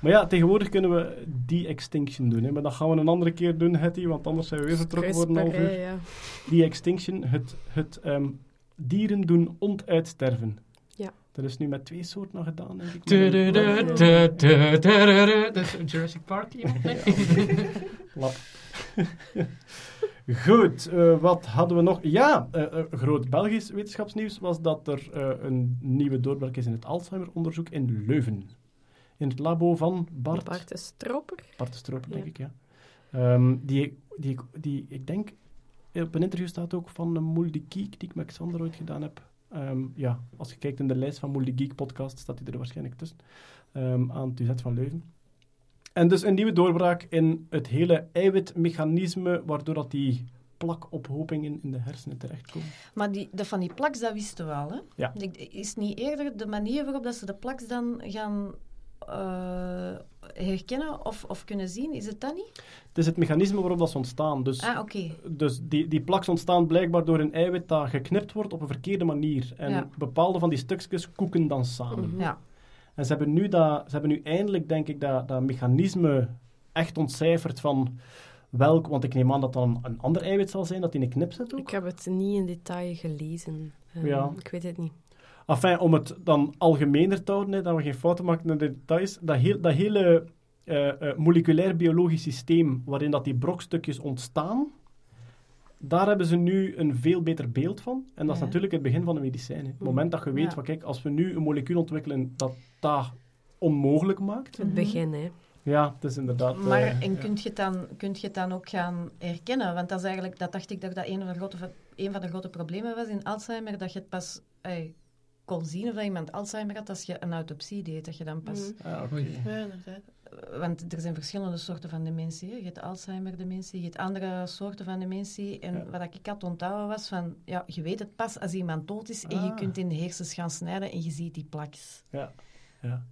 S1: Maar ja, tegenwoordig kunnen we de-extinction doen. Hè. Maar dat gaan we een andere keer doen, Hetty, want anders zijn we weer vertrokken voor een half
S5: CRISPR,
S1: uur.
S5: hè, ja.
S1: Die extinction, het, het ehm, dieren doen ontuitsterven.
S5: Ja.
S1: Er is nu met twee soorten nog gedaan, denk ik.
S4: Dat is Jurassic Park?
S1: Lap. Goed, eh, wat hadden we nog? Ja, groot Belgisch wetenschapsnieuws was dat er eh, een nieuwe doorbraak is in het Alzheimer-onderzoek in Leuven. In het labo van Bart,
S5: Bart de Stroper.
S1: Bart de Stroper, denk
S5: Ja.
S1: ik, ja. Ehm, die, die, die, ik denk, op een interview staat ook van de Geek, die ik met Xander ooit gedaan heb. Ehm, ja, als je kijkt in de lijst van Mouldy Geek podcast, staat hij er waarschijnlijk tussen. Ehm, aan het UZ van Leuven. En dus een nieuwe doorbraak in het hele eiwitmechanisme, waardoor dat die plakophopingen in de hersenen terechtkomen.
S3: Maar die, dat van die plaks, dat wisten we al. Hè?
S1: Ja.
S3: Is niet eerder de manier waarop dat ze de plaks dan gaan eh, herkennen of, of kunnen zien? Is het dat niet?
S1: Het is het mechanisme waarop dat ze ontstaan. Dus,
S3: Ah,
S1: dus die, die plaks ontstaan blijkbaar door een eiwit dat geknipt wordt op een verkeerde manier. En
S3: Ja.
S1: bepaalde van die stukjes koeken dan samen.
S5: Mhm.
S3: Ja.
S1: En ze hebben nu, dat, ze hebben nu eindelijk, denk ik, dat, dat mechanisme echt ontcijferd van welk... Want ik neem aan dat dan een ander eiwit zal zijn dat in een knip zit ook.
S5: Ik heb het niet in detail gelezen. Ehm,
S1: Ja.
S5: Ik weet het niet.
S1: Enfin, om het dan algemener te houden, hè, dat we geen fouten maken in de details, dat, heel, dat hele eh, eh, moleculair-biologisch systeem waarin dat die brokstukjes ontstaan, daar hebben ze nu een veel beter beeld van. En dat is
S3: Ja.
S1: natuurlijk het begin van een medicijn. hè. Het moment dat je weet
S3: Ja.
S1: van, kijk, als we nu een molecuul ontwikkelen dat dat onmogelijk maakt,
S5: Het begin, hè.
S1: ja, het is inderdaad... eh,
S3: Maar en
S1: ja.
S3: kunt je, het dan, kunt je het dan ook gaan herkennen? Want dat is eigenlijk, dat dacht ik dat dat een van de grote, een van de grote problemen was in Alzheimer, dat je het pas kon zien of dat iemand Alzheimer had als je een autopsie deed. Dat je dan pas...
S5: Mhm.
S1: Ah, oké.
S6: Ja,
S3: Want er zijn verschillende soorten van dementie. hè. Je hebt Alzheimer-dementie, je hebt andere soorten van dementie. En
S1: Ja.
S3: wat ik had onthouden was van, ja, je weet het pas als iemand dood is en je
S1: Ah.
S3: kunt in de hersens gaan snijden en je ziet die plaks.
S1: Ja, ja.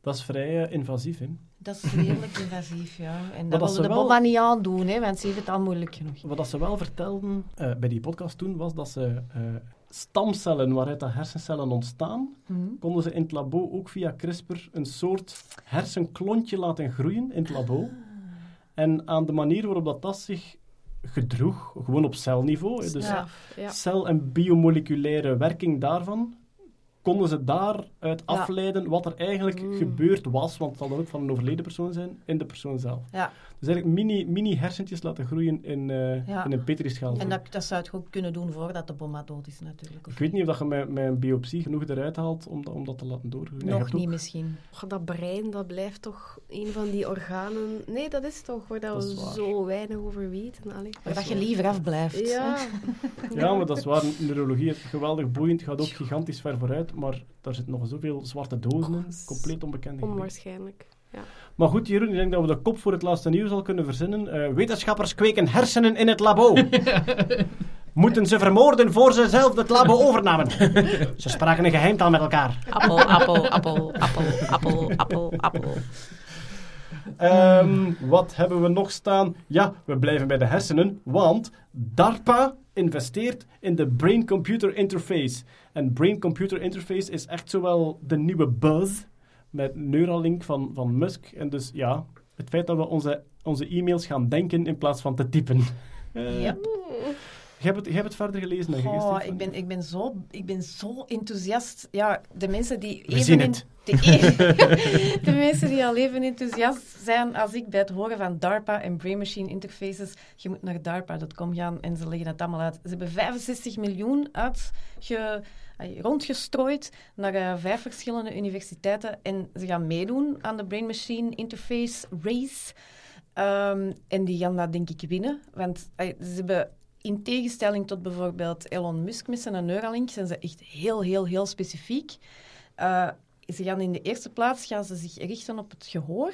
S1: Dat is vrij eh, invasief, hè.
S3: Dat is redelijk invasief, ja. En
S1: dat
S3: dat
S1: ze
S3: wilde de
S1: wel-
S3: Boba niet aandoen, hè, want ze heeft het al moeilijk genoeg.
S1: Wat dat ze wel vertelden eh, bij die podcast toen, was dat ze eh, stamcellen waaruit dat hersencellen ontstaan,
S3: Mhm.
S1: konden ze in het labo ook via CRISPR een soort hersenklontje laten groeien in het labo. En aan de manier waarop dat, dat zich gedroeg, gewoon op celniveau, dus
S3: Ja.
S5: Ja.
S1: cel- en biomoleculaire werking daarvan, konden ze daaruit
S3: Ja.
S1: afleiden wat er eigenlijk
S5: Mm.
S1: gebeurd was, want het zal dan ook van een overleden persoon zijn, in de persoon zelf.
S3: Ja,
S1: Dus eigenlijk mini, mini hersentjes laten groeien in, eh,
S3: Ja.
S1: in een petrischaal.
S3: en dat, dat zou het ook kunnen doen voordat de bomma dood is, natuurlijk.
S1: Ik weet niet of dat je met, met een biopsie genoeg eruit haalt om dat, om dat te laten doorgroeien. En je
S3: nog niet
S1: ook-
S3: misschien.
S5: Dat brein, dat blijft toch een van die organen... Nee, dat is toch waar dat
S1: Dat is
S5: we
S1: waar.
S5: zo weinig over weten. Allee.
S3: Waar dat je liever afblijft.
S5: Ja.
S1: Ja, maar dat is waar. Neurologie is geweldig boeiend, gaat ook gigantisch ver vooruit, maar daar zitten nog zoveel zwarte dozen in. Compleet onbekende gebieden.
S5: Onwaarschijnlijk.
S1: Maar goed, Jeroen, ik denk dat we de kop voor het laatste nieuws al kunnen verzinnen. Eh, wetenschappers kweken hersenen in het labo. Moeten ze vermoorden voor ze zelf het labo overnamen? ze spraken een geheimtaal met elkaar.
S5: Appel, appel, appel, appel, appel, appel, appel.
S1: Ehm, wat hebben we nog staan? Ja, we blijven bij de hersenen, want DARPA investeert in de Brain-Computer Interface. En Brain-Computer Interface is echt zowel de nieuwe buzz met Neuralink van, van Musk. En dus ja, het feit dat we onze, onze e-mails gaan denken in plaats van te typen. Eh,
S3: Yep.
S1: Je hebt het, je hebt het verder gelezen, ik, hè,
S3: Oh,
S1: Stefan?
S3: ik, ben, ik, ben zo, ik ben zo enthousiast. Ja, de mensen die
S1: We
S3: in-. De, de mensen die al even enthousiast zijn als ik bij het horen van DARPA en Brain Machine Interfaces. Je moet naar DARPA.com gaan en ze leggen het allemaal uit. Ze hebben 65 miljoen uitge, rondgestrooid naar eh, vijf verschillende universiteiten. En ze gaan meedoen aan de Brain Machine Interface Race. Ehm, en die gaan dat denk ik winnen. Want ze hebben in tegenstelling tot bijvoorbeeld Elon Musk met zijn Neuralink, zijn ze echt heel, heel, heel specifiek. Eh, ze gaan in de eerste plaats gaan ze zich richten op het gehoor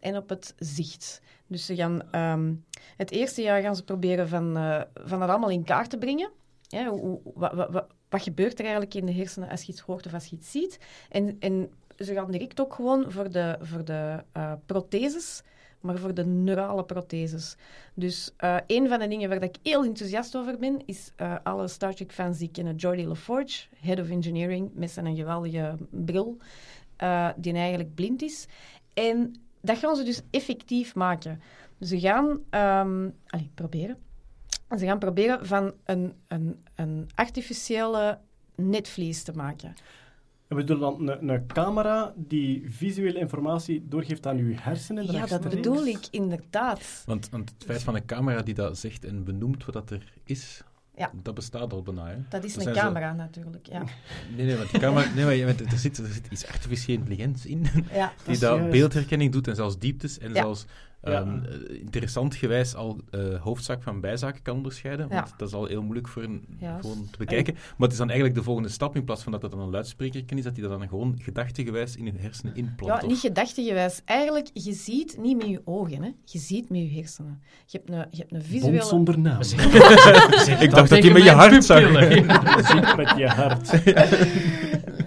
S3: en op het zicht. Dus ze gaan, ehm, het eerste jaar gaan ze proberen van, eh, van dat allemaal in kaart te brengen. Wat, wat, wat gebeurt er eigenlijk in de hersenen als je iets hoort of als je iets ziet? En, en ze gaan direct ook gewoon voor de, voor de eh, protheses, maar voor de neurale protheses. Dus eh, een van de dingen waar ik heel enthousiast over ben, is eh, alle Star Trek-fans die kennen Geordi LaForge, Head of Engineering, met zijn geweldige bril, eh, die eigenlijk blind is. En dat gaan ze dus effectief maken. Ze gaan ehm, allee, proberen. Ze gaan proberen van een, een, een artificiële netvlies te maken.
S1: En we doen dan een, een camera die visuele informatie doorgeeft aan uw hersenen.
S3: Ja, dat bedoel ik inderdaad.
S2: Want, want het feit van een camera die dat zegt en benoemt wat dat er is,
S3: Ja.
S2: dat bestaat al bijna. Hè?
S3: Dat is een
S2: zo-
S3: camera natuurlijk. Ja.
S2: Nee, nee, want die camera, nee, maar er, zit, er zit iets artificiële intelligentie in,
S3: Ja.
S2: die dat beeldherkenning doet en zelfs dieptes en
S3: Ja.
S2: zelfs
S1: Ja.
S2: ehm, eh, interessant gewijs al eh, hoofdzaak van bijzaak kan onderscheiden. Want
S3: Ja.
S2: dat is al heel moeilijk voor een, gewoon te bekijken. Maar het is dan eigenlijk de volgende stap, in plaats van dat het dan een luidspreker is, dat hij dat dan gewoon gedachtegewijs in je hersenen inplant.
S3: Ja,
S2: of-
S3: niet gedachtegewijs. Eigenlijk, je ziet niet met je ogen, hè. je ziet met je hersenen. Je hebt een, je hebt een
S1: Bond
S3: visuele...
S1: zonder naam.
S2: Ik dacht dat je met je hart zag.
S1: Met je hart.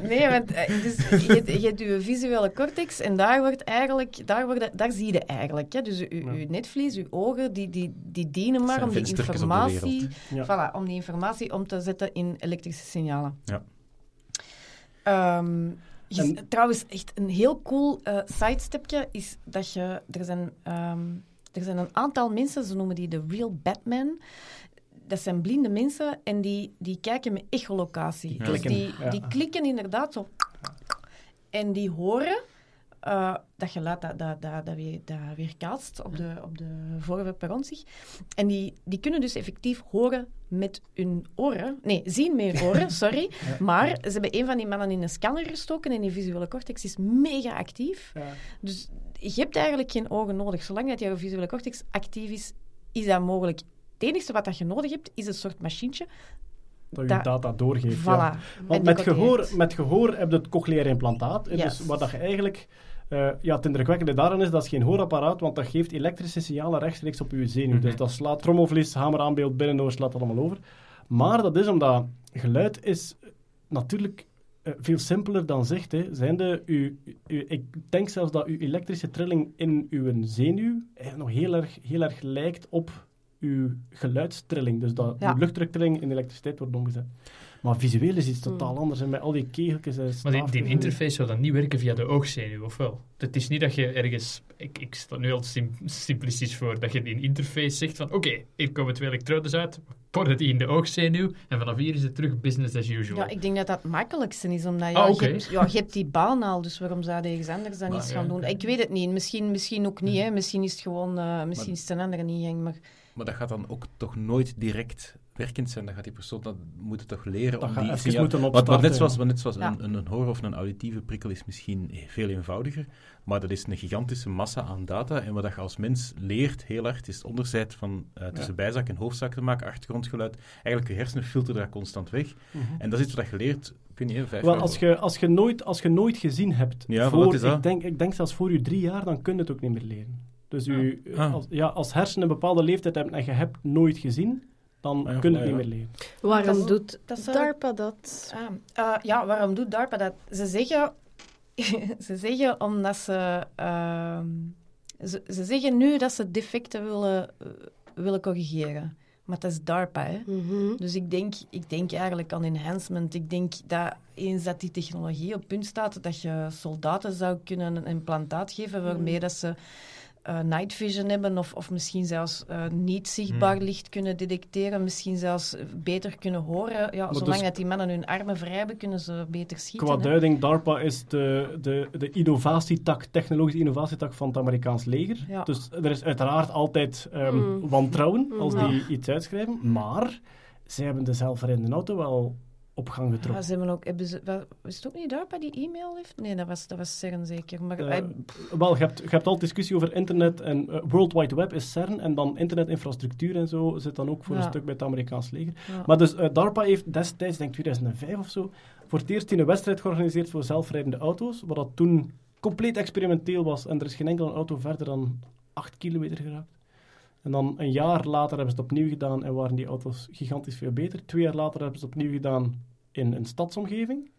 S3: Nee, want eh, dus, je, je hebt je visuele cortex en daar, wordt eigenlijk, daar, wordt, daar zie je eigenlijk. Hè. Dus je,
S1: Ja.
S3: je netvlies, je ogen, die, die, die dienen maar om die informatie...
S1: Ja.
S3: Voilà, om die informatie om te zetten in elektrische signalen.
S2: Ja.
S3: Ehm, je-
S1: En-
S3: Trouwens, echt een heel cool eh sidestepje is dat je... Er zijn, ehm, er zijn een aantal mensen, ze noemen die de Real Batman. Dat zijn blinde mensen en die, die kijken met echolocatie.
S2: Ja.
S3: Dus
S1: Klikken,
S3: die,
S1: ja.
S3: die klikken inderdaad zo... En die horen eh, dat geluid dat, dat, dat, dat, weer, dat weerkaatst op de, op de voorwerpen rond zich. En die, die kunnen dus effectief horen met hun oren. Nee, zien met hun oren, sorry. Maar ze hebben een van die mannen in een scanner gestoken en die visuele cortex is mega actief.
S1: Ja.
S3: Dus je hebt eigenlijk geen ogen nodig. Zolang dat jouw visuele cortex actief is, is dat mogelijk. Het enige wat dat je nodig hebt, is een soort machientje.
S1: Dat je
S3: Dat-
S1: data doorgeeft.
S3: Voilà.
S1: ja.
S3: En
S1: Want met gehoor, met gehoor heb je het cochleair implantaat. Dus wat dat je eigenlijk... eh, ja, het indrukwekkende daarin is, dat is geen hoorapparaat, want dat geeft elektrische signalen rechtstreeks op je zenuw.
S2: Mhm.
S1: Dus dat slaat trommelvlies, hameraanbeeld, binnenoor, slaat dat allemaal over. Maar dat is omdat geluid is natuurlijk eh, veel simpeler dan zegt. Hè. Zijnde, u, u, ik denk zelfs dat uw elektrische trilling in uw zenuw eh, nog heel erg, heel erg lijkt op uw geluidstrilling. Dus dat
S3: Ja.
S1: uw luchtdruktrilling in elektriciteit wordt omgezet. Maar visueel is iets
S5: Hmm.
S1: totaal anders. En met al die kegeltjes en
S4: Maar die, interface zou dan niet werken via de oogzenuw, of wel? Het is niet dat je ergens... Ik, ik stel nu al sim- simplistisch voor. Dat je die interface zegt van... Oké, hier komen twee elektrodes uit. Porren die in de oogzenuw. En vanaf hier is het terug business as usual.
S3: Ja, ik denk dat dat het makkelijkste is, omdat ja,
S4: Ah,
S3: je, hebt, ja, je hebt die baan al, dus waarom zou je ergens anders dan
S4: Maar
S3: iets
S4: ja,
S3: gaan doen? Ik weet het niet. Misschien, misschien ook niet. Hè. Misschien is het gewoon eh, misschien is het een andere ingang. Maar
S2: Maar dat gaat dan ook toch nooit direct werkend zijn. Dan gaat die persoon dat moeten toch leren
S1: Dat
S2: om die
S1: moeten
S2: Want, want net zoals,
S1: ja.
S2: want net zoals
S3: Ja.
S2: een, een, hoor- of een auditieve prikkel is misschien veel eenvoudiger, maar dat is een gigantische massa aan data. En wat dat je als mens leert, heel hard, is het onderscheid van eh, tussen bijzaak en hoofdzaak te maken, achtergrondgeluid. Eigenlijk, je hersenen filteren dat constant weg.
S1: Mhm.
S2: En dat is iets wat je leert, ik weet niet, hè, vijf
S1: Wel, als je, als, je nooit, als je nooit gezien hebt,
S2: Ja,
S1: voor,
S2: wat is dat?
S1: Ik, denk, ik denk zelfs voor je drie jaar, dan kun je het ook niet meer leren. Dus u,
S2: Ah.
S1: als, ja, als hersenen een bepaalde leeftijd hebben en je hebt nooit gezien, dan
S2: Ah ja,
S1: kun je het
S2: ja,
S1: niet meer leren.
S5: Waarom
S3: Dat-
S5: doet
S3: dat
S5: DARPA dat?
S3: Ah, eh, ja, waarom doet DARPA dat? Ze zeggen, ze zeggen omdat ze, ehm, ze... Ze zeggen nu dat ze defecten willen, eh, willen corrigeren. Maar dat is DARPA, hè.
S5: Mhm.
S3: Dus ik denk, ik denk eigenlijk aan enhancement. Ik denk dat eens dat die technologie op punt staat, dat je soldaten zou kunnen een implantaat geven waarmee
S5: Mm.
S3: dat ze eh, night vision hebben of, of misschien zelfs eh, niet zichtbaar
S2: Mm.
S3: licht kunnen detecteren, misschien zelfs beter kunnen horen. Ja, zolang
S1: dus-
S3: dat die mannen hun armen vrij hebben, kunnen ze beter schieten.
S1: Qua
S3: hè.
S1: duiding, DARPA is de, de, de innovatietak, technologische innovatietak van het Amerikaans leger.
S3: Ja.
S1: Dus er is uiteraard altijd ehm,
S5: Mm.
S1: wantrouwen als
S5: Mhm.
S1: die iets uitschrijven. Maar ze hebben de zelfrijdende auto wel op gang getrokken.
S3: ze ook, hebben ze, het ook niet DARPA die e-mail heeft? Nee, dat was, dat was CERN zeker. Maar
S1: Eh, wel, je hebt, je hebt al discussie over internet en eh, World Wide Web is CERN en dan internetinfrastructuur en zo zit dan ook voor
S3: Ja.
S1: een stuk bij het Amerikaans leger.
S3: ja.
S1: Maar dus eh, DARPA heeft destijds, denk ik 2005 of zo, voor het eerst een wedstrijd georganiseerd voor zelfrijdende auto's, wat dat toen compleet experimenteel was en er is geen enkele auto verder dan 8 kilometer geraakt. En dan een jaar later hebben ze het opnieuw gedaan en waren die auto's gigantisch veel beter. Twee jaar later hebben ze het opnieuw gedaan in een stadsomgeving.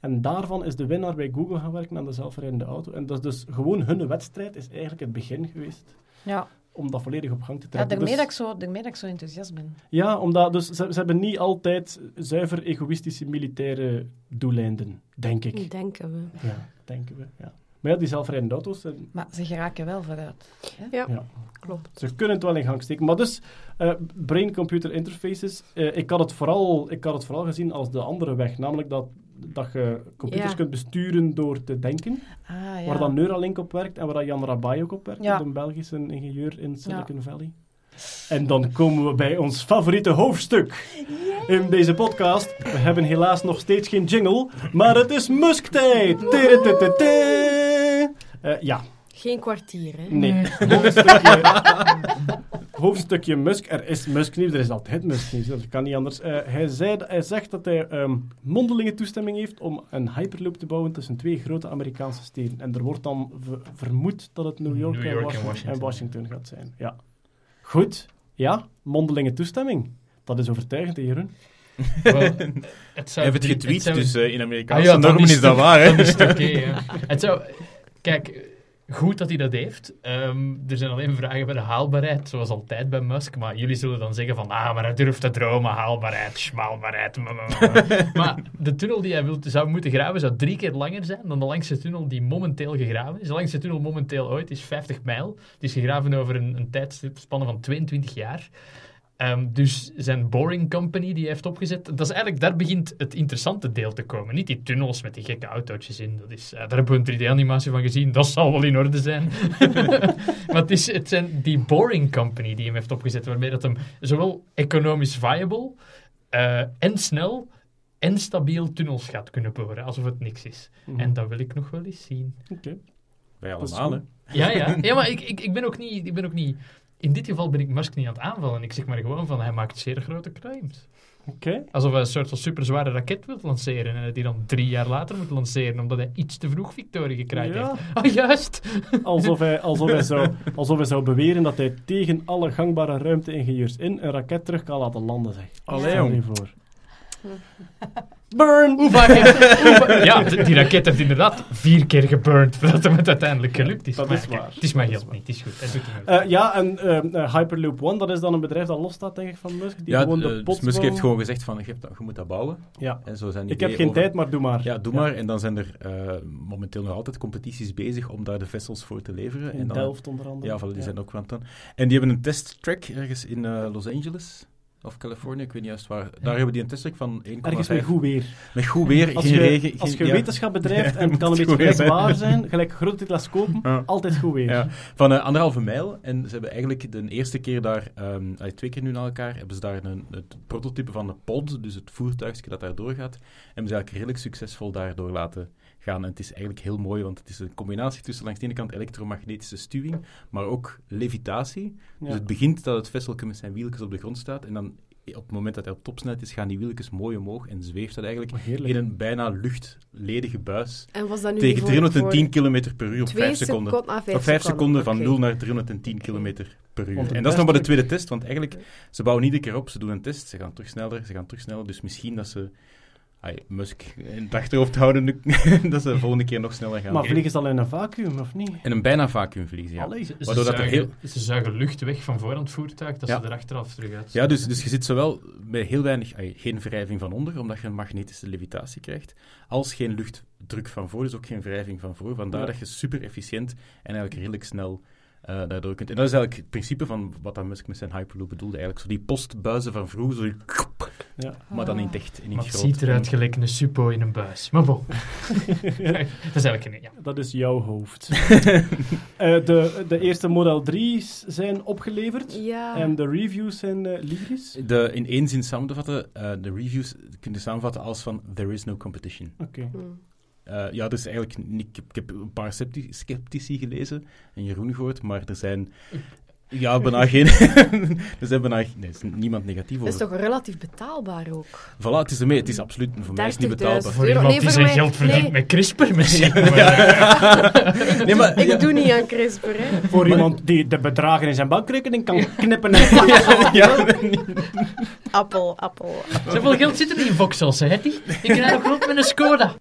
S1: En daarvan is de winnaar bij Google gaan werken aan de zelfrijdende auto. En dat is dus gewoon hun wedstrijd is eigenlijk het begin geweest
S3: ja.
S1: om dat volledig op gang te
S3: ja
S1: trekken.
S3: daarmee,
S1: Dus-
S3: dat ik zo, daarmee dat ik zo enthousiast ben.
S1: ja, omdat dus ze, ze hebben niet altijd zuiver egoïstische militaire doeleinden, denk ik.
S5: Denken we.
S1: Ja, denken we. Ja. Maar ja, die zelfrijdende auto's, zijn-
S3: Maar ze geraken wel vooruit.
S5: Ja,
S1: ja,
S5: klopt.
S1: ze kunnen het wel in gang steken. Maar dus, eh, brain-computer interfaces, eh, ik, had het vooral, ik had het vooral gezien als de andere weg. Namelijk dat dat je computers
S5: Ja.
S1: kunt besturen door te denken.
S3: Ah, ja.
S1: Waar dan Neuralink op werkt en waar dat Jan Rabai ook op werkt,
S3: Ja.
S1: een Belgische ingenieur in Silicon Valley. En dan komen we bij ons favoriete hoofdstuk in deze podcast. We hebben helaas nog steeds geen jingle, maar het is Musk-tijd! Eh, ja,
S5: Geen kwartier, hè?
S1: nee. Hoofdstukje, hoofdstukje Musk. Er is Musk-nieuws, er is altijd Musk-nieuws. Dat kan niet anders. Eh, hij, zei, hij zegt dat hij ehm, mondelinge toestemming heeft om een hyperloop te bouwen tussen twee grote Amerikaanse steden. En er wordt dan vermoed dat het New York,
S4: New
S1: en,
S4: York en
S1: Washington,
S4: Washington.
S1: en Washington gaat zijn. Ja. Goed. Ja, mondelinge toestemming. Dat is overtuigend, Jeroen.
S4: Wel, het
S2: Hij
S4: zou
S2: heeft het getweet,
S4: zou-
S2: dus eh, in
S4: Ah
S2: Amerikaanse
S4: ja, dan
S2: normen is dat
S4: het-
S2: waar, hè?
S4: Is het oké, ja. Het zou... Kijk, goed dat hij dat heeft. Ehm, er zijn alleen vragen bij de haalbaarheid, zoals altijd bij Musk. Maar jullie zullen dan zeggen van, ah, maar hij durft te dromen, haalbaarheid, schmaalbaarheid. maar de tunnel die hij wil, zou moeten graven, zou drie keer langer zijn dan de langste tunnel die momenteel gegraven is. De langste tunnel momenteel ooit is 50 mijl. Het is gegraven over een, een tijdspanne van 22 jaar. Ehm, dus zijn Boring Company die hij heeft opgezet, dat is eigenlijk, daar begint het interessante deel te komen. Niet die tunnels met die gekke autootjes in. Dat is, eh, daar hebben we een 3D-animatie van gezien. Dat zal wel in orde zijn. maar het, is, het zijn die Boring Company die hem heeft opgezet, waarmee dat hem zowel economisch viable eh, en snel en stabiel tunnels gaat kunnen boren, alsof het niks is.
S1: Mhm.
S4: En dat wil ik nog wel eens zien.
S1: Oké.
S2: Wij
S1: is
S2: allemaal, hè?
S4: Ja, ja. ja maar ik, ik, ik, ben ook niet, ik ben ook niet... In dit geval ben ik Musk niet aan het aanvallen. Ik zeg maar gewoon van, hij maakt zeer grote claims.
S1: Oké.
S4: Alsof hij een soort van superzware raket wil lanceren en die dan drie jaar later moet lanceren, omdat hij iets te vroeg victorie gekregen
S1: Ja.
S4: heeft. Oh, juist!
S1: Alsof hij, alsof, hij zou, alsof hij zou beweren dat hij tegen alle gangbare ruimteingenieurs in een raket terug kan laten landen, zeg.
S2: Allee, jong.
S1: voor. Burn!
S4: Hoe vaak heeft... hoe va- ja, die raket heeft inderdaad vier keer geburnt voordat hem het uiteindelijk gelukt is.
S1: Dat
S4: Maar
S1: is
S4: kijk,
S1: waar.
S4: Het is mijn
S1: is
S4: geld niet, het is goed. Doet het.
S1: Eh, ja, en ehm, eh, Hyperloop One, dat is dan een bedrijf dat losstaat, denk ik, van Musk. Die
S2: Ja,
S1: gewoon de
S2: eh, dus Musk heeft gewoon gezegd van, je, hebt dat- je moet dat bouwen.
S1: Ja.
S2: En zo zijn
S1: Ik heb geen
S2: over-
S1: tijd, maar doe maar.
S2: Ja, doe maar. En dan zijn er eh, momenteel nog altijd competities bezig om daar de vessels voor te leveren.
S1: In
S2: en dan,
S1: Delft onder andere.
S2: Ja, voilà, die zijn ook aan het doen. En die hebben een testtrack ergens in eh, Los Angeles. Of Californië, ik weet niet juist waar. Daar hebben die een testtrack van 1,5.
S1: Ergens met goed weer.
S2: Met goed weer,
S1: Als
S2: geen
S1: je,
S2: regen.
S1: als
S2: geen-
S1: je
S2: ja.
S1: wetenschap bedrijft en het kan een beetje waar zijn, gelijk grote telescopen,
S2: Ja.
S1: altijd goed weer.
S2: Ja, van eh, anderhalve mijl. En ze hebben eigenlijk de eerste keer daar, ehm, allee, twee keer nu na elkaar, hebben ze daar een, het prototype van de pod, dus het voertuigje dat daar doorgaat, hebben ze eigenlijk redelijk succesvol daardoor laten gaan. En het is eigenlijk heel mooi, want het is een combinatie tussen langs de ene kant elektromagnetische stuwing, maar ook levitatie.
S1: Ja.
S2: Dus het begint dat het vesseltje met zijn wieltjes op de grond staat, en dan op het moment dat hij op topsnelheid is, gaan die wieltjes mooi omhoog en zweeft dat eigenlijk
S1: heerlijk.
S2: in een bijna luchtledige buis
S5: En was dat nu
S2: tegen
S5: voor-
S2: 310 km per uur op
S5: voor
S2: 5 seconden.
S5: second- ah, vijf
S2: Op 5 seconden van
S5: oké.
S2: 0 naar 310 km per uur. En dat is nog maar de tweede test, want eigenlijk, ze bouwen iedere keer op, ze doen een test, ze gaan terug sneller, ze gaan terug sneller, dus misschien dat ze, Musk in het achterhoofd houden, dat ze de volgende keer nog sneller gaan.
S1: Maar vliegen ze al in een vacuüm, of niet?
S2: En een bijna vacuümvlies, ja.
S1: Allee.
S4: Ze,
S2: Waardoor dat er
S4: zuigen,
S2: heel-
S4: ze zuigen lucht weg van voor aan het voertuig, dat
S2: Ja.
S4: ze er achteraf terug uit
S2: Ja, dus, dus je zit zowel met heel weinig, geen wrijving van onder, omdat je een magnetische levitatie krijgt, als geen luchtdruk van voor, dus ook geen wrijving van voor. Vandaar
S1: Ja.
S2: dat je super efficiënt en eigenlijk redelijk snel eh, daardoor kunt. En dat is eigenlijk het principe van wat dat Musk met zijn Hyperloop bedoelde. Eigenlijk zo die postbuizen van vroeger, zo die
S1: Ja.
S2: maar dan in het echt, in
S4: Maar
S2: het
S4: het
S2: groot.
S4: ziet eruit gelijk een suppo in een buis. Maar bon. dat is eigenlijk een... Ja.
S1: Dat is jouw hoofd. Eh, de, de eerste Model 3's zijn opgeleverd.
S5: Ja.
S1: En de reviews zijn eh lyrisch.
S2: De, in één zin samenvatten, eh, de reviews kun je samenvatten als van there is no competition.
S1: Oké.
S5: Hmm.
S2: Eh, ja, dus eigenlijk, ik, heb, ik heb een paar scepti- sceptici gelezen en Jeroen gehoord, maar er zijn, ja, bijna geen, er zijn bijna, nee, is niemand negatief
S5: Dat is
S2: over.
S5: toch relatief betaalbaar ook?
S2: Voilà, het is ermee, het is absoluut, voor mij is het niet
S5: 30.000
S2: betaalbaar.
S4: Voor iemand
S5: Nee,
S4: die
S5: voor
S4: zijn
S5: mij-
S4: geld verdient
S5: nee.
S4: met CRISPR misschien.
S2: Nee, maar,
S5: Ik
S2: ja,
S5: doe niet aan CRISPR, hè.
S1: Voor iemand die de bedragen in zijn bankrekening kan knippen en plakken.
S2: ja,
S5: Appel, appel.
S4: Zoveel geld zit er niet in voxels, hè? Die? Ik rijd nog rond met een Skoda.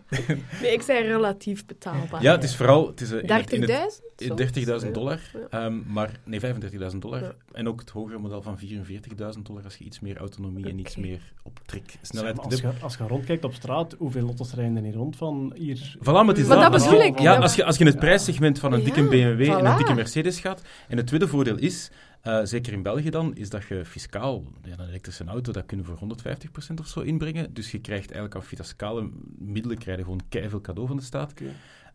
S5: Nee, ik zei relatief betaalbaar.
S2: ja, het is vooral, het is eh, in het- in
S5: 30.000?
S2: het-
S5: Zo.
S2: 30.000 dollar,
S5: Ja.
S2: ehm, maar nee, 35.000 dollar.
S5: Ja.
S2: En ook het hogere model van 44.000 dollar als je iets meer autonomie en iets meer optrek snelheid
S1: Als je, als je rondkijkt op straat, hoeveel lottos rijden er niet rond van hier?
S2: Voilà, maar het is
S5: Maar dat bedoel ik.
S2: Ja, als je, als je in het prijssegment van een
S5: Ja,
S2: dikke BMW en een dikke Mercedes gaat. En het tweede voordeel is, Eh, zeker in België dan, is dat je fiscaal, ja, een elektrische auto, dat kunnen we voor 150% of zo inbrengen. Dus je krijgt eigenlijk aan fiscale middelen krijg je gewoon keiveel cadeau van de staat.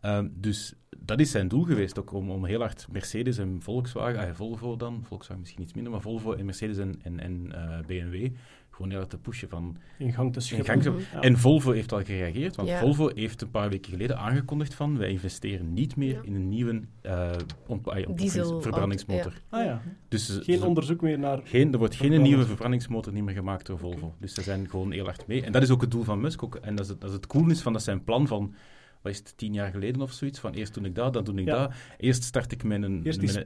S2: Ehm, dus dat is zijn doel geweest, ook om, om heel hard Mercedes en Volkswagen, ah, Volvo dan, Volkswagen misschien iets minder, maar Volvo en Mercedes en, en, en eh, BMW gewoon heel hard te pushen van
S1: In gang te
S2: in
S1: schippen.
S2: gang te-
S1: Ja.
S2: En Volvo heeft al gereageerd, want
S5: Ja.
S2: Volvo heeft een paar weken geleden aangekondigd van wij investeren niet meer
S5: Ja.
S2: in een nieuwe eh,
S5: Diesel-
S2: verbrandingsmotor.
S1: Ah ja,
S2: Dus
S1: geen onderzoek meer naar...
S2: geen, er wordt geen nieuwe verbrandingsmotor niet meer gemaakt door Volvo. Dus ze zijn gewoon heel hard mee. En dat is ook het doel van Musk. Ook. En dat is het, dat is het cool is van dat zijn plan van, wat is het, tien jaar geleden of zoiets, van eerst doe ik dat, dan doe ik
S1: Ja.
S2: dat. Eerst start ik met een,
S1: Eerst die
S2: met een-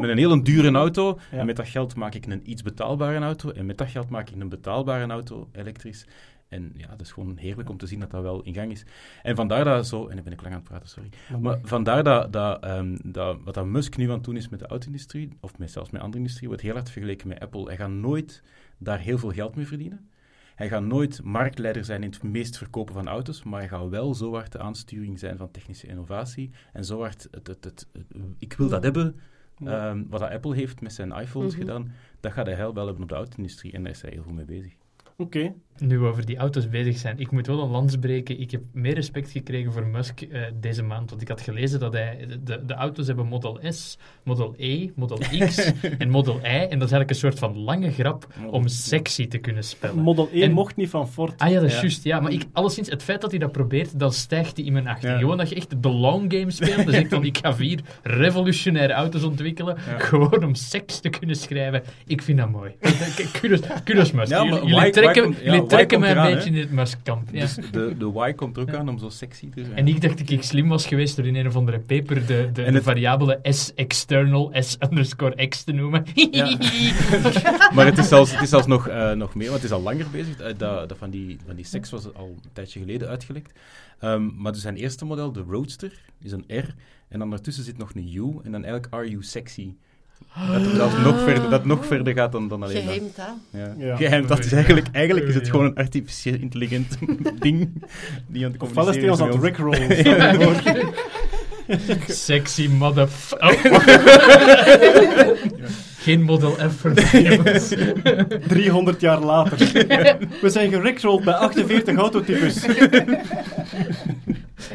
S2: met een hele dure auto.
S1: Ja.
S2: En met dat geld maak ik een iets betaalbare auto. En met dat geld maak ik een betaalbare auto, elektrisch. En ja, dat is gewoon heerlijk om te zien dat dat wel in gang is. En vandaar dat zo... En dan ben ik lang aan het praten, sorry. Maar vandaar dat, dat, ehm, dat wat dat Musk nu aan het doen is met de auto-industrie, of met, zelfs met andere industrie, wordt heel hard vergeleken met Apple. Hij gaat nooit daar heel veel geld mee verdienen. Hij gaat nooit marktleider zijn in het meest verkopen van auto's, maar hij gaat wel zo hard de aansturing zijn van technische innovatie. En zo hard, het, het, het, het- ik wil dat hebben,
S1: Ja.
S2: Ehm, wat dat Apple heeft met zijn iPhones
S5: Mhm.
S2: gedaan, dat gaat hij wel hebben op de auto-industrie. En daar is hij heel goed mee bezig.
S1: Oké.
S4: Nu we over die auto's bezig zijn, ik moet wel een lans breken. Ik heb meer respect gekregen voor Musk eh, deze maand, want ik had gelezen dat hij... De, de auto's hebben Model S, Model E, Model X en Model Y. En dat is eigenlijk een soort van lange grap om sexy te kunnen spellen.
S1: Model 1
S4: En-
S1: mocht niet van Ford.
S4: Ah ja, dat is
S2: Ja.
S4: juist. Ja, maar ik, alleszins, het feit dat hij dat probeert, dan stijgt hij in mijn achting.
S2: Ja.
S4: Gewoon dat je echt de long game speelt. Dus ik van, ik ga vier revolutionaire auto's ontwikkelen,
S2: Ja.
S4: gewoon om seks te kunnen schrijven. Ik vind dat mooi. Kudos, kudos Musk.
S2: Ja, maar
S4: jullie trekken, jullie
S2: why
S4: trekken
S2: komt
S4: mij een
S2: eraan,
S4: beetje in het Musk-kamp. Ja.
S2: Dus de, de Y komt er ook aan om zo sexy te zijn.
S4: En ik dacht dat ik slim was geweest door in een of andere paper de, de, variabele S external, S underscore X te noemen.
S2: Maar het is zelfs, het is zelfs nog, eh, nog meer, want het is al langer bezig. Eh, dat, dat van, die, van die seks was al een tijdje geleden uitgelekt. Ehm, maar dus zijn eerste model, de Roadster, is een R. En dan daartussen zit nog een U. En dan eigenlijk Are You Sexy? Dat, dat, nog, verder, dat nog verder gaat dan, dan alleen dat.
S6: Geheim taal.
S2: Ja.
S1: Ja.
S2: Geheim, dat is eigenlijk, eigenlijk is het
S4: Ja.
S2: gewoon een artificieel intelligent ding die aan het
S1: Ofwel is
S2: communiceren
S1: die ons
S2: is
S1: aan het rickrollen.
S4: Sexy motherfucker. Oh. Geen Model F voor de jongens.
S1: 300 jaar later. We zijn gerickrolld bij 48 autotypes.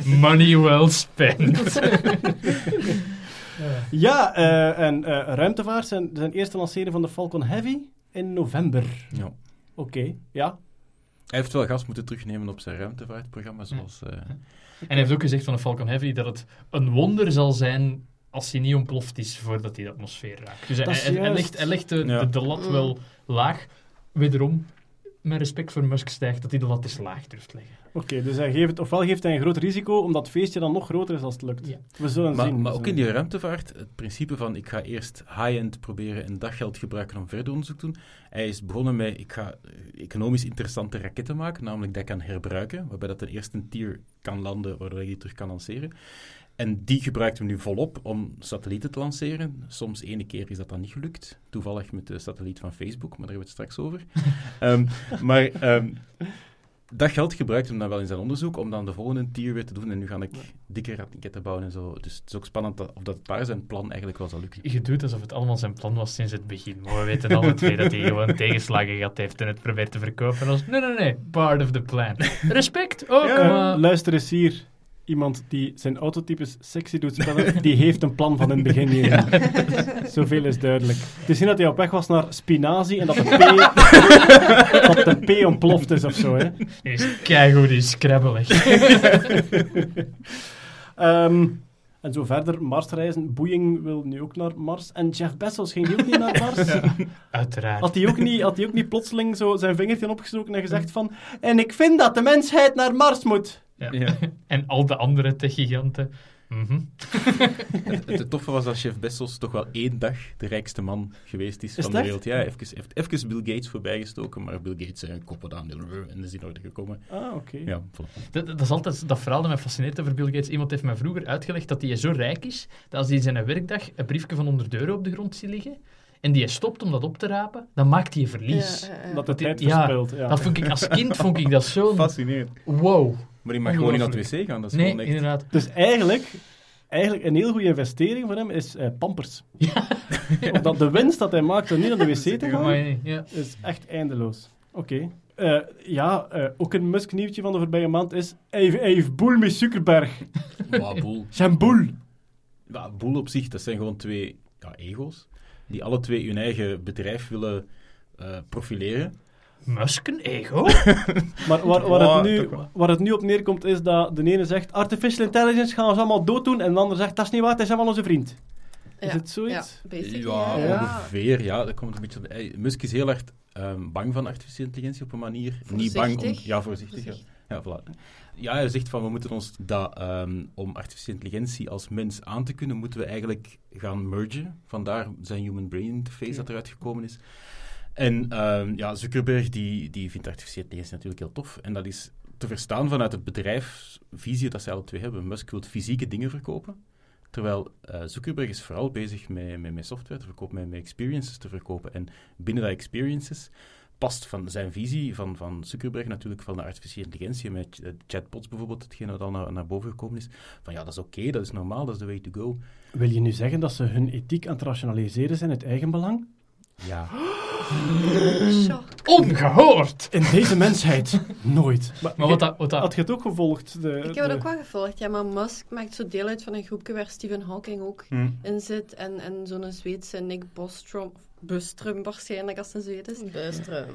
S4: Money well spent.
S1: Ja, eh, en eh, ruimtevaart zijn, zijn eerste lancering van de Falcon Heavy in november.
S2: Ja.
S1: Oké, ja.
S2: Hij heeft wel gas moeten terugnemen op zijn ruimtevaartprogramma, zoals... eh,
S4: En hij heeft ook gezegd van de Falcon Heavy dat het een wonder zal zijn als hij niet ontploft is voordat hij de atmosfeer raakt. Dus hij, legt, hij legt de,
S2: Ja.
S4: de, de lat wel laag. Wederom, mijn respect voor Musk stijgt dat hij de lat eens laag durft leggen.
S1: Oké, dus hij geeft, ofwel geeft hij een groot risico, omdat het feestje dan nog groter is als het lukt.
S4: Ja.
S1: We zullen
S2: Maar,
S1: zien.
S2: maar
S1: We
S2: ook in die ruimtevaart, het principe van ik ga eerst high-end proberen en dat geld gebruiken om verder onderzoek te doen. Hij is begonnen met ik ga eh, economisch interessante raketten maken, namelijk dat kan herbruiken, waarbij dat ten eerste een tier kan landen, waardoor je die terug kan lanceren. En die gebruikt hem nu volop om satellieten te lanceren. Soms ene keer is dat dan niet gelukt. Toevallig met de satelliet van Facebook, maar daar hebben we het straks over. Ehm, maar ehm, dat geld gebruikt hem dan wel in zijn onderzoek om dan de volgende tier weer te doen. En nu ga ik dikke raketten bouwen en zo. Dus het is ook spannend dat, of dat daar zijn plan eigenlijk wel zal lukken.
S4: Je doet alsof het allemaal zijn plan was sinds het begin. Maar we weten alle twee dat hij gewoon tegenslagen gehad heeft en het probeert te verkopen als... Nee, nee, nee. Part of the plan. Respect ook, maar...
S1: luister eens hier. Iemand die zijn autotypes sexy doet spellen, die heeft een plan van in het begin hier. Zoveel is duidelijk. Het is niet dat hij op weg was naar spinazie en dat de P, dat de P ontploft is of zo. Hè.
S4: Is keigoed in Scrabble.
S1: Ehm, en zo verder, Marsreizen. Boeing wil nu ook naar Mars. En Jeff Bezos ging ook niet naar Mars.
S4: Uiteraard.
S1: Had hij ook niet, had hij ook niet plotseling zo zijn vingertje opgestoken en gezegd van... En ik vind dat de mensheid naar Mars moet.
S4: Ja.
S2: Ja.
S4: En al de andere techgiganten. Mhm.
S2: Het, het toffe was dat Jeff Bezos toch wel één dag de rijkste man geweest is,
S1: Is
S2: van de wereld. Ja, even, heeft even Bill Gates voorbijgestoken, maar Bill Gates zijn kop wat aan en is in orde gekomen.
S1: Ah, oké.
S2: Ja, voilà.
S4: Dat, dat is altijd dat verhaal dat mij fascineert over Bill Gates. Iemand heeft mij vroeger uitgelegd dat hij zo rijk is, dat als hij in zijn werkdag een briefje van 100 euro op de grond ziet liggen, en die stopt om dat op te rapen, dan maakt hij een verlies.
S6: Ja, ja, ja.
S1: Dat de tijd
S4: ja,
S1: verspilt. Ja.
S4: Dat vond ik, als kind vond ik dat zo...
S2: Fascinerend.
S4: Wow.
S2: Maar die mag gewoon niet naar het wc gaan, dat is
S4: Nee,
S2: gewoon echt...
S4: inderdaad.
S1: Dus eigenlijk eigenlijk een heel goede investering voor hem is eh, Pampers. Omdat de winst dat hij maakt om niet naar de wc te gaan,
S4: ja.
S1: is echt eindeloos. Oké. Eh, ja, eh, ook een Musk-nieuwtje van de voorbije maand is... Hij heeft- hij heeft boel met Zuckerberg.
S2: Maar boel.
S1: Zijn boel.
S2: Ja, boel op zich, dat zijn gewoon twee ja, ego's. Die alle twee hun eigen bedrijf willen eh, profileren.
S4: Musk een ego?
S1: Maar waar, het nu, waar het nu op neerkomt is dat de ene zegt... Artificial intelligence gaan ons allemaal dooddoen. En de ander zegt, dat is niet waar, hij is allemaal onze vriend. Is
S6: Ja.
S1: het zoiets?
S6: Ja, basically.
S2: Ja,
S6: ja.
S2: ongeveer. Ja, dat komt een beetje... op- Musk is heel erg ehm, bang van artificiële intelligentie op een manier. Niet bang om... Ja, voorzichtig. Ja. Ja, voilà. ja, hij zegt van, we moeten ons dat... ehm, om artificiële intelligentie als mens aan te kunnen, moeten we eigenlijk gaan mergen. Vandaar zijn human brain interface dat eruit gekomen is. En ehm, ja, Zuckerberg die, die vindt artificiële intelligentie natuurlijk heel tof. En dat is te verstaan vanuit het bedrijfsvisie dat zij alle twee hebben. Musk wil fysieke dingen verkopen. Terwijl eh, Zuckerberg is vooral bezig met, met, met software te verkopen, met, met experiences te verkopen. En binnen dat experiences past van zijn visie van, van Zuckerberg natuurlijk van de artificiële intelligentie, met eh, chatbots bijvoorbeeld, hetgene wat al naar, naar boven gekomen is. Van ja, dat is oké, dat is normaal, dat is the way to go.
S1: Wil je nu zeggen dat ze hun ethiek aan het rationaliseren zijn uit eigen belang?
S2: Ja.
S4: Ongehoord!
S1: In deze mensheid nooit. Maar,
S4: Maar wat dat... Wat dat
S1: Had je het ook gevolgd? De,
S6: Ik heb
S1: de-
S6: het ook wel gevolgd, ja, maar Musk maakt zo deel uit van een groepje waar Stephen Hawking ook
S2: Hm.
S6: in zit. En, en zo'n Zweedse Nick Bostrom, Bustrum waarschijnlijk als het een Zweed is.
S5: Bustrum.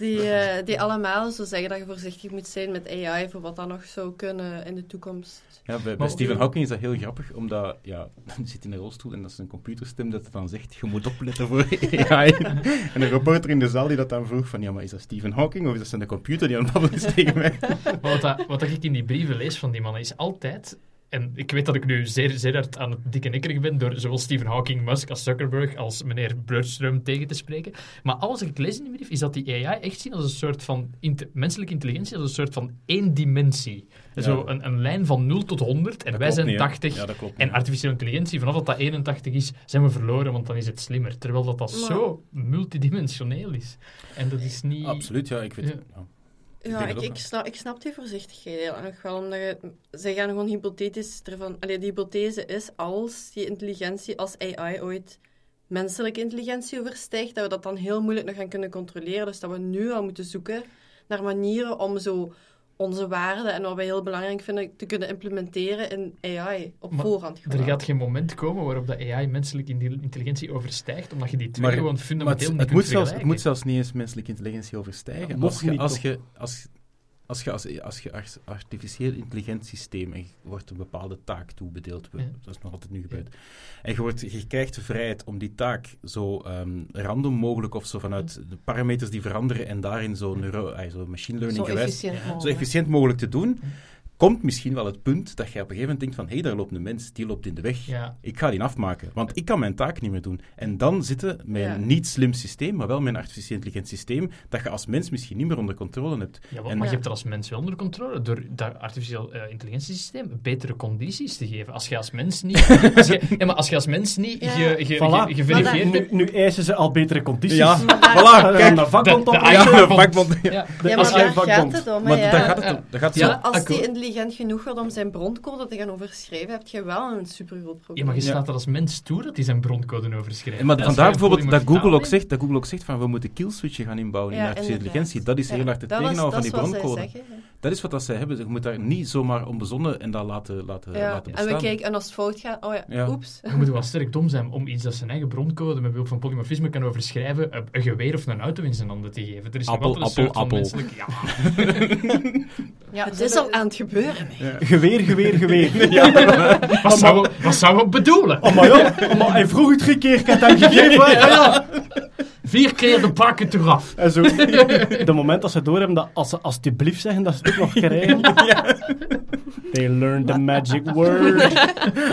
S6: Die, eh, die allemaal zo zeggen dat je voorzichtig moet zijn met AI voor wat dat nog zou kunnen in de toekomst.
S2: Ja, bij, Stephen Hawking is dat heel grappig, omdat ja, dan zit in een rolstoel en dat is een computerstem dat dan zegt, je moet opletten voor AI. en een reporter in de zaal die dat dan vroeg van, ja, maar is dat Stephen Hawking of is dat zijn computer die aan het babbelen is tegen mij?
S4: Maar wat, dat, wat dat ik in die brieven lees van die mannen is altijd... En ik weet dat ik nu zeer, zeer hard aan het dikke nikkerig ben door zowel Stephen Hawking, Musk als Zuckerberg als meneer Broodström tegen te spreken. Maar alles wat ik lees in die brief is dat die AI echt zien als een soort van inte- menselijke intelligentie, als een soort van één dimensie. Zo een, een lijn van 0 tot 100 en
S2: Dat
S4: wij zijn
S2: niet, hè?
S4: 80.
S2: Ja, dat klopt
S4: En artificiële intelligentie, vanaf dat dat 81 is, zijn we verloren, want dan is het slimmer. Terwijl dat, dat
S6: Maar-
S4: zo multidimensioneel is. En dat is niet...
S2: Absoluut, ja, ik weet
S4: Ja.
S2: ja.
S6: Ja, ik, ik, snap, ik snap die voorzichtigheid heel erg wel, omdat je, zij gaan gewoon hypothetisch ervan... Allee, die hypothese is als die intelligentie, als AI ooit menselijke intelligentie overstijgt, dat we dat dan heel moeilijk nog gaan kunnen controleren. Dus dat we nu al moeten zoeken naar manieren om zo onze waarden en wat wij heel belangrijk vinden te kunnen implementeren in AI op
S4: Maar
S6: voorhand.
S4: Er gaat geen moment komen waarop de AI menselijke in- intelligentie overstijgt, omdat je die twee
S2: Maar-
S4: gewoon
S2: Maar
S4: fundamenteel
S2: het,
S4: niet
S2: het, moet zelfs, het moet zelfs niet eens menselijke intelligentie overstijgen.
S1: Ja,
S2: als, je, als, als je als, als je art- artificieel intelligent systeem en je wordt een bepaalde taak toebedeeld,
S4: Ja.
S2: dat is nog altijd nu gebeurd, en je, wordt, je krijgt de vrijheid om die taak zo ehm, random mogelijk of zo vanuit de parameters die veranderen en daarin zo, neuro, zo machine learning
S3: Zo
S2: gewijs
S3: efficiënt
S2: zo efficiënt mogelijk te doen, komt misschien wel het punt dat je op een gegeven moment denkt van hé, hey, daar loopt een mens, die loopt in de weg.
S4: Ja,
S2: Ik ga die afmaken, want ik kan mijn taak niet meer doen. En dan zitten
S6: Ja.
S2: een niet slim systeem, maar wel een artificieel intelligent systeem, dat je als mens misschien niet meer onder controle hebt.
S4: ja maar,
S2: En-
S4: maar
S6: Ja.
S4: je hebt er als mens wel onder controle door dat artificieel eh, intelligentiesysteem betere condities te geven. Als je als mens niet... als je, ja, maar als je als mens niet
S6: Ja.
S4: ge, ge,
S1: Voilà.
S4: ge- geverifieerd
S1: Nu, eisen ze al betere condities.
S2: Ja, voilà,
S1: Kijk, de vakbond
S4: de-
S1: op.
S4: de
S2: Ja, de
S4: vakbond.
S2: vakbond. Ja.
S4: Ja,
S1: De
S6: Ja, maar daar gaat het om.
S2: Daar
S6: ja.
S2: gaat het om.
S6: Als die. Intelligent genoeg wordt om zijn broncode te gaan overschrijven, heb je wel een supergroot
S4: ja,
S6: probleem.
S4: maar je
S2: Ja.
S4: staat er als mens toe dat hij zijn broncode overschrijft.
S2: En maar vandaar bijvoorbeeld dat Google ook, zegt, dat Google ook zegt van we moeten killswitchen gaan inbouwen in
S6: Ja,
S2: de artificiële intelligentie. Dat is heel
S6: Ja,
S2: hard het
S6: dat
S2: tegenhouden van die
S6: dat
S2: broncode. Dat is wat dat zij hebben. Je moet daar niet zomaar onbezonnen en dat laten, laten,
S6: Ja,
S2: laten
S6: en
S2: bestaan.
S6: we kijken, en als het fout gaat, oh ja,
S2: Ja.
S6: oeps.
S4: Je moet wel sterk dom zijn om iets dat zijn eigen broncode met behulp van polymorfisme kan overschrijven, een, een geweer of een auto in zijn handen te geven. Er is
S2: Appel,
S4: altijd een
S2: appel,
S4: soort van
S2: appel.
S4: menselijk... Ja,
S3: Ja,
S6: Het is al aan het gebeuren.
S1: Geweer, geweer, geweer.
S4: wat, zou, wat zou het bedoelen?
S1: Oh, maar ja, maar hij vroeg het drie keer, ik heb het hem gegeven. Ja, ja.
S4: Vier keer de pakken eraf.
S1: En zo, de moment dat ze doorhebben dat als ze alsjeblieft zeggen, dat ze het ook nog krijgen. They learned the magic word.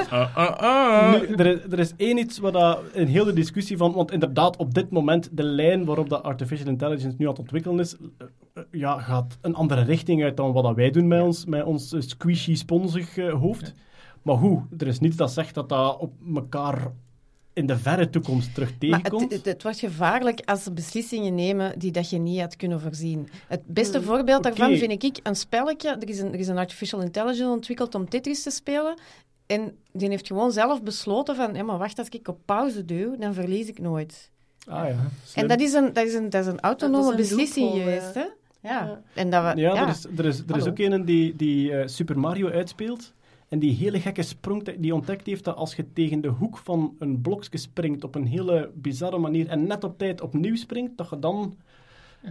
S2: Ah, ah.
S1: Nu, er, is, er is één iets waar dat een hele discussie van, want inderdaad, op dit moment, de lijn waarop dat artificial intelligence nu aan het ontwikkelen is, eh, eh, ja, gaat een andere richting uit dan wat dat wij doen met ons, met ons squishy, sponsig eh, hoofd. Maar hoe? Er is niets dat zegt dat dat op elkaar in de verre toekomst terug
S3: Maar
S1: tegenkomt.
S3: het, het, het wordt gevaarlijk als ze beslissingen nemen die dat je niet had kunnen voorzien. Het beste voorbeeld
S1: Oké.
S3: daarvan vind ik een spelletje. Er is een, er is een artificial intelligence ontwikkeld om Tetris te spelen. En die heeft gewoon zelf besloten van, ja, maar wacht, als ik op pauze duw, dan verlies ik nooit.
S1: Ah ja. slim.
S3: En dat is een, dat is een, dat is een autonome
S6: Dat is een
S3: beslissing
S6: loophole,
S3: geweest, hè? Ja.
S6: Ja.
S3: En dat we,
S1: Ja,
S3: ja,
S1: Er, is, er, is, er is
S3: Hallo.
S1: ook een die, die eh, Super Mario uitspeelt. En die hele gekke sprong die ontdekt heeft dat als je tegen de hoek van een blokje springt op een hele bizarre manier en net op tijd opnieuw springt, dat je dan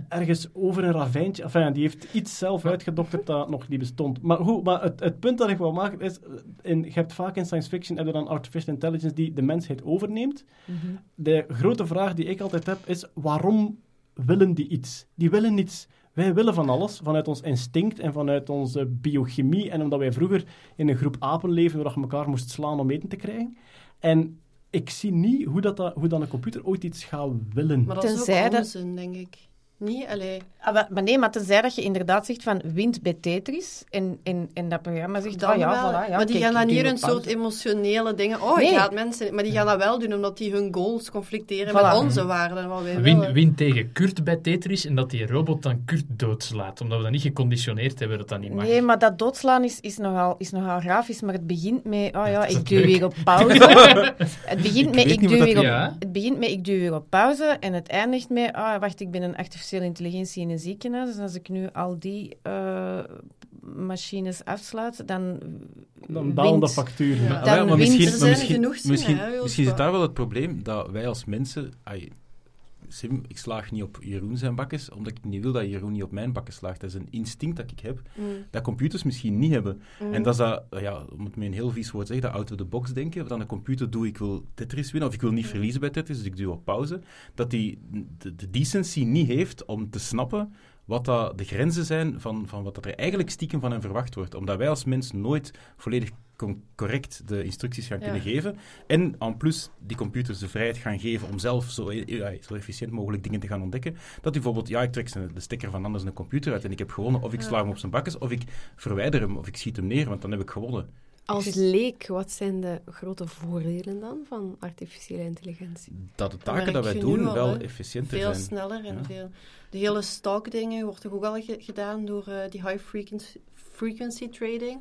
S1: ergens over een ravijntje... Enfin, die heeft iets zelf uitgedokterd dat nog niet bestond. Maar, goed, maar het, het punt dat ik wil maken is... In, je hebt vaak in science fiction heb je dan artificial intelligence die de mensheid overneemt.
S3: Mhm.
S1: De grote vraag die ik altijd heb is: waarom willen die iets? Die willen niets. Wij willen van alles, vanuit ons instinct en vanuit onze biochemie. En omdat wij vroeger in een groep apen leefden waar je elkaar moest slaan om eten te krijgen. En ik zie niet hoe, dat, dat- hoe dan een computer ooit iets gaat willen.
S6: Maar dat is
S3: Tenzij
S6: ook
S3: dat-
S6: onzin, denk ik. Niet, allee.
S3: Ah, maar- maar nee, maar tenzij dat je inderdaad zegt van wint bij Tetris en, en, en dat programma zegt,
S6: Dan
S3: ah ja,
S6: wel.
S3: voilà, ja,
S6: maar die
S3: kijk,
S6: gaan dan
S3: op
S6: een
S3: pauze.
S6: soort emotionele dingen. Oh,
S3: Nee.
S6: ik haat mensen. Maar die gaan dat wel doen omdat die hun goals conflicteren
S3: Voilà.
S6: met onze waarden en wat wij
S4: Win, tegen Kurt bij Tetris en dat die robot dan Kurt doodslaat. Omdat we dat niet geconditioneerd hebben dat dat niet mag.
S3: Nee, maar dat doodslaan is, is, nogal, is nogal grafisch, maar het begint met, oh ja, ik duw weer op pauze. het, begint
S2: Ik
S3: met, ik duw weer op, het begint met ik duw weer op pauze en het eindigt met, ah wacht, ik ben een artificiële intelligentie in een ziekenhuis, dus als ik nu al die eh, machines afsluit, dan
S1: Dan dalen de
S3: wint-
S1: factuur.
S6: Ja.
S1: Maar-
S3: Dan
S2: Ja, maar
S3: wint-
S2: misschien, maar misschien,
S6: genoeg
S2: misschien, is daar wel het probleem dat wij als mensen... ai, Sim, ik slaag niet op Jeroen zijn bakkes, omdat ik niet wil dat Jeroen niet op mijn bakken slaagt. Dat is een instinct dat ik heb,
S6: Mm.
S2: dat computers misschien niet hebben.
S6: Mm.
S2: En dat is dat, ja, om het met een heel vies woord te zeggen, dat out-of-the-box denken. Wat aan de computer doe, ik wil Tetris winnen, of ik wil niet verliezen bij Tetris, dus ik duw op pauze. Dat die de, de decency niet heeft om te snappen wat dat de grenzen zijn van, van wat dat er eigenlijk stiekem van hen verwacht wordt. Omdat wij als mens nooit volledig correct de instructies gaan
S6: Ja.
S2: kunnen geven. En en plus die computers de vrijheid gaan geven om zelf zo, ja, zo efficiënt mogelijk dingen te gaan ontdekken. Dat bijvoorbeeld, ja, ik trek de stekker van anders een computer uit en ik heb gewonnen. Of ik
S6: Ja.
S2: sla hem op zijn bakkes, of ik verwijder hem, of ik schiet hem neer, want dan heb ik gewonnen.
S5: Als leek, wat zijn de grote voordelen dan van artificiële intelligentie?
S2: Dat de taken dat wij doen
S6: al,
S2: wel efficiënter
S6: Veel
S2: zijn.
S6: sneller en
S2: Ja.
S6: veel... De hele stock-dingen wordt toch ook al ge- gedaan door eh, die high frequency, frequency trading.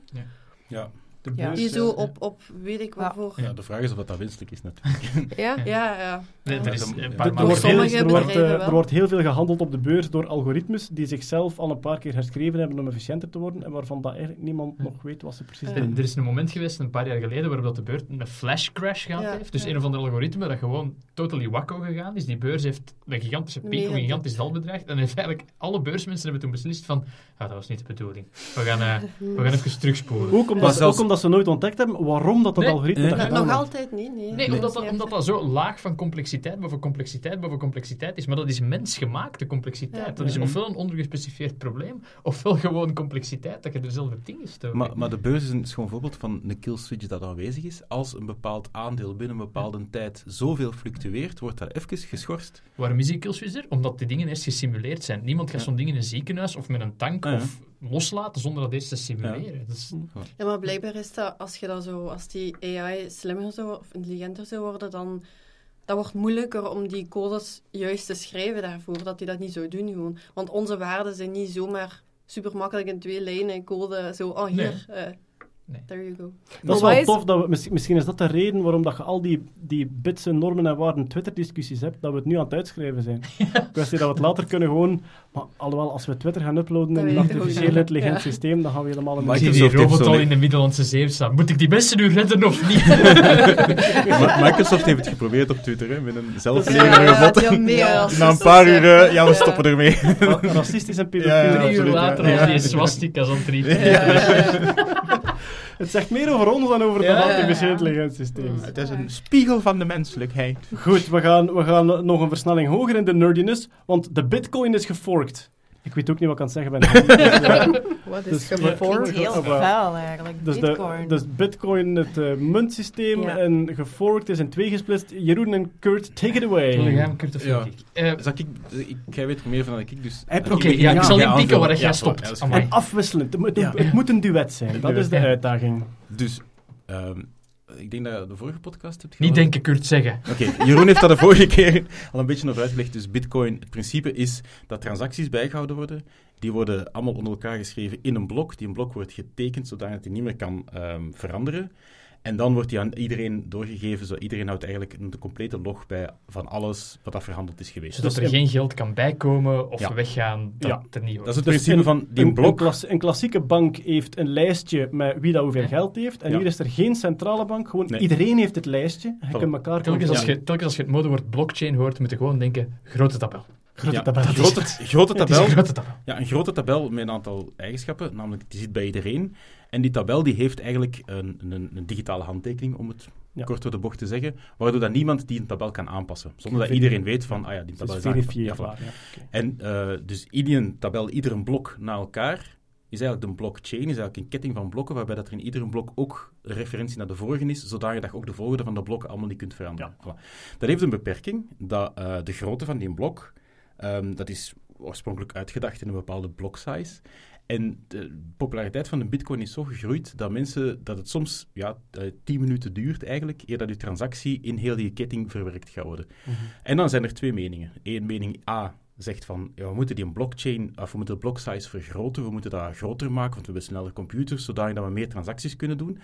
S2: Ja.
S1: De beurs,
S6: Die
S1: eh,
S6: zo op, op weet ik waarvoor.
S2: ja, de vraag is of dat, dat wenselijk is natuurlijk.
S5: Ja?
S6: Ja, ja.
S4: Nee, er is een paar
S1: Er wordt, heel, er, wordt, eh, er wordt heel veel gehandeld op de beurs door algoritmes die zichzelf al een paar keer herschreven hebben om efficiënter te worden en waarvan dat eigenlijk niemand nog weet wat ze precies
S6: Ja.
S1: doen.
S4: Er, is een moment geweest, een paar jaar geleden, waarop dat de beurs een flash crash gehad
S6: Ja,
S4: heeft. Dus
S6: ja.
S4: een of ander algoritme dat gewoon totally wacko gegaan is. Die beurs heeft een gigantische piek een gigantisch dal bedreigd. En heeft eigenlijk alle beursmensen hebben toen beslist van, ja, dat was niet de bedoeling. We gaan, eh, we gaan even terugspoelen.
S1: Ook omdat,
S2: Maar
S1: ze,
S2: zelfs-
S1: ook omdat ze nooit ontdekt hebben waarom dat, dat
S4: Nee.
S1: algoritme
S2: Nee.
S1: dat
S6: Nog altijd niet, nee.
S4: Nee,
S6: Nee.
S4: omdat dat, omdat dat zo laag van complexiteit boven complexiteit boven complexiteit is. Maar dat is mensgemaakte complexiteit.
S6: Ja.
S4: Dat is ofwel een ondergespecificeerd probleem, ofwel gewoon complexiteit dat je er zelf hebt ingestoken.
S2: Maar, maar de beurs is een schoon voorbeeld van een kill switch dat aanwezig is. Als een bepaald aandeel binnen een bepaalde tijd zoveel fluctueert, wordt dat even geschorst.
S4: Waarom is die killswitch er? Omdat die dingen eerst gesimuleerd zijn. Niemand gaat
S2: Ja.
S4: zo'n ding in een ziekenhuis of met een tank
S2: Ah, ja.
S4: of loslaten zonder dat eerst te simuleren. Dat is,
S6: Ja, maar blijkbaar is dat, als, je dat zo, als die AI slimmer zou, of intelligenter zou worden, dan dat wordt moeilijker om die codes juist te schrijven daarvoor, dat die dat niet zou doen gewoon. Want onze waarden zijn niet zomaar super makkelijk in twee lijnen code, zo, oh hier, eh,
S4: Nee.
S6: there you go.
S1: Dat is wel tof. Dat we, misschien, misschien is dat de reden waarom dat je al die, die bits en normen en waarden Twitter-discussies hebt, dat we het nu aan het uitschrijven zijn. Kwestie dat we het later kunnen gewoon... Maar alhoewel, als we Twitter gaan uploaden
S6: Dat
S1: in een
S6: ik
S1: artificieel intelligent
S6: Ja.
S1: systeem, dan gaan we helemaal in
S2: Maar
S4: ik
S1: de...
S4: zie
S2: Microsoft
S4: die robot al in de Middellandse Zee staan. Moet ik die mensen nu redden of niet?
S2: Microsoft heeft het geprobeerd op Twitter, hè, met een zelflerende
S6: ja,
S2: robot.
S6: ja,
S2: Na een paar uur, ja, we stoppen ermee.
S1: Ra- Racistisch en pedofiel.
S4: Drie uur later als die swastika's aan het.
S1: Het zegt meer over ons dan over het
S4: ja,
S1: artificieel
S6: ja.
S1: intelligent systeem.
S2: Het is een spiegel van de menselijkheid.
S1: Goed, we gaan, we gaan nog een versnelling hoger in de nerdiness, want de bitcoin is geforkt. Ik weet ook niet wat ik aan het zeggen ben.
S5: Wat
S1: Dus-
S5: is
S3: Klinkt
S5: gevormd?
S3: heel
S1: Of, eh,
S3: vuil eigenlijk.
S1: Dus,
S3: Bitcoin.
S1: de, dus bitcoin, het eh, muntsysteem,
S3: Ja.
S1: en geforkt is in twee gesplitst. Jeroen en Kurt, take it away.
S4: Ja, Kurt of
S2: Ja.
S4: Eh,
S2: Zal ik, ik, jij weet er meer van dan ik, dus... Oké,
S4: ja, ik zal niet pieken waar jij
S2: ja,
S4: stopt.
S1: En afwisselend. Het het moet een duet zijn. Dat is de uitdaging.
S2: Dus, ehm, ik denk dat je de vorige podcast hebt
S4: niet
S2: gehoord.
S4: denken, Kurt, zeggen.
S2: Oké, Jeroen heeft dat de vorige keer al een beetje over uitgelegd. Dus Bitcoin, het principe is dat transacties bijgehouden worden. Die worden allemaal onder elkaar geschreven in een blok. Die een blok wordt getekend zodat hij niet meer kan ehm, veranderen. En dan wordt die aan iedereen doorgegeven. Zo iedereen houdt eigenlijk een complete log bij van alles wat dat verhandeld is geweest.
S4: Zodat
S1: Dus
S4: er
S1: in-
S4: geen geld kan bijkomen of
S2: Ja.
S4: weggaan dat
S1: Ja.
S4: er niet
S2: Dat is het
S1: Dus
S2: principe
S1: een-
S2: van die
S1: een,
S2: blok.
S1: Een, klas- een klassieke bank heeft een lijstje met wie dat hoeveel
S2: Ja.
S1: geld heeft. En
S2: Ja.
S1: hier is er geen centrale bank. Gewoon
S2: Nee.
S1: iedereen heeft het lijstje. Je kunt elkaar
S4: Telkens als, je, telkens als je het modewoord blockchain hoort, moet je gewoon denken, grote tabel.
S1: Grote
S2: Ja,
S1: tabel.
S2: een grote, grote tabel.
S4: een grote tabel.
S2: Ja, een grote tabel met een aantal eigenschappen, namelijk die zit bij iedereen. En die tabel die heeft eigenlijk een, een, een digitale handtekening, om het
S1: Ja.
S2: kort door de bocht te zeggen, waardoor dat niemand die een tabel kan aanpassen. Zonder dat iedereen weet van, ah ja, die tabel
S1: is
S2: is. Ja, voilà. En eh, dus iedere tabel, ieder blok na elkaar, is eigenlijk een blockchain, is eigenlijk een ketting van blokken, waarbij dat er in iedere blok ook een referentie naar de vorige is, zodat je ook de volgorde van de blokken allemaal niet kunt veranderen. Voilà. Dat heeft een beperking, dat eh, de grootte van die blok, ehm, dat is oorspronkelijk uitgedacht in een bepaalde block size. En de populariteit van de bitcoin is zo gegroeid dat mensen, dat het soms ja, eh, 10 minuten duurt eigenlijk, eer dat je transactie in heel die ketting verwerkt gaat worden.
S1: Mhm.
S2: En dan zijn er twee meningen. Eén mening A zegt van, ja, we moeten die blockchain, of we moeten de block size vergroten, we moeten dat groter maken, want we hebben sneller computers, zodat we meer transacties kunnen doen.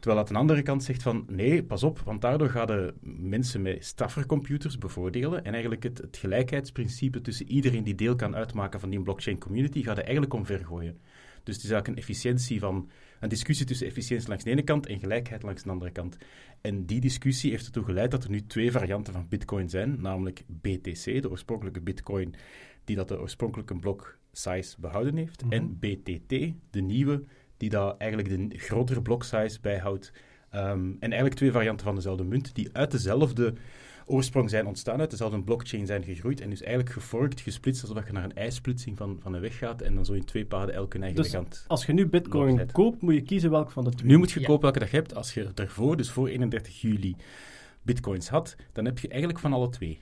S2: Terwijl dat aan de andere kant zegt van, nee, pas op, want daardoor gaan de mensen met straffer computers bevoordelen en eigenlijk het, het gelijkheidsprincipe tussen iedereen die deel kan uitmaken van die blockchain community gaat er eigenlijk omvergooien. Dus het is eigenlijk een efficiëntie van, een discussie tussen efficiëntie langs de ene kant en gelijkheid langs de andere kant. En die discussie heeft ertoe geleid dat er nu twee varianten van Bitcoin zijn, namelijk BTC, de oorspronkelijke Bitcoin, die dat de oorspronkelijke block size behouden heeft,
S1: Mhm.
S2: en BTT, de nieuwe, die dat eigenlijk de grotere block size bijhoudt. Ehm, en eigenlijk twee varianten van dezelfde munt, die uit dezelfde oorsprong zijn ontstaan, uit dezelfde blockchain zijn gegroeid, en dus eigenlijk geforkt, gesplitst, alsof je naar een ijsplitsing van, van een weg gaat, en dan zo in twee paden elk hun eigen
S1: Dus
S2: kant.
S1: Als je nu bitcoin koopt, moet je kiezen welk van de twee.
S2: Nu moet je
S4: Ja.
S2: kopen welke dat je hebt. Als je daarvoor, dus voor 31 juli, bitcoins had, dan heb je eigenlijk van alle twee.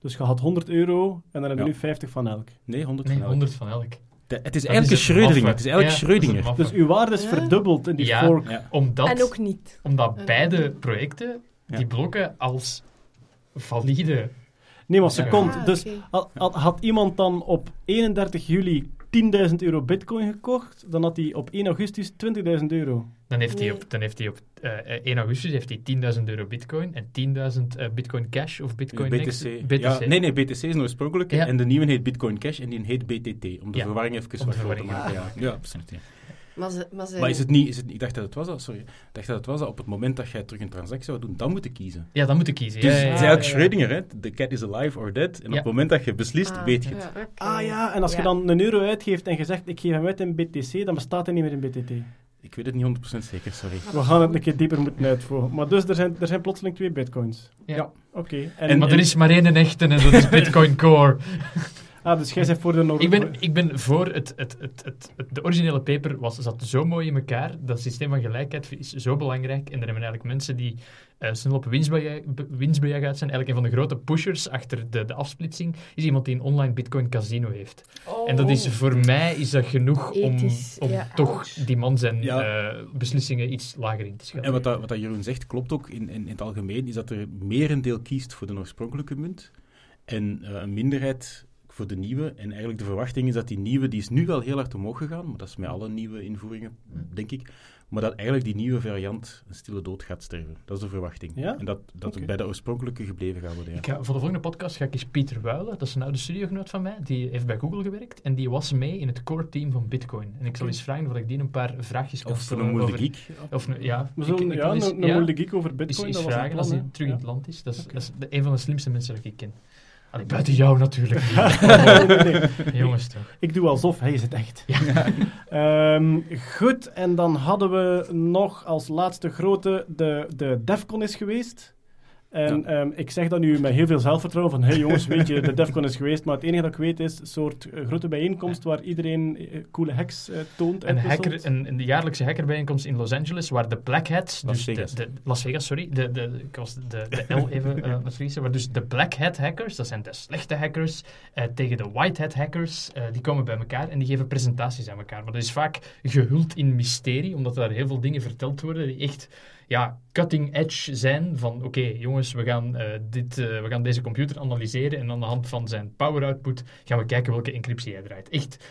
S1: Dus je had 100 euro en dan heb je
S2: Ja.
S1: nu 50 van elk.
S2: Nee, 100
S4: Nee,
S2: van elk.
S4: 100 van elk.
S2: De- het is
S4: Dat het
S2: Schrödinger. Het is
S4: het
S2: Schrödinger.
S1: Dus uw waarde is
S6: Ja.
S1: verdubbeld in die
S4: Ja.
S1: fork.
S2: Ja.
S4: Omdat,
S5: En ook niet.
S4: omdat
S6: En-
S4: beide projecten die
S2: Ja.
S4: blokken als valide...
S1: Nee, maar
S4: Ja.
S1: seconde.
S5: Ah,
S1: Dus had iemand dan op 31 juli 10.000 euro bitcoin gekocht, dan had hij op 1 augustus 20.000 euro.
S4: Dan heeft hij op, dan heeft hij op eh, eh, 1 augustus heeft hij 10.000 euro bitcoin en 10.000 eh, bitcoin cash of bitcoin
S2: BTC.
S4: Next. BTC.
S2: Ja, nee, nee, BTC is een oorspronkelijke.
S4: Ja.
S2: En de nieuwe heet Bitcoin Cash en die heet BTT. Om de
S4: Ja.
S2: verwarring even te maken. Ja, ja absoluut.
S6: Maar, ze, maar, ze,
S2: Maar is het niet, is het, ik dacht dat het was dat, sorry. Ik dacht dat het was dat op het moment dat jij terug een transactie zou doen, dan moet je kiezen.
S4: Ja, dan moet ik kiezen.
S2: Dus
S4: Ja, ja,
S2: is eigenlijk. Schrödinger, hè. The cat is alive or dead. En op het moment dat je beslist,
S6: Ah,
S2: weet je het.
S1: Ah ja, en als je dan een euro uitgeeft en je zegt ik geef hem uit in BTC, dan bestaat hij niet meer in BTT.
S2: Ik weet het niet 100% zeker, sorry.
S1: We gaan het een keer dieper moeten uitvoeren. Maar dus, er zijn, er zijn plotseling twee bitcoins.
S4: Ja.
S1: Oké.
S2: En-
S4: maar er is maar één echte en dat is Bitcoin Core.
S1: Ah, dus jij zegt voor de nog...
S4: ik, ben, ik ben voor het, het, het, het, het- De originele paper was, zat zo mooi in elkaar. Dat systeem van gelijkheid is zo belangrijk. En er hebben eigenlijk mensen die eh, snel op winstbejag, be- winstbejag uit zijn. Eigenlijk een van de grote pushers achter de, de afsplitsing is iemand die een online Bitcoin casino heeft. En dat is voor mij is dat genoeg om,
S5: Ethisch,
S4: om
S5: ja,
S4: toch
S5: ouch.
S4: die man zijn
S2: Ja.
S4: eh, beslissingen iets lager in te schatten.
S2: En wat, dat, wat dat Jeroen zegt, klopt ook in, in, in het algemeen, is dat er merendeel kiest voor de oorspronkelijke munt en eh, een minderheid voor de nieuwe. En eigenlijk de verwachting is dat die nieuwe, die is nu wel heel hard omhoog gegaan, maar dat is met alle nieuwe invoeringen, denk ik, maar dat eigenlijk die nieuwe variant een stille dood gaat sterven. Dat is de verwachting.
S1: Ja?
S2: En dat, dat bij de oorspronkelijke gebleven gaat worden, ja.
S4: Ik ga, voor de volgende podcast ga ik eens Pieter Wuilen, dat is een oude studiogenoot van mij, die heeft bij Google gewerkt en die was mee in het core team van Bitcoin. En ik zal eens vragen of ik die een paar vraagjes kan
S2: Of voor
S4: stellen
S2: een moeilijke geek.
S4: Of, een- ja, ik- ik
S1: ja,
S4: eens-
S1: een, een
S4: ja,
S1: moeilijke geek over
S4: Is,
S1: bitcoin,
S4: is
S1: dat was
S4: vragen als hij terug in het land is. Dat is,
S1: Oké.
S4: dat is de, een van de slimste mensen dat ik ken. Allee, buiten jou natuurlijk. Jongens toch.
S1: Ik doe alsof, hij is het echt. Ehm, goed, en dan hadden we nog als laatste grote de, de Defcon is geweest. En ehm, ik zeg dat nu met heel veel zelfvertrouwen van, hé hey jongens, weet je, de Defcon is geweest, maar het enige dat ik weet is een soort eh, grote bijeenkomst waar iedereen eh, coole hacks eh, toont en
S4: Een, hacker, een, jaarlijkse hackerbijeenkomst in Los Angeles, waar de Black Hats,
S2: Las
S4: dus
S2: Vegas.
S4: De, de, Las Vegas, sorry, de, de, ik was de, de L even eh, aan het verliezen, waar dus de Black Hat hackers, dat zijn de slechte hackers, eh, tegen de White Hat hackers, eh, die komen bij elkaar en die geven presentaties aan elkaar. Maar dat is vaak gehuld in mysterie, omdat er daar heel veel dingen verteld worden die echt ja, cutting edge zijn van oké jongens, we gaan, eh, dit, eh, we gaan deze computer analyseren en aan de hand van zijn power output gaan we kijken welke encryptie hij draait. Echt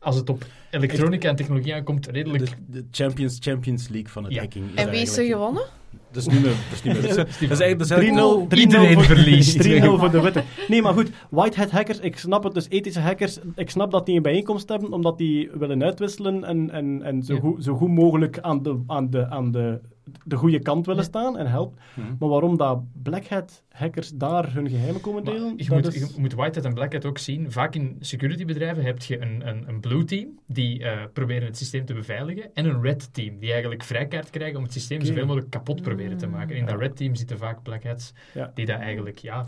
S4: als het op elektronica en technologie aankomt, redelijk...
S2: De, de Champions, Champions League van het
S4: Ja.
S2: hacking.
S3: En wie is er gewonnen?
S2: Dat is niet meer... Dat is niet meer... Dat is, eigenlijk... Dat is eigenlijk
S1: 3-0 3-0
S4: Iedereen
S1: voor-
S4: verliest.
S1: 3-0 voor de witte. Nee, maar goed, whitehead hackers, ik snap het, dus ethische hackers, ik snap dat die een bijeenkomst hebben, omdat die willen uitwisselen en, en, en zo,
S4: Ja.
S1: goed, zo goed mogelijk aan de, aan de, aan de, de goede kant willen
S4: Ja.
S1: staan en helpen.
S2: Mhm.
S1: Maar waarom dat black hat hackers daar hun geheimen komen
S4: Maar
S1: delen,
S4: je,
S1: dat
S4: moet,
S1: is...
S4: je moet Whitehead en Blackhead ook zien. Vaak in securitybedrijven heb je een, een, een blue team die eh, proberen het systeem te beveiligen en een red team die eigenlijk vrijkaart krijgen om het systeem zoveel mogelijk kapot proberen te maken. In dat red team zitten vaak Blackheads
S1: Ja.
S4: die dat eigenlijk, ja...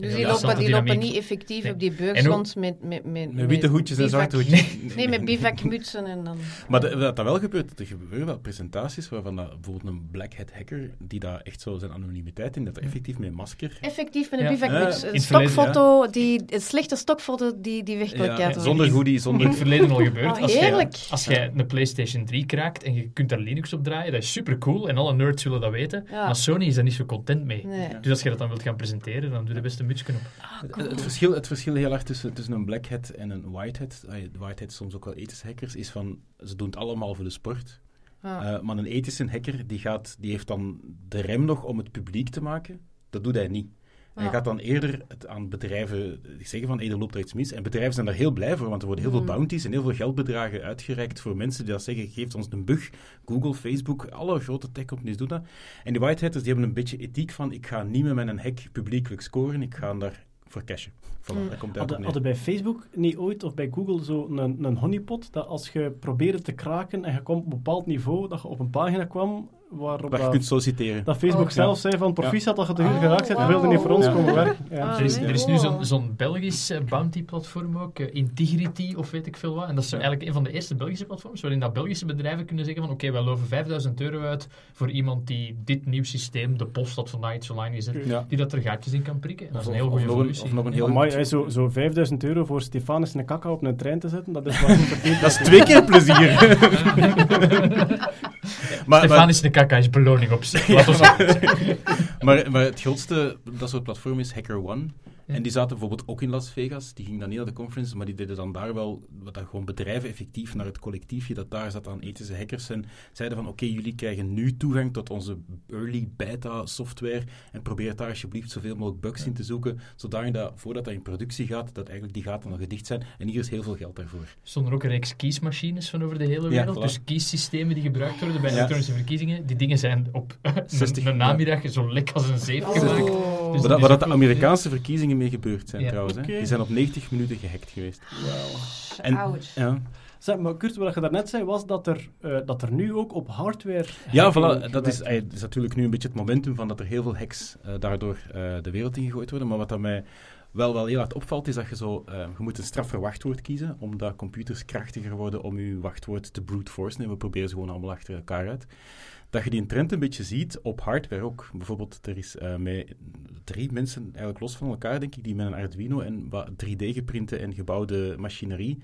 S3: Dus die,
S4: dat
S3: lopen, die lopen niet effectief
S4: Nee.
S3: op die beurs
S4: En ook-
S3: rond met, met, met,
S2: Met witte hoedjes en
S3: bivak-
S2: zwarte hoedjes.
S3: Nee, met bivakmutsen en dan...
S2: Maar de- wat dat wel gebeurt, er gebeuren wel presentaties waarvan dat bijvoorbeeld een black hat hacker, die daar echt zo zijn anonimiteit in, dat er effectief met een masker...
S3: Effectief met een
S4: Ja.
S3: bivakmuts.
S2: Ja,
S3: Een
S4: in
S3: stokfoto, die, een slechte stokfoto die, die werkelijkheid
S2: Ja, zonder hoodie,
S4: in
S2: zonder...
S4: het verleden al gebeurd.
S3: Oh,
S4: als, jij,
S3: heerlijk.
S4: als jij een PlayStation 3 kraakt en je kunt daar Linux op draaien, dat is super cool en alle nerds willen dat weten.
S3: Ja.
S4: Maar Sony is daar niet zo content mee.
S3: Nee.
S4: Dus als je dat dan wilt gaan presenteren, dan doe je best een op.
S2: Het, het verschil, het verschil heel erg tussen, tussen een black hat en een white hat, de white hat soms ook wel ethische hackers, is van, ze doen het allemaal voor de sport.
S3: Ah.
S2: Eh, maar een ethische hacker, die, gaat, die heeft dan de rem nog om het publiek te maken. Dat doet hij niet. En
S3: Ja.
S2: gaat dan eerder het aan bedrijven zeggen van, hey, er loopt er iets mis. En bedrijven zijn daar heel blij voor, want er worden heel veel
S3: Mhm.
S2: bounties en heel veel geldbedragen uitgereikt voor mensen die dat zeggen, geef ons een bug. Google, Facebook, alle grote tech-companies doen dat. En die white hatters, die hebben een beetje ethiek van, ik ga niet met mijn hack publiekelijk scoren, ik ga daar voor cashen. Voilà,
S3: Mm.
S2: daar komt
S1: Hadden,
S2: op neer.
S1: hadden bij Facebook niet ooit, of bij Google, zo een, een honeypot, dat als je probeerde te kraken en je kwam op een bepaald niveau, dat je op een pagina kwam waarop
S2: Waar je
S1: dat,
S2: kunt solliciteren.
S1: dat Facebook
S3: Oh.
S1: zelf zei van proficiat dat je te
S3: Oh,
S1: goed geraakt bent, wilde niet voor ons
S2: Ja.
S1: komen werken. Ja.
S3: Ah,
S4: Er is, er is nu zo'n zo'n Belgisch eh, bounty-platform ook, eh, Integrity of weet ik veel wat. En dat is zo
S2: Ja.
S4: eigenlijk een van de eerste Belgische platforms waarin dat Belgische bedrijven kunnen zeggen van oké, wij loven 5000 euro uit voor iemand die dit nieuw systeem, de post dat vandaag iets online gezet,
S2: Ja.
S4: die dat er gaatjes in kan prikken. En dat is een heel goede evolutie.
S2: of nog een heel-
S1: Amai, zo, zo 5000 euro voor Stefanus en Kaka op een trein te zetten, dat is wel.
S2: Dat is twee keer plezier. maar,
S4: Stefan is de kaka is beloning op zich. Laat ons
S2: maar, maar het grootste, dat soort platform is HackerOne.
S4: Ja.
S2: En die zaten bijvoorbeeld ook in Las Vegas. Die gingen dan niet naar de conferences, maar die deden dan daar wel, wat dan gewoon bedrijven effectief naar het collectiefje dat daar zat aan ethische hackers. En zeiden van, oké, jullie krijgen nu toegang tot onze early beta software en probeer daar alsjeblieft zoveel mogelijk bugs in te zoeken, zodat dat, voordat dat in productie gaat, dat eigenlijk die gaten al gedicht zijn. En hier is heel veel geld daarvoor.
S4: Er stonden ook een reeks kiesmachines van over de hele
S2: Ja,
S4: wereld.
S2: voilà.
S4: Dus kiessystemen die gebruikt worden bij
S2: Ja.
S4: elektronische verkiezingen. Die dingen zijn op
S2: 60,
S4: een, een namiddag zo lek als een zeef
S3: Oh.
S4: gemaakt. Dus
S2: Waar,
S4: die
S2: dat- de Amerikaanse verkiezingen mee gebeurd zijn
S4: Ja.
S2: trouwens. Hè. Die zijn op 90 minuten gehackt geweest. En-
S3: Ouch.
S2: Ja.
S1: Zeg, maar Kurt, wat je daarnet zei, was dat er, eh, dat er nu ook op hardware...
S2: Ja, voilà, dat is, eh, dat is natuurlijk nu een beetje het momentum van dat er heel veel hacks eh, daardoor eh, de wereld ingegooid worden. Maar wat dat mij wel, wel heel hard opvalt, is dat je zo... je moet een straffer wachtwoord kiezen, omdat computers krachtiger worden om je wachtwoord te brute forcen. En we proberen ze gewoon allemaal achter elkaar uit. Dat je die trend een beetje ziet op hardware ook. Bijvoorbeeld, er is eh, met drie mensen, eigenlijk los van elkaar, denk ik, die met een Arduino en wat 3D-geprinte en gebouwde machinerie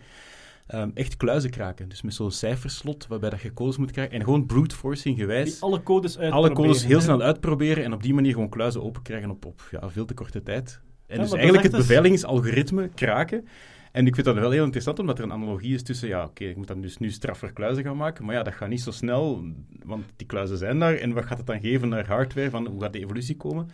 S2: ehm, echt kluizen kraken. Dus met zo'n cijferslot, waarbij dat je codes moet krijgen. En gewoon brute forcing gewijs
S1: Die alle codes
S2: alle codes heel snel uitproberen en op die manier gewoon kluizen open krijgen op, op ja, veel te korte tijd. En
S1: Ja,
S2: dus eigenlijk het
S1: dus-
S2: beveiligingsalgoritme kraken. En ik vind dat wel heel interessant, omdat er een analogie is tussen, ja, oké, ik moet dan dus nu straffer kluizen gaan maken, maar ja, dat gaat niet zo snel, want die kluizen zijn daar. En wat gaat het dan geven naar hardware, van hoe gaat de evolutie komen?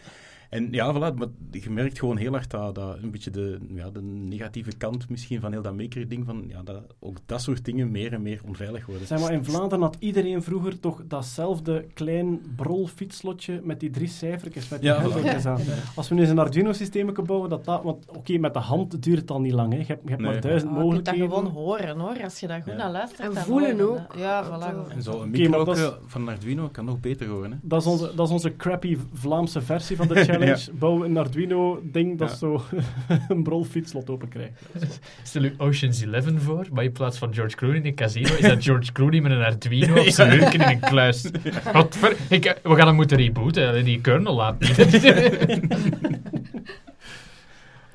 S2: En ja, voilà, maar je merkt gewoon heel hard dat, dat een beetje de, ja, de negatieve kant misschien van heel dat maker-ding, van ja, dat ook dat soort dingen meer en meer onveilig worden.
S1: Zeg maar, in Vlaanderen had iedereen vroeger toch datzelfde klein brol fietslotje met die drie cijfertjes met die
S2: Ja,
S1: aan. Als we nu eens een Arduino-systeem kunnen bouwen, dat dat... Want oké, met de hand duurt het al niet lang, hè. Je hebt, je hebt
S2: Nee.
S1: maar duizend
S3: Oh, je kunt dat
S1: mogelijkheden.
S3: gewoon horen, hoor. Als je daar goed
S2: Ja.
S3: naar luistert.
S5: En voelen ook.
S3: dat. Ja,
S5: Dat,
S3: voilà.
S5: eh,
S2: En zo een
S1: Oké,
S2: micro
S1: dat is-
S2: van een Arduino kan nog beter horen, hè?
S1: Dat is, onze, dat is onze crappy Vlaamse versie van de challenge. Bouw een Arduino-ding dat
S2: Ja.
S1: zo een brol fietslot open krijgt.
S4: Stel je Ocean's Eleven voor, maar in plaats van George Clooney in een casino, is dat George Clooney met een Arduino op zijn hurken in een kluis. Wat ver- ik, we gaan hem moeten rebooten, die kernel laat niet.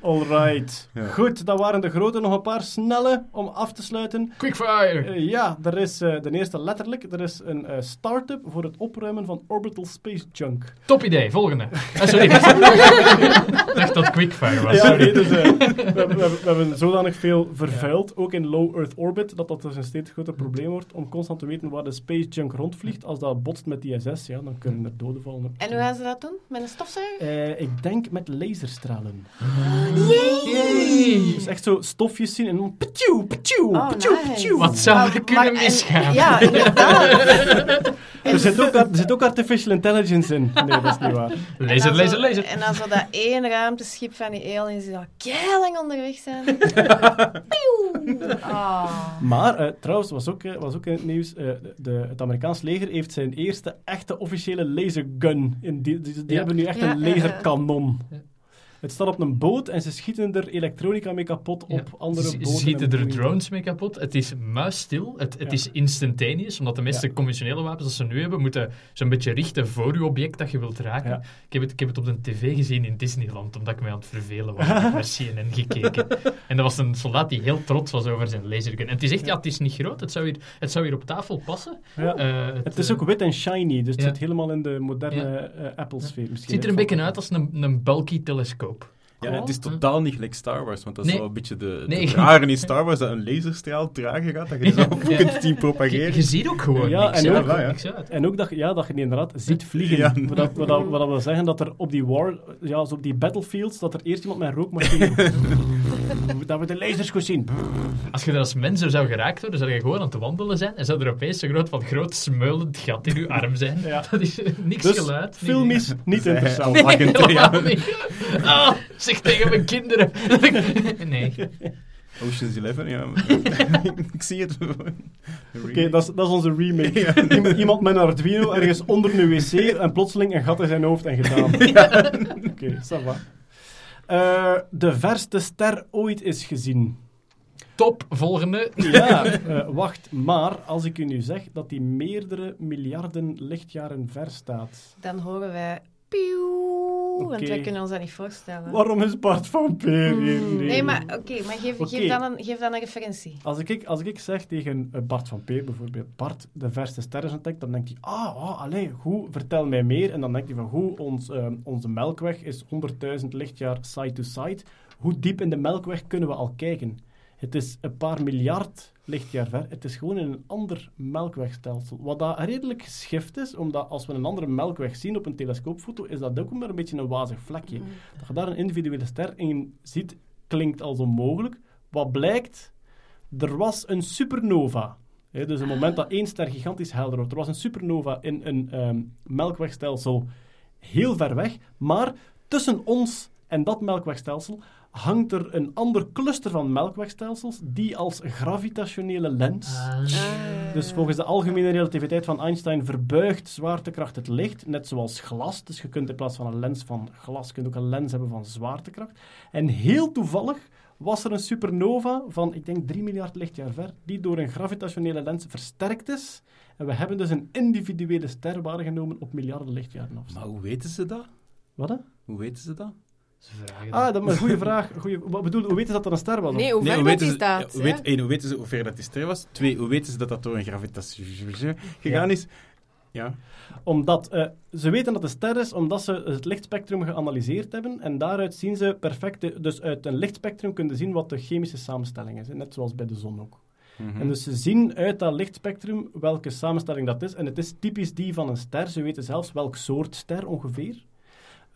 S1: Alright.
S2: Ja.
S1: Goed, dat waren de grote. Nog een paar snelle om af te sluiten.
S4: Quickfire!
S1: Eh, ja, er is eh, de eerste letterlijk. Er is een eh, start-up voor het opruimen van orbital space junk.
S4: Top idee, volgende. Ah, sorry. Ik dacht dat Quickfire was,
S1: Ja,
S4: sorry.
S1: nee, dus, we, hebben- we, hebben- we hebben zodanig veel vervuild, ook in low Earth orbit, dat dat dus een steeds groter probleem wordt om constant te weten waar de space junk rondvliegt. Als dat botst met ISS, ja, dan kunnen er doden vallen.
S3: En hoe gaan ze dat doen? Met een stofzuiger?
S1: Eh, ik denk met laserstralen.
S4: Yay!
S1: Dus echt zo stofjes zien en dan ptjoe, ptjoe,
S3: Oh,
S1: ptjoe,
S3: nice.
S4: Wat zou er kunnen
S3: maar- en-
S4: misgaan?
S3: Ja, inderdaad.
S1: Er zit, ook, er zit ook artificial intelligence in. Nee, dat is niet waar.
S4: Laser, laser, laser.
S3: En dan zo dat één ruimteschip van die aliens die al keilang onderweg zijn. Ah.
S1: Maar eh, trouwens, was ook, eh, was ook in het nieuws, eh, de, het Amerikaans leger heeft zijn eerste echte officiële lasergun. In die, die, die
S4: Ja.
S1: hebben nu echt
S3: Ja,
S1: een laserkanon.
S4: Ja.
S1: Het staat op een boot en ze schieten er elektronica mee kapot
S4: Ja.
S1: op andere
S4: Ze
S1: boten.
S4: schieten
S1: en
S4: er drones mee kapot. Het is muisstil. Het, het
S1: Ja.
S4: is instantaneous, omdat de meeste
S1: Ja.
S4: conventionele wapens dat ze nu hebben, moeten zo'n beetje richten voor je object dat je wilt raken. Ik, heb het, ik heb het op de tv gezien in Disneyland, omdat ik mij aan het vervelen was. Ik heb naar CNN gekeken. En dat was een soldaat die heel trots was over zijn lasergun. En het is echt, ja, het is niet groot. Het zou hier, het zou hier op tafel passen. Eh,
S1: Het is
S4: eh,
S1: ook wit en shiny, dus het zit helemaal in de moderne eh, Apple-sfeer.
S4: het ziet er een beetje uit als een, een bulky telescoop.
S2: Ja, het is totaal niet gelijk Star Wars, want dat is
S4: Nee.
S2: wel een beetje de, de
S4: Nee.
S2: rare in Star Wars, dat een laserstraal dragen gaat, dat je zo
S4: Ja.
S2: kunt zien
S4: Je,
S2: propageren.
S4: je ziet ook gewoon
S1: Ja,
S4: niks.
S1: en ook-
S2: ja.
S4: niks uit.
S1: En ook dat, je- ja, dat je die inderdaad ziet vliegen.
S2: Ja.
S1: Wat, dat, wat, dat, wat dat wil zeggen dat er op die war, ja, zo op die battlefields, dat er eerst iemand met een rookmachine... dat we de lasers goed zien.
S4: Als je er als mens door zou geraakt worden, zou je gewoon aan het wandelen zijn en zou er opeens zo groot van groot smeulend gat in je arm zijn.
S1: Ja.
S4: Dat is eh, niks
S1: Dus
S4: geluid.
S1: filmisch niet
S2: Zij-
S1: interessant.
S2: ja.
S4: Helemaal niet. Ah, zeg tegen mijn kinderen. nee.
S2: Ocean's Eleven, ja. ik zie het.
S1: Oké, dat, is, dat is onze remake. Iem- Iemand met een Arduino ergens onder een wc en plotseling een gat in zijn hoofd en gedaan. Oké, ça va. Eh, de verste ster ooit is gezien.
S4: Top, volgende.
S1: Ja, eh, wacht, maar als ik u nu zeg dat die meerdere miljarden lichtjaren ver staat.
S3: Dan horen wij pieuw, want wij kunnen ons dat niet voorstellen.
S1: Waarom is Bart van Peer hier?
S3: Nee, maar oké, maar geef, geef, dan een, geef dan een referentie.
S1: Als ik, als ik zeg tegen eh, Bart van Peer bijvoorbeeld, Bart, de verste ster is ontdekt, dan denkt hij, ah, oh, allee, hoe, vertel mij meer. En dan denkt hij van, hoe, ons, ehm, onze melkweg is 100.000 lichtjaar side to side. Hoe diep in de melkweg kunnen we al kijken? Het is een paar miljard lichtjaar ver. Het is gewoon in een ander melkwegstelsel. Wat dat redelijk geschift is, omdat als we een andere melkweg zien op een telescoopfoto, is dat ook maar een beetje een wazig vlekje. Dat je daar een individuele ster in ziet, klinkt als onmogelijk. Wat blijkt, er was een supernova. Hè, dus een moment dat één ster gigantisch helder wordt. Er was een supernova in een ehm, melkwegstelsel heel ver weg, maar tussen ons en dat melkwegstelsel hangt er een ander cluster van melkwegstelsels die als gravitationele lens... Dus volgens de algemene relativiteit van Einstein verbuigt zwaartekracht het licht, net zoals glas. Dus je kunt in plaats van een lens van glas, kunt ook een lens hebben van zwaartekracht. En heel toevallig was er een supernova van, ik denk 3 miljard lichtjaar ver, die door een gravitationele lens versterkt is. En we hebben dus een individuele ster waargenomen op miljarden lichtjaren afstand.
S2: Maar hoe weten ze dat?
S1: Wat? hè?
S2: Hoe weten ze dat?
S4: Vragen
S1: Ah, dat is een goede vraag. Goeie, wat bedoel, hoe weten ze dat er een ster was?
S5: Nee, hoe ver
S2: hoe
S5: dat
S2: weten
S5: die
S2: ze,
S5: staat.
S2: ja, weet, één, hoe weten ze hoe ver dat die ster was? Twee, hoe weten ze dat dat door een gravitatie gegaan is? Ja.
S1: Omdat eh, ze weten dat het een ster is, omdat ze het lichtspectrum geanalyseerd hebben. En daaruit zien ze perfect, de- dus uit een lichtspectrum kunnen zien wat de chemische samenstelling is. Net zoals bij de zon ook.
S2: Mhm.
S1: En dus ze zien uit dat lichtspectrum welke samenstelling dat is. En het is typisch die van een ster. Ze weten zelfs welk soort ster ongeveer.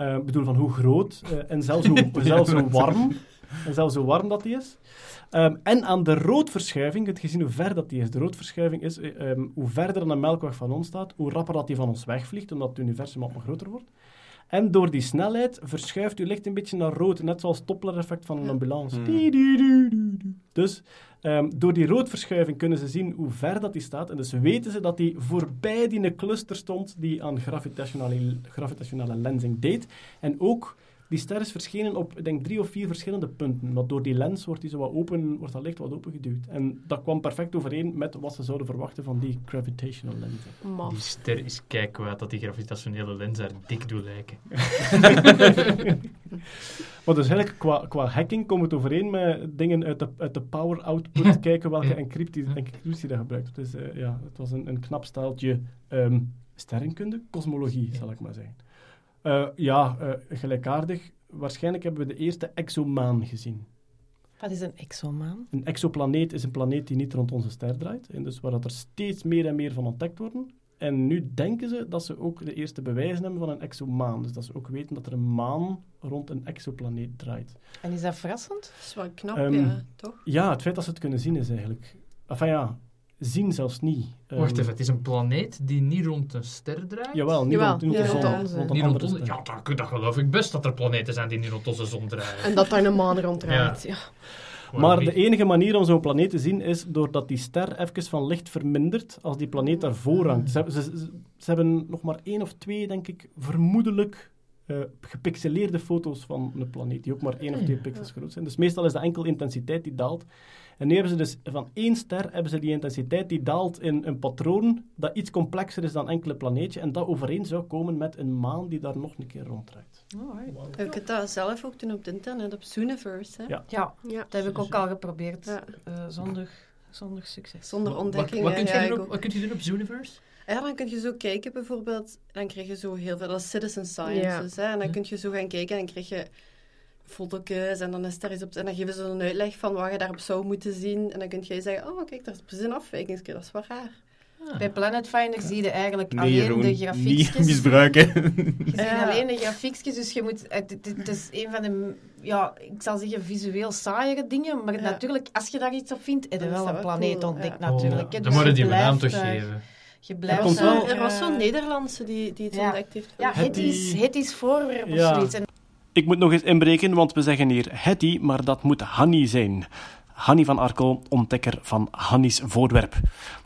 S1: Eh, Ik bedoel, van hoe groot eh, en zelfs hoe, zelfs hoe warm. En zelfs hoe warm dat die is. Ehm, en aan de roodverschuiving, het gezien hoe ver dat die is. De roodverschuiving is eh, ehm, hoe verder een melkweg van ons staat, hoe rapper dat die van ons wegvliegt, omdat het universum allemaal groter wordt. En door die snelheid verschuift uw licht een beetje naar rood, net zoals het Doppler-effect van een ambulance.
S2: Hmm.
S1: Dus ehm, door die roodverschuiving kunnen ze zien hoe ver dat die staat. En dus weten ze dat die voorbij die cluster stond die aan gravitationale, gravitationale lensing deed. En ook Die ster is verschenen op, ik denk, drie of vier verschillende punten. Maar door die lens wordt, die zo wat open, wordt dat licht wat opengeduwd. En dat kwam perfect overeen met wat ze zouden verwachten van die gravitational lenzen.
S5: Maf.
S4: Die ster is kijk kwaad dat die gravitationele lens daar dik doet lijken.
S1: Maar dus eigenlijk qua, qua hacking komt het overeen met dingen uit de, uit de power output kijken welke encryptie, encryptie dat gebruikt. Dus eh, ja, het was een, een knap staaltje ehm, sterrenkunde, kosmologie, zal ik maar zeggen. Eh, ja, eh, gelijkaardig. Waarschijnlijk hebben we de eerste exomaan gezien.
S3: Wat is een exomaan?
S1: Een exoplaneet is een planeet die niet rond onze ster draait. En dus waar dat er steeds meer en meer van ontdekt worden. En nu denken ze dat ze ook de eerste bewijzen hebben van een exomaan. Dus dat ze ook weten dat er een maan rond een exoplaneet draait.
S3: En is dat verrassend?
S6: Dat is wel knap,
S1: Ehm,
S6: ja, toch?
S1: Ja, het feit dat ze het kunnen zien is eigenlijk... Enfin ja, zien zelfs niet.
S4: Wacht
S1: Ehm,
S4: even, het is een planeet die niet rond een ster draait?
S1: Jawel, niet
S5: Jawel,
S1: rond, niet
S6: ja,
S1: rond de
S6: rond
S1: rond
S4: Niet rond onze... Ja, dat, dat geloof ik best dat er planeten zijn die niet rond onze zon draaien.
S5: En dat daar een maan ronddraait. Ja.
S4: Waarom
S1: Maar de enige manier om zo'n planeet te zien is doordat die ster even van licht vermindert als die planeet daarvoor hangt. Ze, ze, ze- ze hebben nog maar één of twee, denk ik, vermoedelijk eh, gepixeleerde foto's van een planeet, die ook maar één of twee pixels groot zijn. Dus meestal is de enkel intensiteit die daalt. En nu hebben ze dus van één ster hebben ze die intensiteit die daalt in een patroon dat iets complexer is dan enkele planeetje en dat overeen zou komen met een maan die daar nog een keer ronddraait.
S6: Je kunt dat zelf ook doen op het internet, op Zooniverse. Hè?
S1: Ja.
S3: Ja,
S5: Ja.
S3: dat heb ik ook al geprobeerd.
S6: Ja.
S3: eh, zonder, zonder succes.
S6: Zonder ontdekking.
S4: Wat, wat, kun
S6: ja,
S4: je
S6: ik
S4: doen op,
S6: ook.
S4: wat kun je doen op Zooniverse?
S6: Ja, dan kun je zo kijken bijvoorbeeld, dan krijg je zo heel veel, dat is citizen sciences, hè, en dan
S4: Ja.
S6: kun je zo gaan kijken en dan krijg je foto's en dan is daar iets op, en dan geven ze een uitleg van wat je daarop zou moeten zien, en dan kun je zeggen, oh kijk, daar is precies een afwijking, dat is wel raar.
S3: Bij Planet Finder zie je eigenlijk
S2: Nee,
S3: alleen
S2: Jeroen,
S3: de
S2: niet
S3: grafiekjes.
S2: misbruiken.
S3: Je ziet
S6: Ja.
S3: alleen de grafiekjes, dus je moet... Het, het- het is een van de, ja, ik zal zeggen, visueel saaiere dingen, maar
S6: Ja.
S3: natuurlijk, als je daar iets op vindt, heb je wel een planeet
S6: cool,
S3: ontdekt,
S6: ja.
S3: natuurlijk. hè.
S4: Oh,
S3: Dus
S4: dan moet je die naam
S3: blijft,
S4: toch geven.
S3: Je
S6: Er
S3: blijft...
S6: er was zo'n Nederlandse die, die het
S3: ja.
S6: ontdekt heeft.
S3: Ja, het is, het is voorwerp of
S1: Ja.
S3: zoiets. En
S1: Ik moet nog eens inbreken, want we zeggen hier Hetty, maar dat moet Hanny zijn. Hanny van Arkel, ontdekker van Hanny's voorwerp.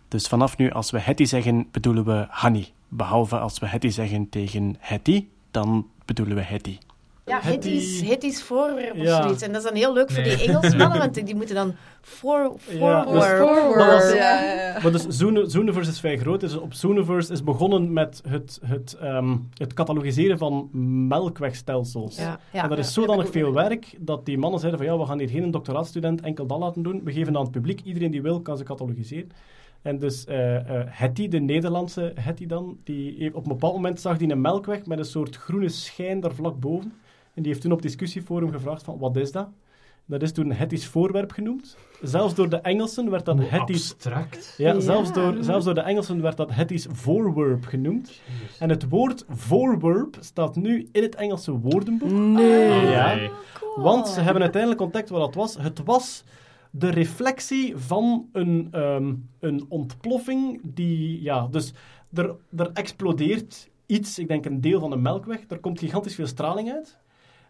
S1: Dus vanaf nu, als we Hetty zeggen, bedoelen we Hanny. Behalve als we Hetty zeggen tegen Hetty, dan bedoelen we Hetty.
S3: Ja, het is, het is voorwerp of
S1: Ja.
S3: zoiets. En dat is dan heel leuk voor
S4: Nee.
S3: die Engelsmannen, want die moeten dan voor,
S1: Ja, dus-
S3: forward.
S6: Forward.
S1: Dat was-
S6: Ja.
S1: Maar dus Zoone- Zooniverse is vrij groot. Dus op Zooniverse is begonnen met het, het, ehm, het catalogiseren van melkwegstelsels.
S3: Ja, ja.
S1: en dat is
S6: ja,
S1: zodanig veel werk dat die mannen zeiden van ja, we gaan hier geen doctoraatstudent enkel dat laten doen. We geven aan het publiek, iedereen die wil kan ze catalogiseren. En dus eh eh, Hetty, de Nederlandse Hetty dan, die heeft, op een bepaald moment zag die een melkweg met een soort groene schijn daar vlak boven. En die heeft toen op discussieforum gevraagd van wat is dat? Dat is toen Hetty's voorwerp genoemd. Zelfs door de Engelsen werd dat Hetty's
S4: abstract.
S1: ja,
S5: Ja.
S1: Zelfs, door, zelfs door de Engelsen werd dat Hetty's voorwerp genoemd. En het woord voorwerp staat nu in het Engelse woordenboek.
S5: Nee.
S4: Oh,
S1: Ja.
S4: nee.
S1: Want ze hebben uiteindelijk ontdekt wat het was. Het was de reflectie van een, ehm, een ontploffing die... Ja, dus er, er explodeert iets, ik denk een deel van de melkweg. Er komt gigantisch veel straling uit.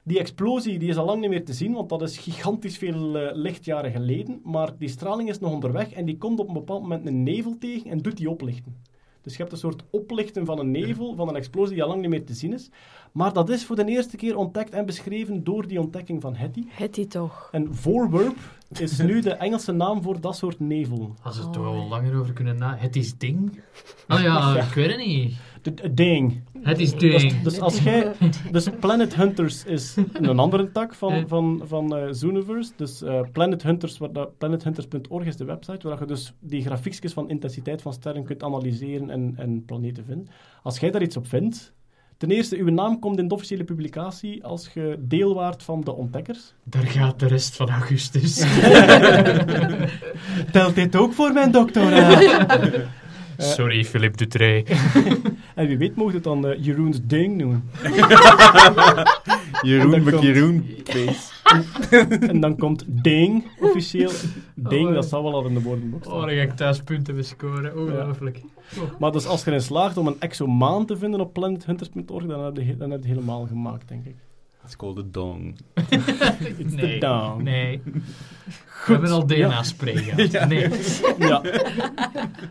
S1: Die explosie die is al lang niet meer te zien, want dat is gigantisch veel eh, lichtjaren geleden. Maar die straling is nog onderweg en die komt op een bepaald moment een nevel tegen en doet die oplichten. Dus je hebt een soort oplichten van een nevel, van een explosie die al lang niet meer te zien is. Maar dat is voor de eerste keer ontdekt en beschreven door die ontdekking van Hetty.
S5: Het die toch.
S1: En voorwerp is nu de Engelse naam voor dat soort nevel.
S4: Had ze er toch wel langer over kunnen na... Het is ding? Oh ja, ik weet het niet.
S1: De, de ding.
S4: Het is
S1: Dus,
S4: ding.
S1: dus als jij... Dus Planet Hunters is een andere tak van, van, van eh, Zooniverse. Dus eh, Planet Hunters, planethunters.org is de website, waar je dus die grafiekjes van intensiteit van sterren kunt analyseren en, en planeten vinden. Als jij daar iets op vindt... Ten eerste, uw naam komt in de officiële publicatie als je deel waart van de ontdekkers.
S4: Daar gaat de rest van augustus.
S1: Telt dit ook voor mijn doctoraat?
S4: Sorry, Philippe Dutré.
S1: en wie weet mocht het dan eh, Jeroen's Ding noemen.
S2: Jeroen
S1: En dan
S2: McJeroen face.
S1: En dan komt Ding officieel. Ding,
S4: Oh,
S1: dat zal wel al in de woordenboek
S4: Oh,
S1: staan.
S4: dan ga ik thuis punten bescoren. Ongelooflijk.
S1: Maar dus als je erin slaagt om een exomaan te vinden op planethunters.org, dan heb je dan heb je het helemaal gemaakt, denk ik.
S2: It's called a dong.
S1: It's the
S4: Nee,
S1: down.
S4: nee. We hebben al DNA-spray gehad. Nee.
S1: Ja.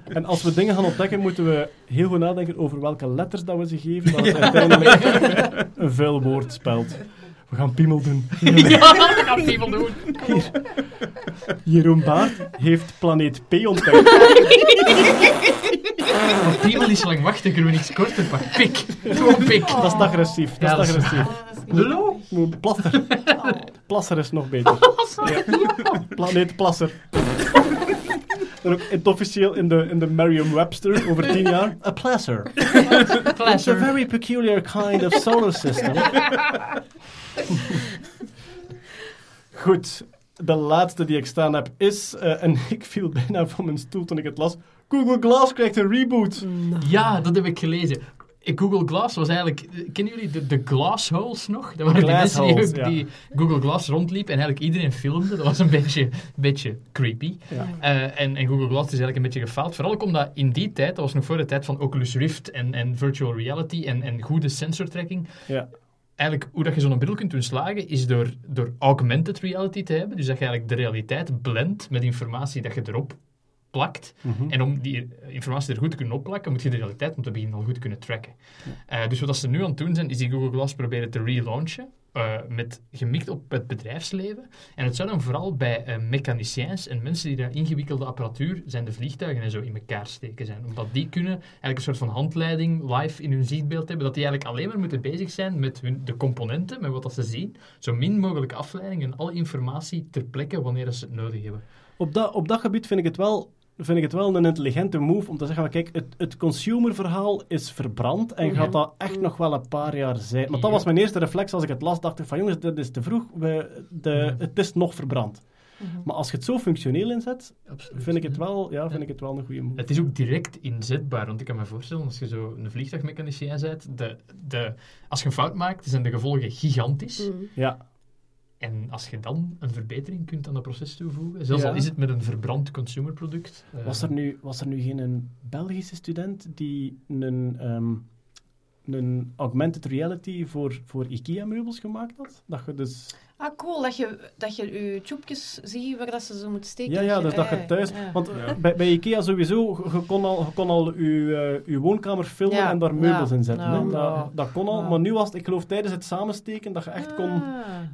S1: En als we dingen gaan ontdekken, moeten we heel goed nadenken over welke letters dat we ze geven, dat het uiteindelijk een vuil woord spelt. We gaan piemel doen.
S4: ja, dat gaat people doen.
S1: Jeroen Baart heeft planeet P ontdekt.
S4: Maar people is lang wachten, kunnen we niks korter pakken. Pik. Gewoon pik.
S1: Dat is agressief. Dat is- agressief.
S4: Lullo?
S1: Plasser. Plasser is nog beter. Ja. Planeet Plasser. En ook in het officieel in de, in de Merriam-Webster over tien jaar. A plasser. It's a very peculiar kind of solar system. Goed, de laatste die ik staan heb is, eh, en ik viel bijna van mijn stoel toen ik het las, Google Glass krijgt een reboot.
S4: Ja, dat heb ik gelezen. Google Glass was eigenlijk... Kennen jullie de, de glass holes nog? Dat waren die mensen die,
S1: Glassholes,
S4: ook
S1: ja.
S4: die Google Glass rondliepen en eigenlijk iedereen filmde. Dat was een beetje, beetje creepy.
S1: Ja.
S4: Eh, en, en Google Glass is eigenlijk een beetje gefaald. Vooral ook omdat in die tijd, dat was nog voor de tijd van Oculus Rift en, en virtual reality en, en goede sensortracking,
S1: Ja.
S4: eigenlijk hoe dat je zo'n bril kunt doen slagen, is door, door augmented reality te hebben. Dus dat je eigenlijk de realiteit blendt met informatie dat je erop plakt.
S1: Mhm.
S4: En om die informatie er goed te kunnen opplakken, moet je de realiteit om te beginnen al goed kunnen tracken. Eh, dus wat ze nu aan het doen zijn, is die Google Glass proberen te relaunchen. eh, met gemikt op het bedrijfsleven. En het zou dan vooral bij eh, mechaniciëns en mensen die daar ingewikkelde apparatuur, zijn de vliegtuigen en zo, in elkaar steken zijn. Omdat die kunnen eigenlijk een soort van handleiding live in hun zichtbeeld hebben, dat die eigenlijk alleen maar moeten bezig zijn met hun, de componenten, met wat dat ze zien. Zo min mogelijk afleiding en alle informatie ter plekke wanneer dat ze het nodig hebben.
S1: Op, dat, op dat gebied vind ik het wel vind ik het wel een intelligente move om te zeggen, kijk, het, het consumerverhaal is verbrand en
S5: Mhm.
S1: gaat dat echt nog wel een paar jaar zijn. Want dat was mijn eerste reflex als ik het las, dacht ik van, jongens, dit is te vroeg, we, de,
S4: Mhm.
S1: het is nog verbrand. Maar als je het zo functioneel inzet,
S4: Absoluut.
S1: vind ik het wel, ja, vind ik het wel een goede move.
S4: Het is ook direct inzetbaar, want ik kan me voorstellen, als je zo een vliegtuigmechanicien bent, de, de, als je een fout maakt, zijn de gevolgen gigantisch.
S5: Mm.
S1: Ja,
S4: En als je dan een verbetering kunt aan dat proces toevoegen, zelfs
S1: Ja.
S4: al is het met een verbrand consumerproduct. eh,
S1: was er nu, was er nu geen een Belgische student die een, ehm, een augmented reality voor, voor IKEA-meubels gemaakt had? Dat je dus...
S3: Ah, cool, dat je, dat je je tubjes ziet waar dat ze zo moeten steken.
S1: Ja, ja, dus dat je thuis...
S3: ja.
S1: Want eh, bij, bij IKEA sowieso, je, kon al, je kon al je, eh, je woonkamer filmen
S3: Ja,
S1: en daar meubels
S3: ja,
S1: in zetten.
S3: ja,
S1: hè.
S3: ja.
S1: Dat, dat kon al.
S3: Ja.
S1: Maar nu was het, ik geloof, tijdens het samensteken, dat je echt kon
S3: Ah.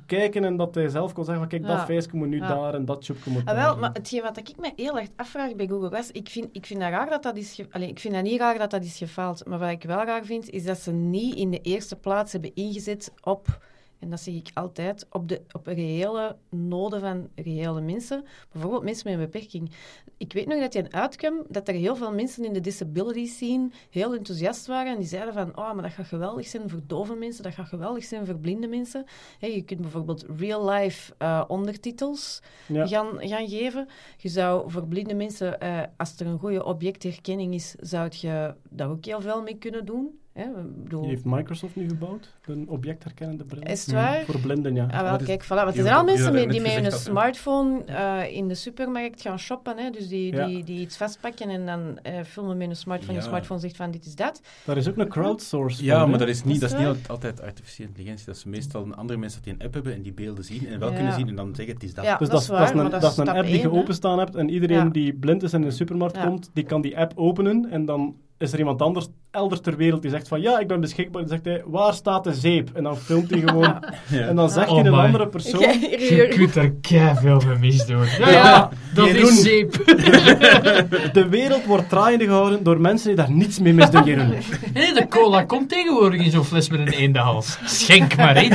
S1: kijken en dat hij zelf kon zeggen van, kijk, dat
S3: Ja.
S1: feestje moet nu
S3: Ja.
S1: daar en dat tubje moet
S3: Ah,
S1: daar.
S3: wel, maar hetgeen wat ik me heel erg afvraag bij Google Glass, ik vind, ik vind dat raar dat dat is... Ge... Allee, ik vind dat niet raar dat dat is gefaald. Maar wat ik wel raar vind, is dat ze niet in de eerste plaats hebben ingezet op... En dat zeg ik altijd, op, de, op reële noden van reële mensen. Bijvoorbeeld mensen met een beperking. Ik weet nog dat je uitkwam, dat er heel veel mensen in de disability scene heel enthousiast waren. En die zeiden van, oh, maar dat gaat geweldig zijn voor dove mensen, dat gaat geweldig zijn voor blinde mensen. Je kunt bijvoorbeeld real-life eh, ondertitels
S1: Ja.
S3: gaan, gaan geven. Je zou voor blinde mensen, eh, als er een goede objectherkenning is, zou je daar ook heel veel mee kunnen doen. Hè? Ik bedoel,
S1: Die heeft Microsoft nu gebouwd, een objectherkennende bril.
S3: is het waar?
S1: Voor blinden, ja.
S3: Ah, wel,
S2: Wat is-
S3: kijk, voilà. Want er zijn al
S2: die
S3: mensen die met hun smartphone eh, in de supermarkt gaan shoppen. Hè? Dus die,
S1: Ja.
S3: die, die iets vastpakken en dan eh, filmen met hun smartphone.
S2: Ja.
S3: Je smartphone zegt van dit is dat.
S1: Daar is ook een crowdsource
S2: Ja,
S1: voor,
S2: maar dat is niet, dat
S3: Is
S2: niet al- altijd artificiële intelligentie. Dat is meestal een andere mensen die een app hebben en die beelden zien en wel
S3: Ja.
S2: kunnen zien en dan zeggen het is dat.
S3: Ja.
S1: Dus
S3: dat
S1: dat,
S3: is
S1: dat
S3: waar,
S1: is een,
S3: maar dat
S1: dat
S3: is
S1: een app die je openstaan hebt en iedereen die blind is en in de supermarkt komt, die kan die app openen en dan is er iemand anders elders ter wereld die zegt van ja, ik ben beschikbaar. Dan zegt hij, waar staat de zeep? En dan filmt hij gewoon. En dan zegt
S4: Oh
S1: hij een
S4: my.
S1: andere persoon.
S4: Je kunt er keiveel mee misdoen. Ja,
S1: Ja,
S4: dat
S1: Jeroen.
S4: is zeep.
S1: De wereld wordt draaiende gehouden door mensen die daar niets mee misdoen, Jeroen.
S4: Nee, de cola komt tegenwoordig in zo'n fles met een eendehals. Schenk maar in.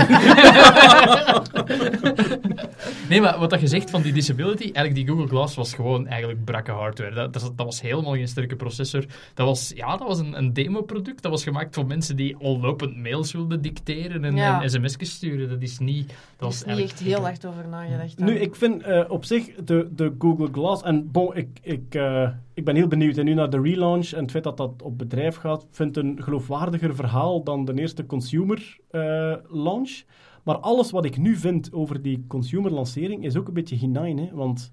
S4: nee, maar wat dat je zegt van die disability, eigenlijk die Google Glass was gewoon eigenlijk brakke hardware. Dat, dat, dat was helemaal geen sterke processor. Dat was, ja, dat was een, een demo-product. Dat was gemaakt voor mensen die al lopend mails wilden dicteren en,
S3: Ja.
S4: en sms'jes sturen. Dat is niet... Dat was
S3: is niet echt heel hard over nagedacht.
S1: Nu, ik vind eh, op zich de, de Google Glass, en bon, ik, ik, eh, ik ben heel benieuwd en nu naar de relaunch en het feit dat dat op bedrijf gaat, vind een geloofwaardiger verhaal dan de eerste consumer eh, launch. Maar alles wat ik nu vind over die consumer lancering is ook een beetje hinein, hè? want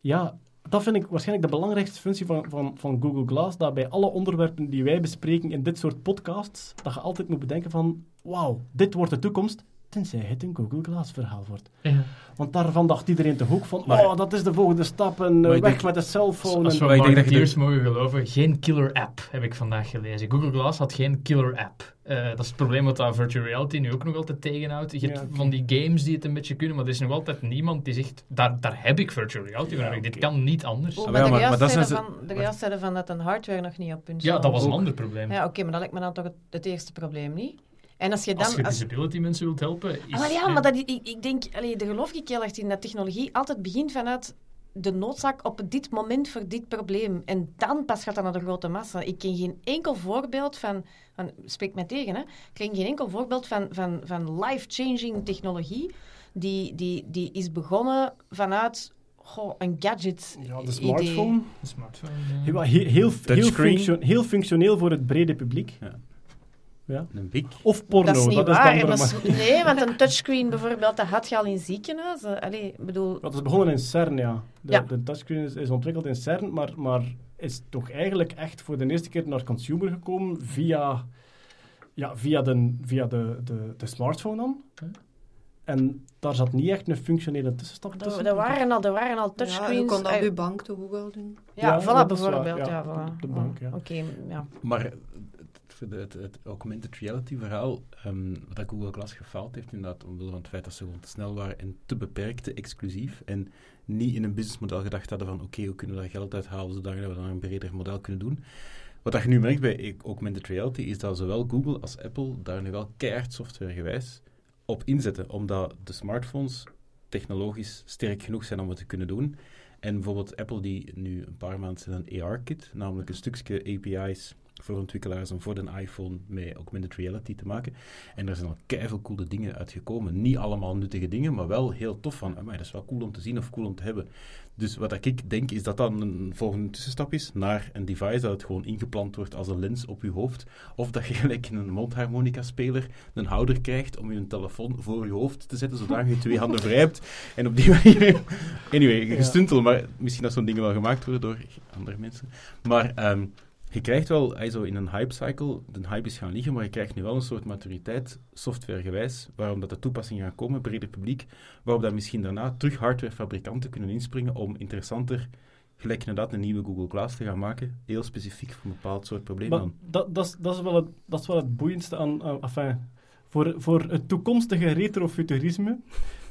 S1: ja, dat vind ik waarschijnlijk de belangrijkste functie van, van, van Google Glass, dat bij alle onderwerpen die wij bespreken in dit soort podcasts, dat je altijd moet bedenken van, wauw, dit wordt de toekomst, tenzij het een Google Glass verhaal wordt.
S4: Ja.
S1: Want daarvan dacht iedereen toch ook van,
S2: Maar-
S1: oh, dat is de volgende stap en eh, weg
S2: denk-
S1: met de cellphone.
S4: Als
S1: en-
S4: we
S2: Maar ik denk dat
S4: mogen geloven, geen killer app, heb ik vandaag gelezen. Google Glass had geen killer app. Eh, dat is het probleem wat dat virtual reality nu ook nog altijd tegenhoudt. Je hebt
S1: Ja,
S4: van die games die het een beetje kunnen, maar er is nog altijd niemand die zegt, daar, daar heb ik virtual reality voor
S1: Ja.
S4: Dit kan niet anders.
S3: Oh,
S2: Ah,
S3: maar
S2: ja,
S3: de
S2: maar- dat
S3: van,
S2: ze-
S3: de juist zeiden van dat een hardware nog niet op punt
S4: Ja, dat was een ander probleem.
S3: Ja, oké, maar dat lijkt me dan toch het, het eerste probleem, niet? En als je dan...
S4: Als je
S3: als-
S4: disability mensen wilt helpen, is...
S3: Ah, maar ja, maar dat, ik, ik denk, allee, daar geloof ik heel erg in, dat technologie altijd begint vanuit de noodzaak op dit moment voor dit probleem. En dan pas gaat dat naar de grote massa. Ik ken geen enkel voorbeeld van, van spreek mij tegen, hè, ik ken geen enkel voorbeeld van, van, van life-changing technologie die, die, die is begonnen vanuit goh, een gadget
S1: ja, de
S3: idee.
S1: smartphone.
S4: Een smartphone, ja.
S1: Heel, heel, heel, functio- functioneel voor het brede publiek.
S2: Een big.
S1: Of porno,
S3: Dat is niet
S1: dat
S3: waar. dat is- nee, want een touchscreen bijvoorbeeld, dat had je al in ziekenhuizen. Allee, ik bedoel...
S1: Dat is begonnen in CERN, ja. De,
S3: Ja.
S1: de touchscreen is, is ontwikkeld in CERN, maar, maar is toch eigenlijk echt voor de eerste keer naar consumer gekomen via, ja, via, de, via de, de, de smartphone dan. En daar zat niet echt een functionele tussenstap tussen.
S3: Er, waren al, er waren al
S6: Ja,
S3: touchscreens.
S6: je kon dat
S3: Eh,
S6: op je bank ook wel doen?
S3: Ja,
S1: Ja,
S3: voilà, bijvoorbeeld.
S1: ja.
S3: Ja, voilà.
S1: Op de bank, ja.
S3: Oké, ja.
S2: Maar het, augmented reality verhaal, ehm, dat Google Glass gefaald heeft, inderdaad, omwille van het feit dat ze gewoon te snel waren en te beperkt, te exclusief. En niet in een businessmodel gedacht hadden van, oké, hoe kunnen we daar geld uit halen, zodat we dan een breder model kunnen doen. Wat dat je nu merkt bij augmented reality, is dat zowel Google als Apple daar nu wel keihard softwaregewijs op inzetten, omdat de smartphones technologisch sterk genoeg zijn om het te kunnen doen. En bijvoorbeeld Apple die nu een paar maanden zijn een AR-kit, namelijk een stukje API's voor ontwikkelaars om voor de iPhone met augmented reality te maken. En er zijn al keiveel coole dingen uitgekomen. Niet allemaal nuttige dingen, maar wel heel tof van, amai, dat is wel cool om te zien of cool om te hebben. Dus wat ik denk, is dat dan een volgende tussenstap is naar een device dat het gewoon ingeplant wordt als een lens op je hoofd. Of dat je gelijk een mondharmonica-speler een houder krijgt om je telefoon voor je hoofd te zetten, zodat je twee handen vrij hebt. En op die manier... Anyway, gestuntel, maar misschien dat zo'n dingen wel gemaakt worden door andere mensen. Maar... ehm, je krijgt wel, hij zo in een hype-cycle, de hype is gaan liggen, maar je krijgt nu wel een soort maturiteit, softwaregewijs, waarom dat de toepassingen gaan komen, breder publiek, waarop dat misschien daarna terug hardwarefabrikanten kunnen inspringen om interessanter, gelijk inderdaad een nieuwe Google Glass te gaan maken, heel specifiek voor een bepaald soort probleem dan.
S1: dat, dat, is, dat, is wel het, dat is wel het boeiendste aan... aan enfin, voor, voor het toekomstige retrofuturisme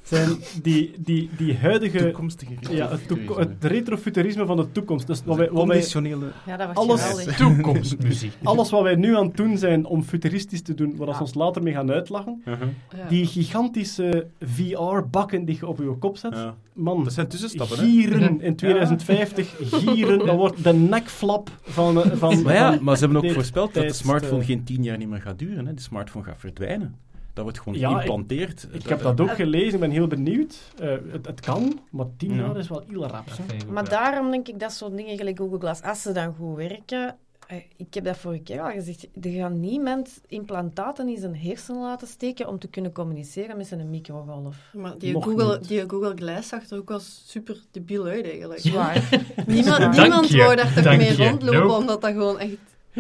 S1: zijn die, die, die huidige...
S2: Toekomstige
S1: Ja, het, toeko- het retrofuturisme van de toekomst. Dus wat wij, wat wij,
S2: conditionele...
S3: ja, dat was
S1: Alles-.
S4: Toekomstmuziek.
S1: alles wat wij nu aan het doen zijn om futuristisch te doen, waar
S3: Ja.
S1: ons later mee gaan uitlachen,
S2: Uh-huh.
S6: Ja.
S1: die gigantische VR-bakken die je op je kop zet,
S2: Ja.
S1: man,
S2: Dat zijn tussenstappen, hè?
S1: gieren in 2050, gieren, dat wordt de nekflap van... eh, van
S2: Maar ja,
S1: van
S2: maar ze hebben ook voorspeld dat de smartphone
S1: eh,
S2: geen tien jaar niet meer gaat duren. Hè. De smartphone gaat verdwijnen. Dat wordt gewoon
S1: Ja, ik-
S2: geïmplanteerd.
S1: Ik heb dat ook gelezen, ik ben heel benieuwd. Eh, het, het kan, maar tien
S2: Ja.
S1: jaar is wel heel rap.
S3: Maar daarom denk ik dat soort dingen gelijk Google Glass, als ze dan goed werken... eh, Ik heb dat vorige keer al gezegd. Er gaat niemand implantaten in zijn hersenen laten steken om te kunnen communiceren met zijn microgolf.
S6: Maar die Google,
S1: niet.
S6: die Google Glass zag er ook wel super debiel uit, eigenlijk.
S3: Zwaar.
S6: Niemand, niemand wou daar toch mee rondlopen,
S4: Nope.
S6: omdat dat gewoon echt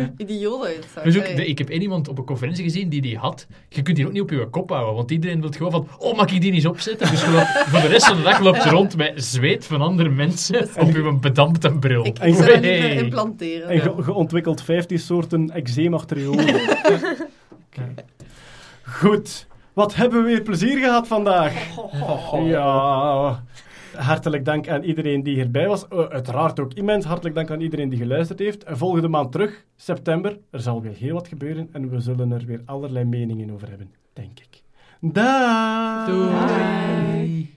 S6: idioot.
S4: Dus ook,
S6: Allee.
S4: de- ik heb één iemand op een conferentie gezien die die had. Je kunt die ook niet op je kop houden, want iedereen wil gewoon van, oh, mag ik die niet eens opzetten? Dus je voor de rest van de dag loopt je rond met zweet van andere mensen op je bedampte bril.
S6: Ik, zou
S4: Hey.
S6: implanteren.
S1: En
S6: ja.
S1: ge, geontwikkeld 15 soorten eczeemachteriolen. Goed. Wat hebben we weer plezier gehad vandaag. Ja. Hartelijk dank aan iedereen die hierbij was. Eh, uiteraard ook immens hartelijk dank aan iedereen die geluisterd heeft. En volgende maand terug, september, er zal weer heel wat gebeuren en we zullen er weer allerlei meningen over hebben, denk ik. Daag!
S4: Doei.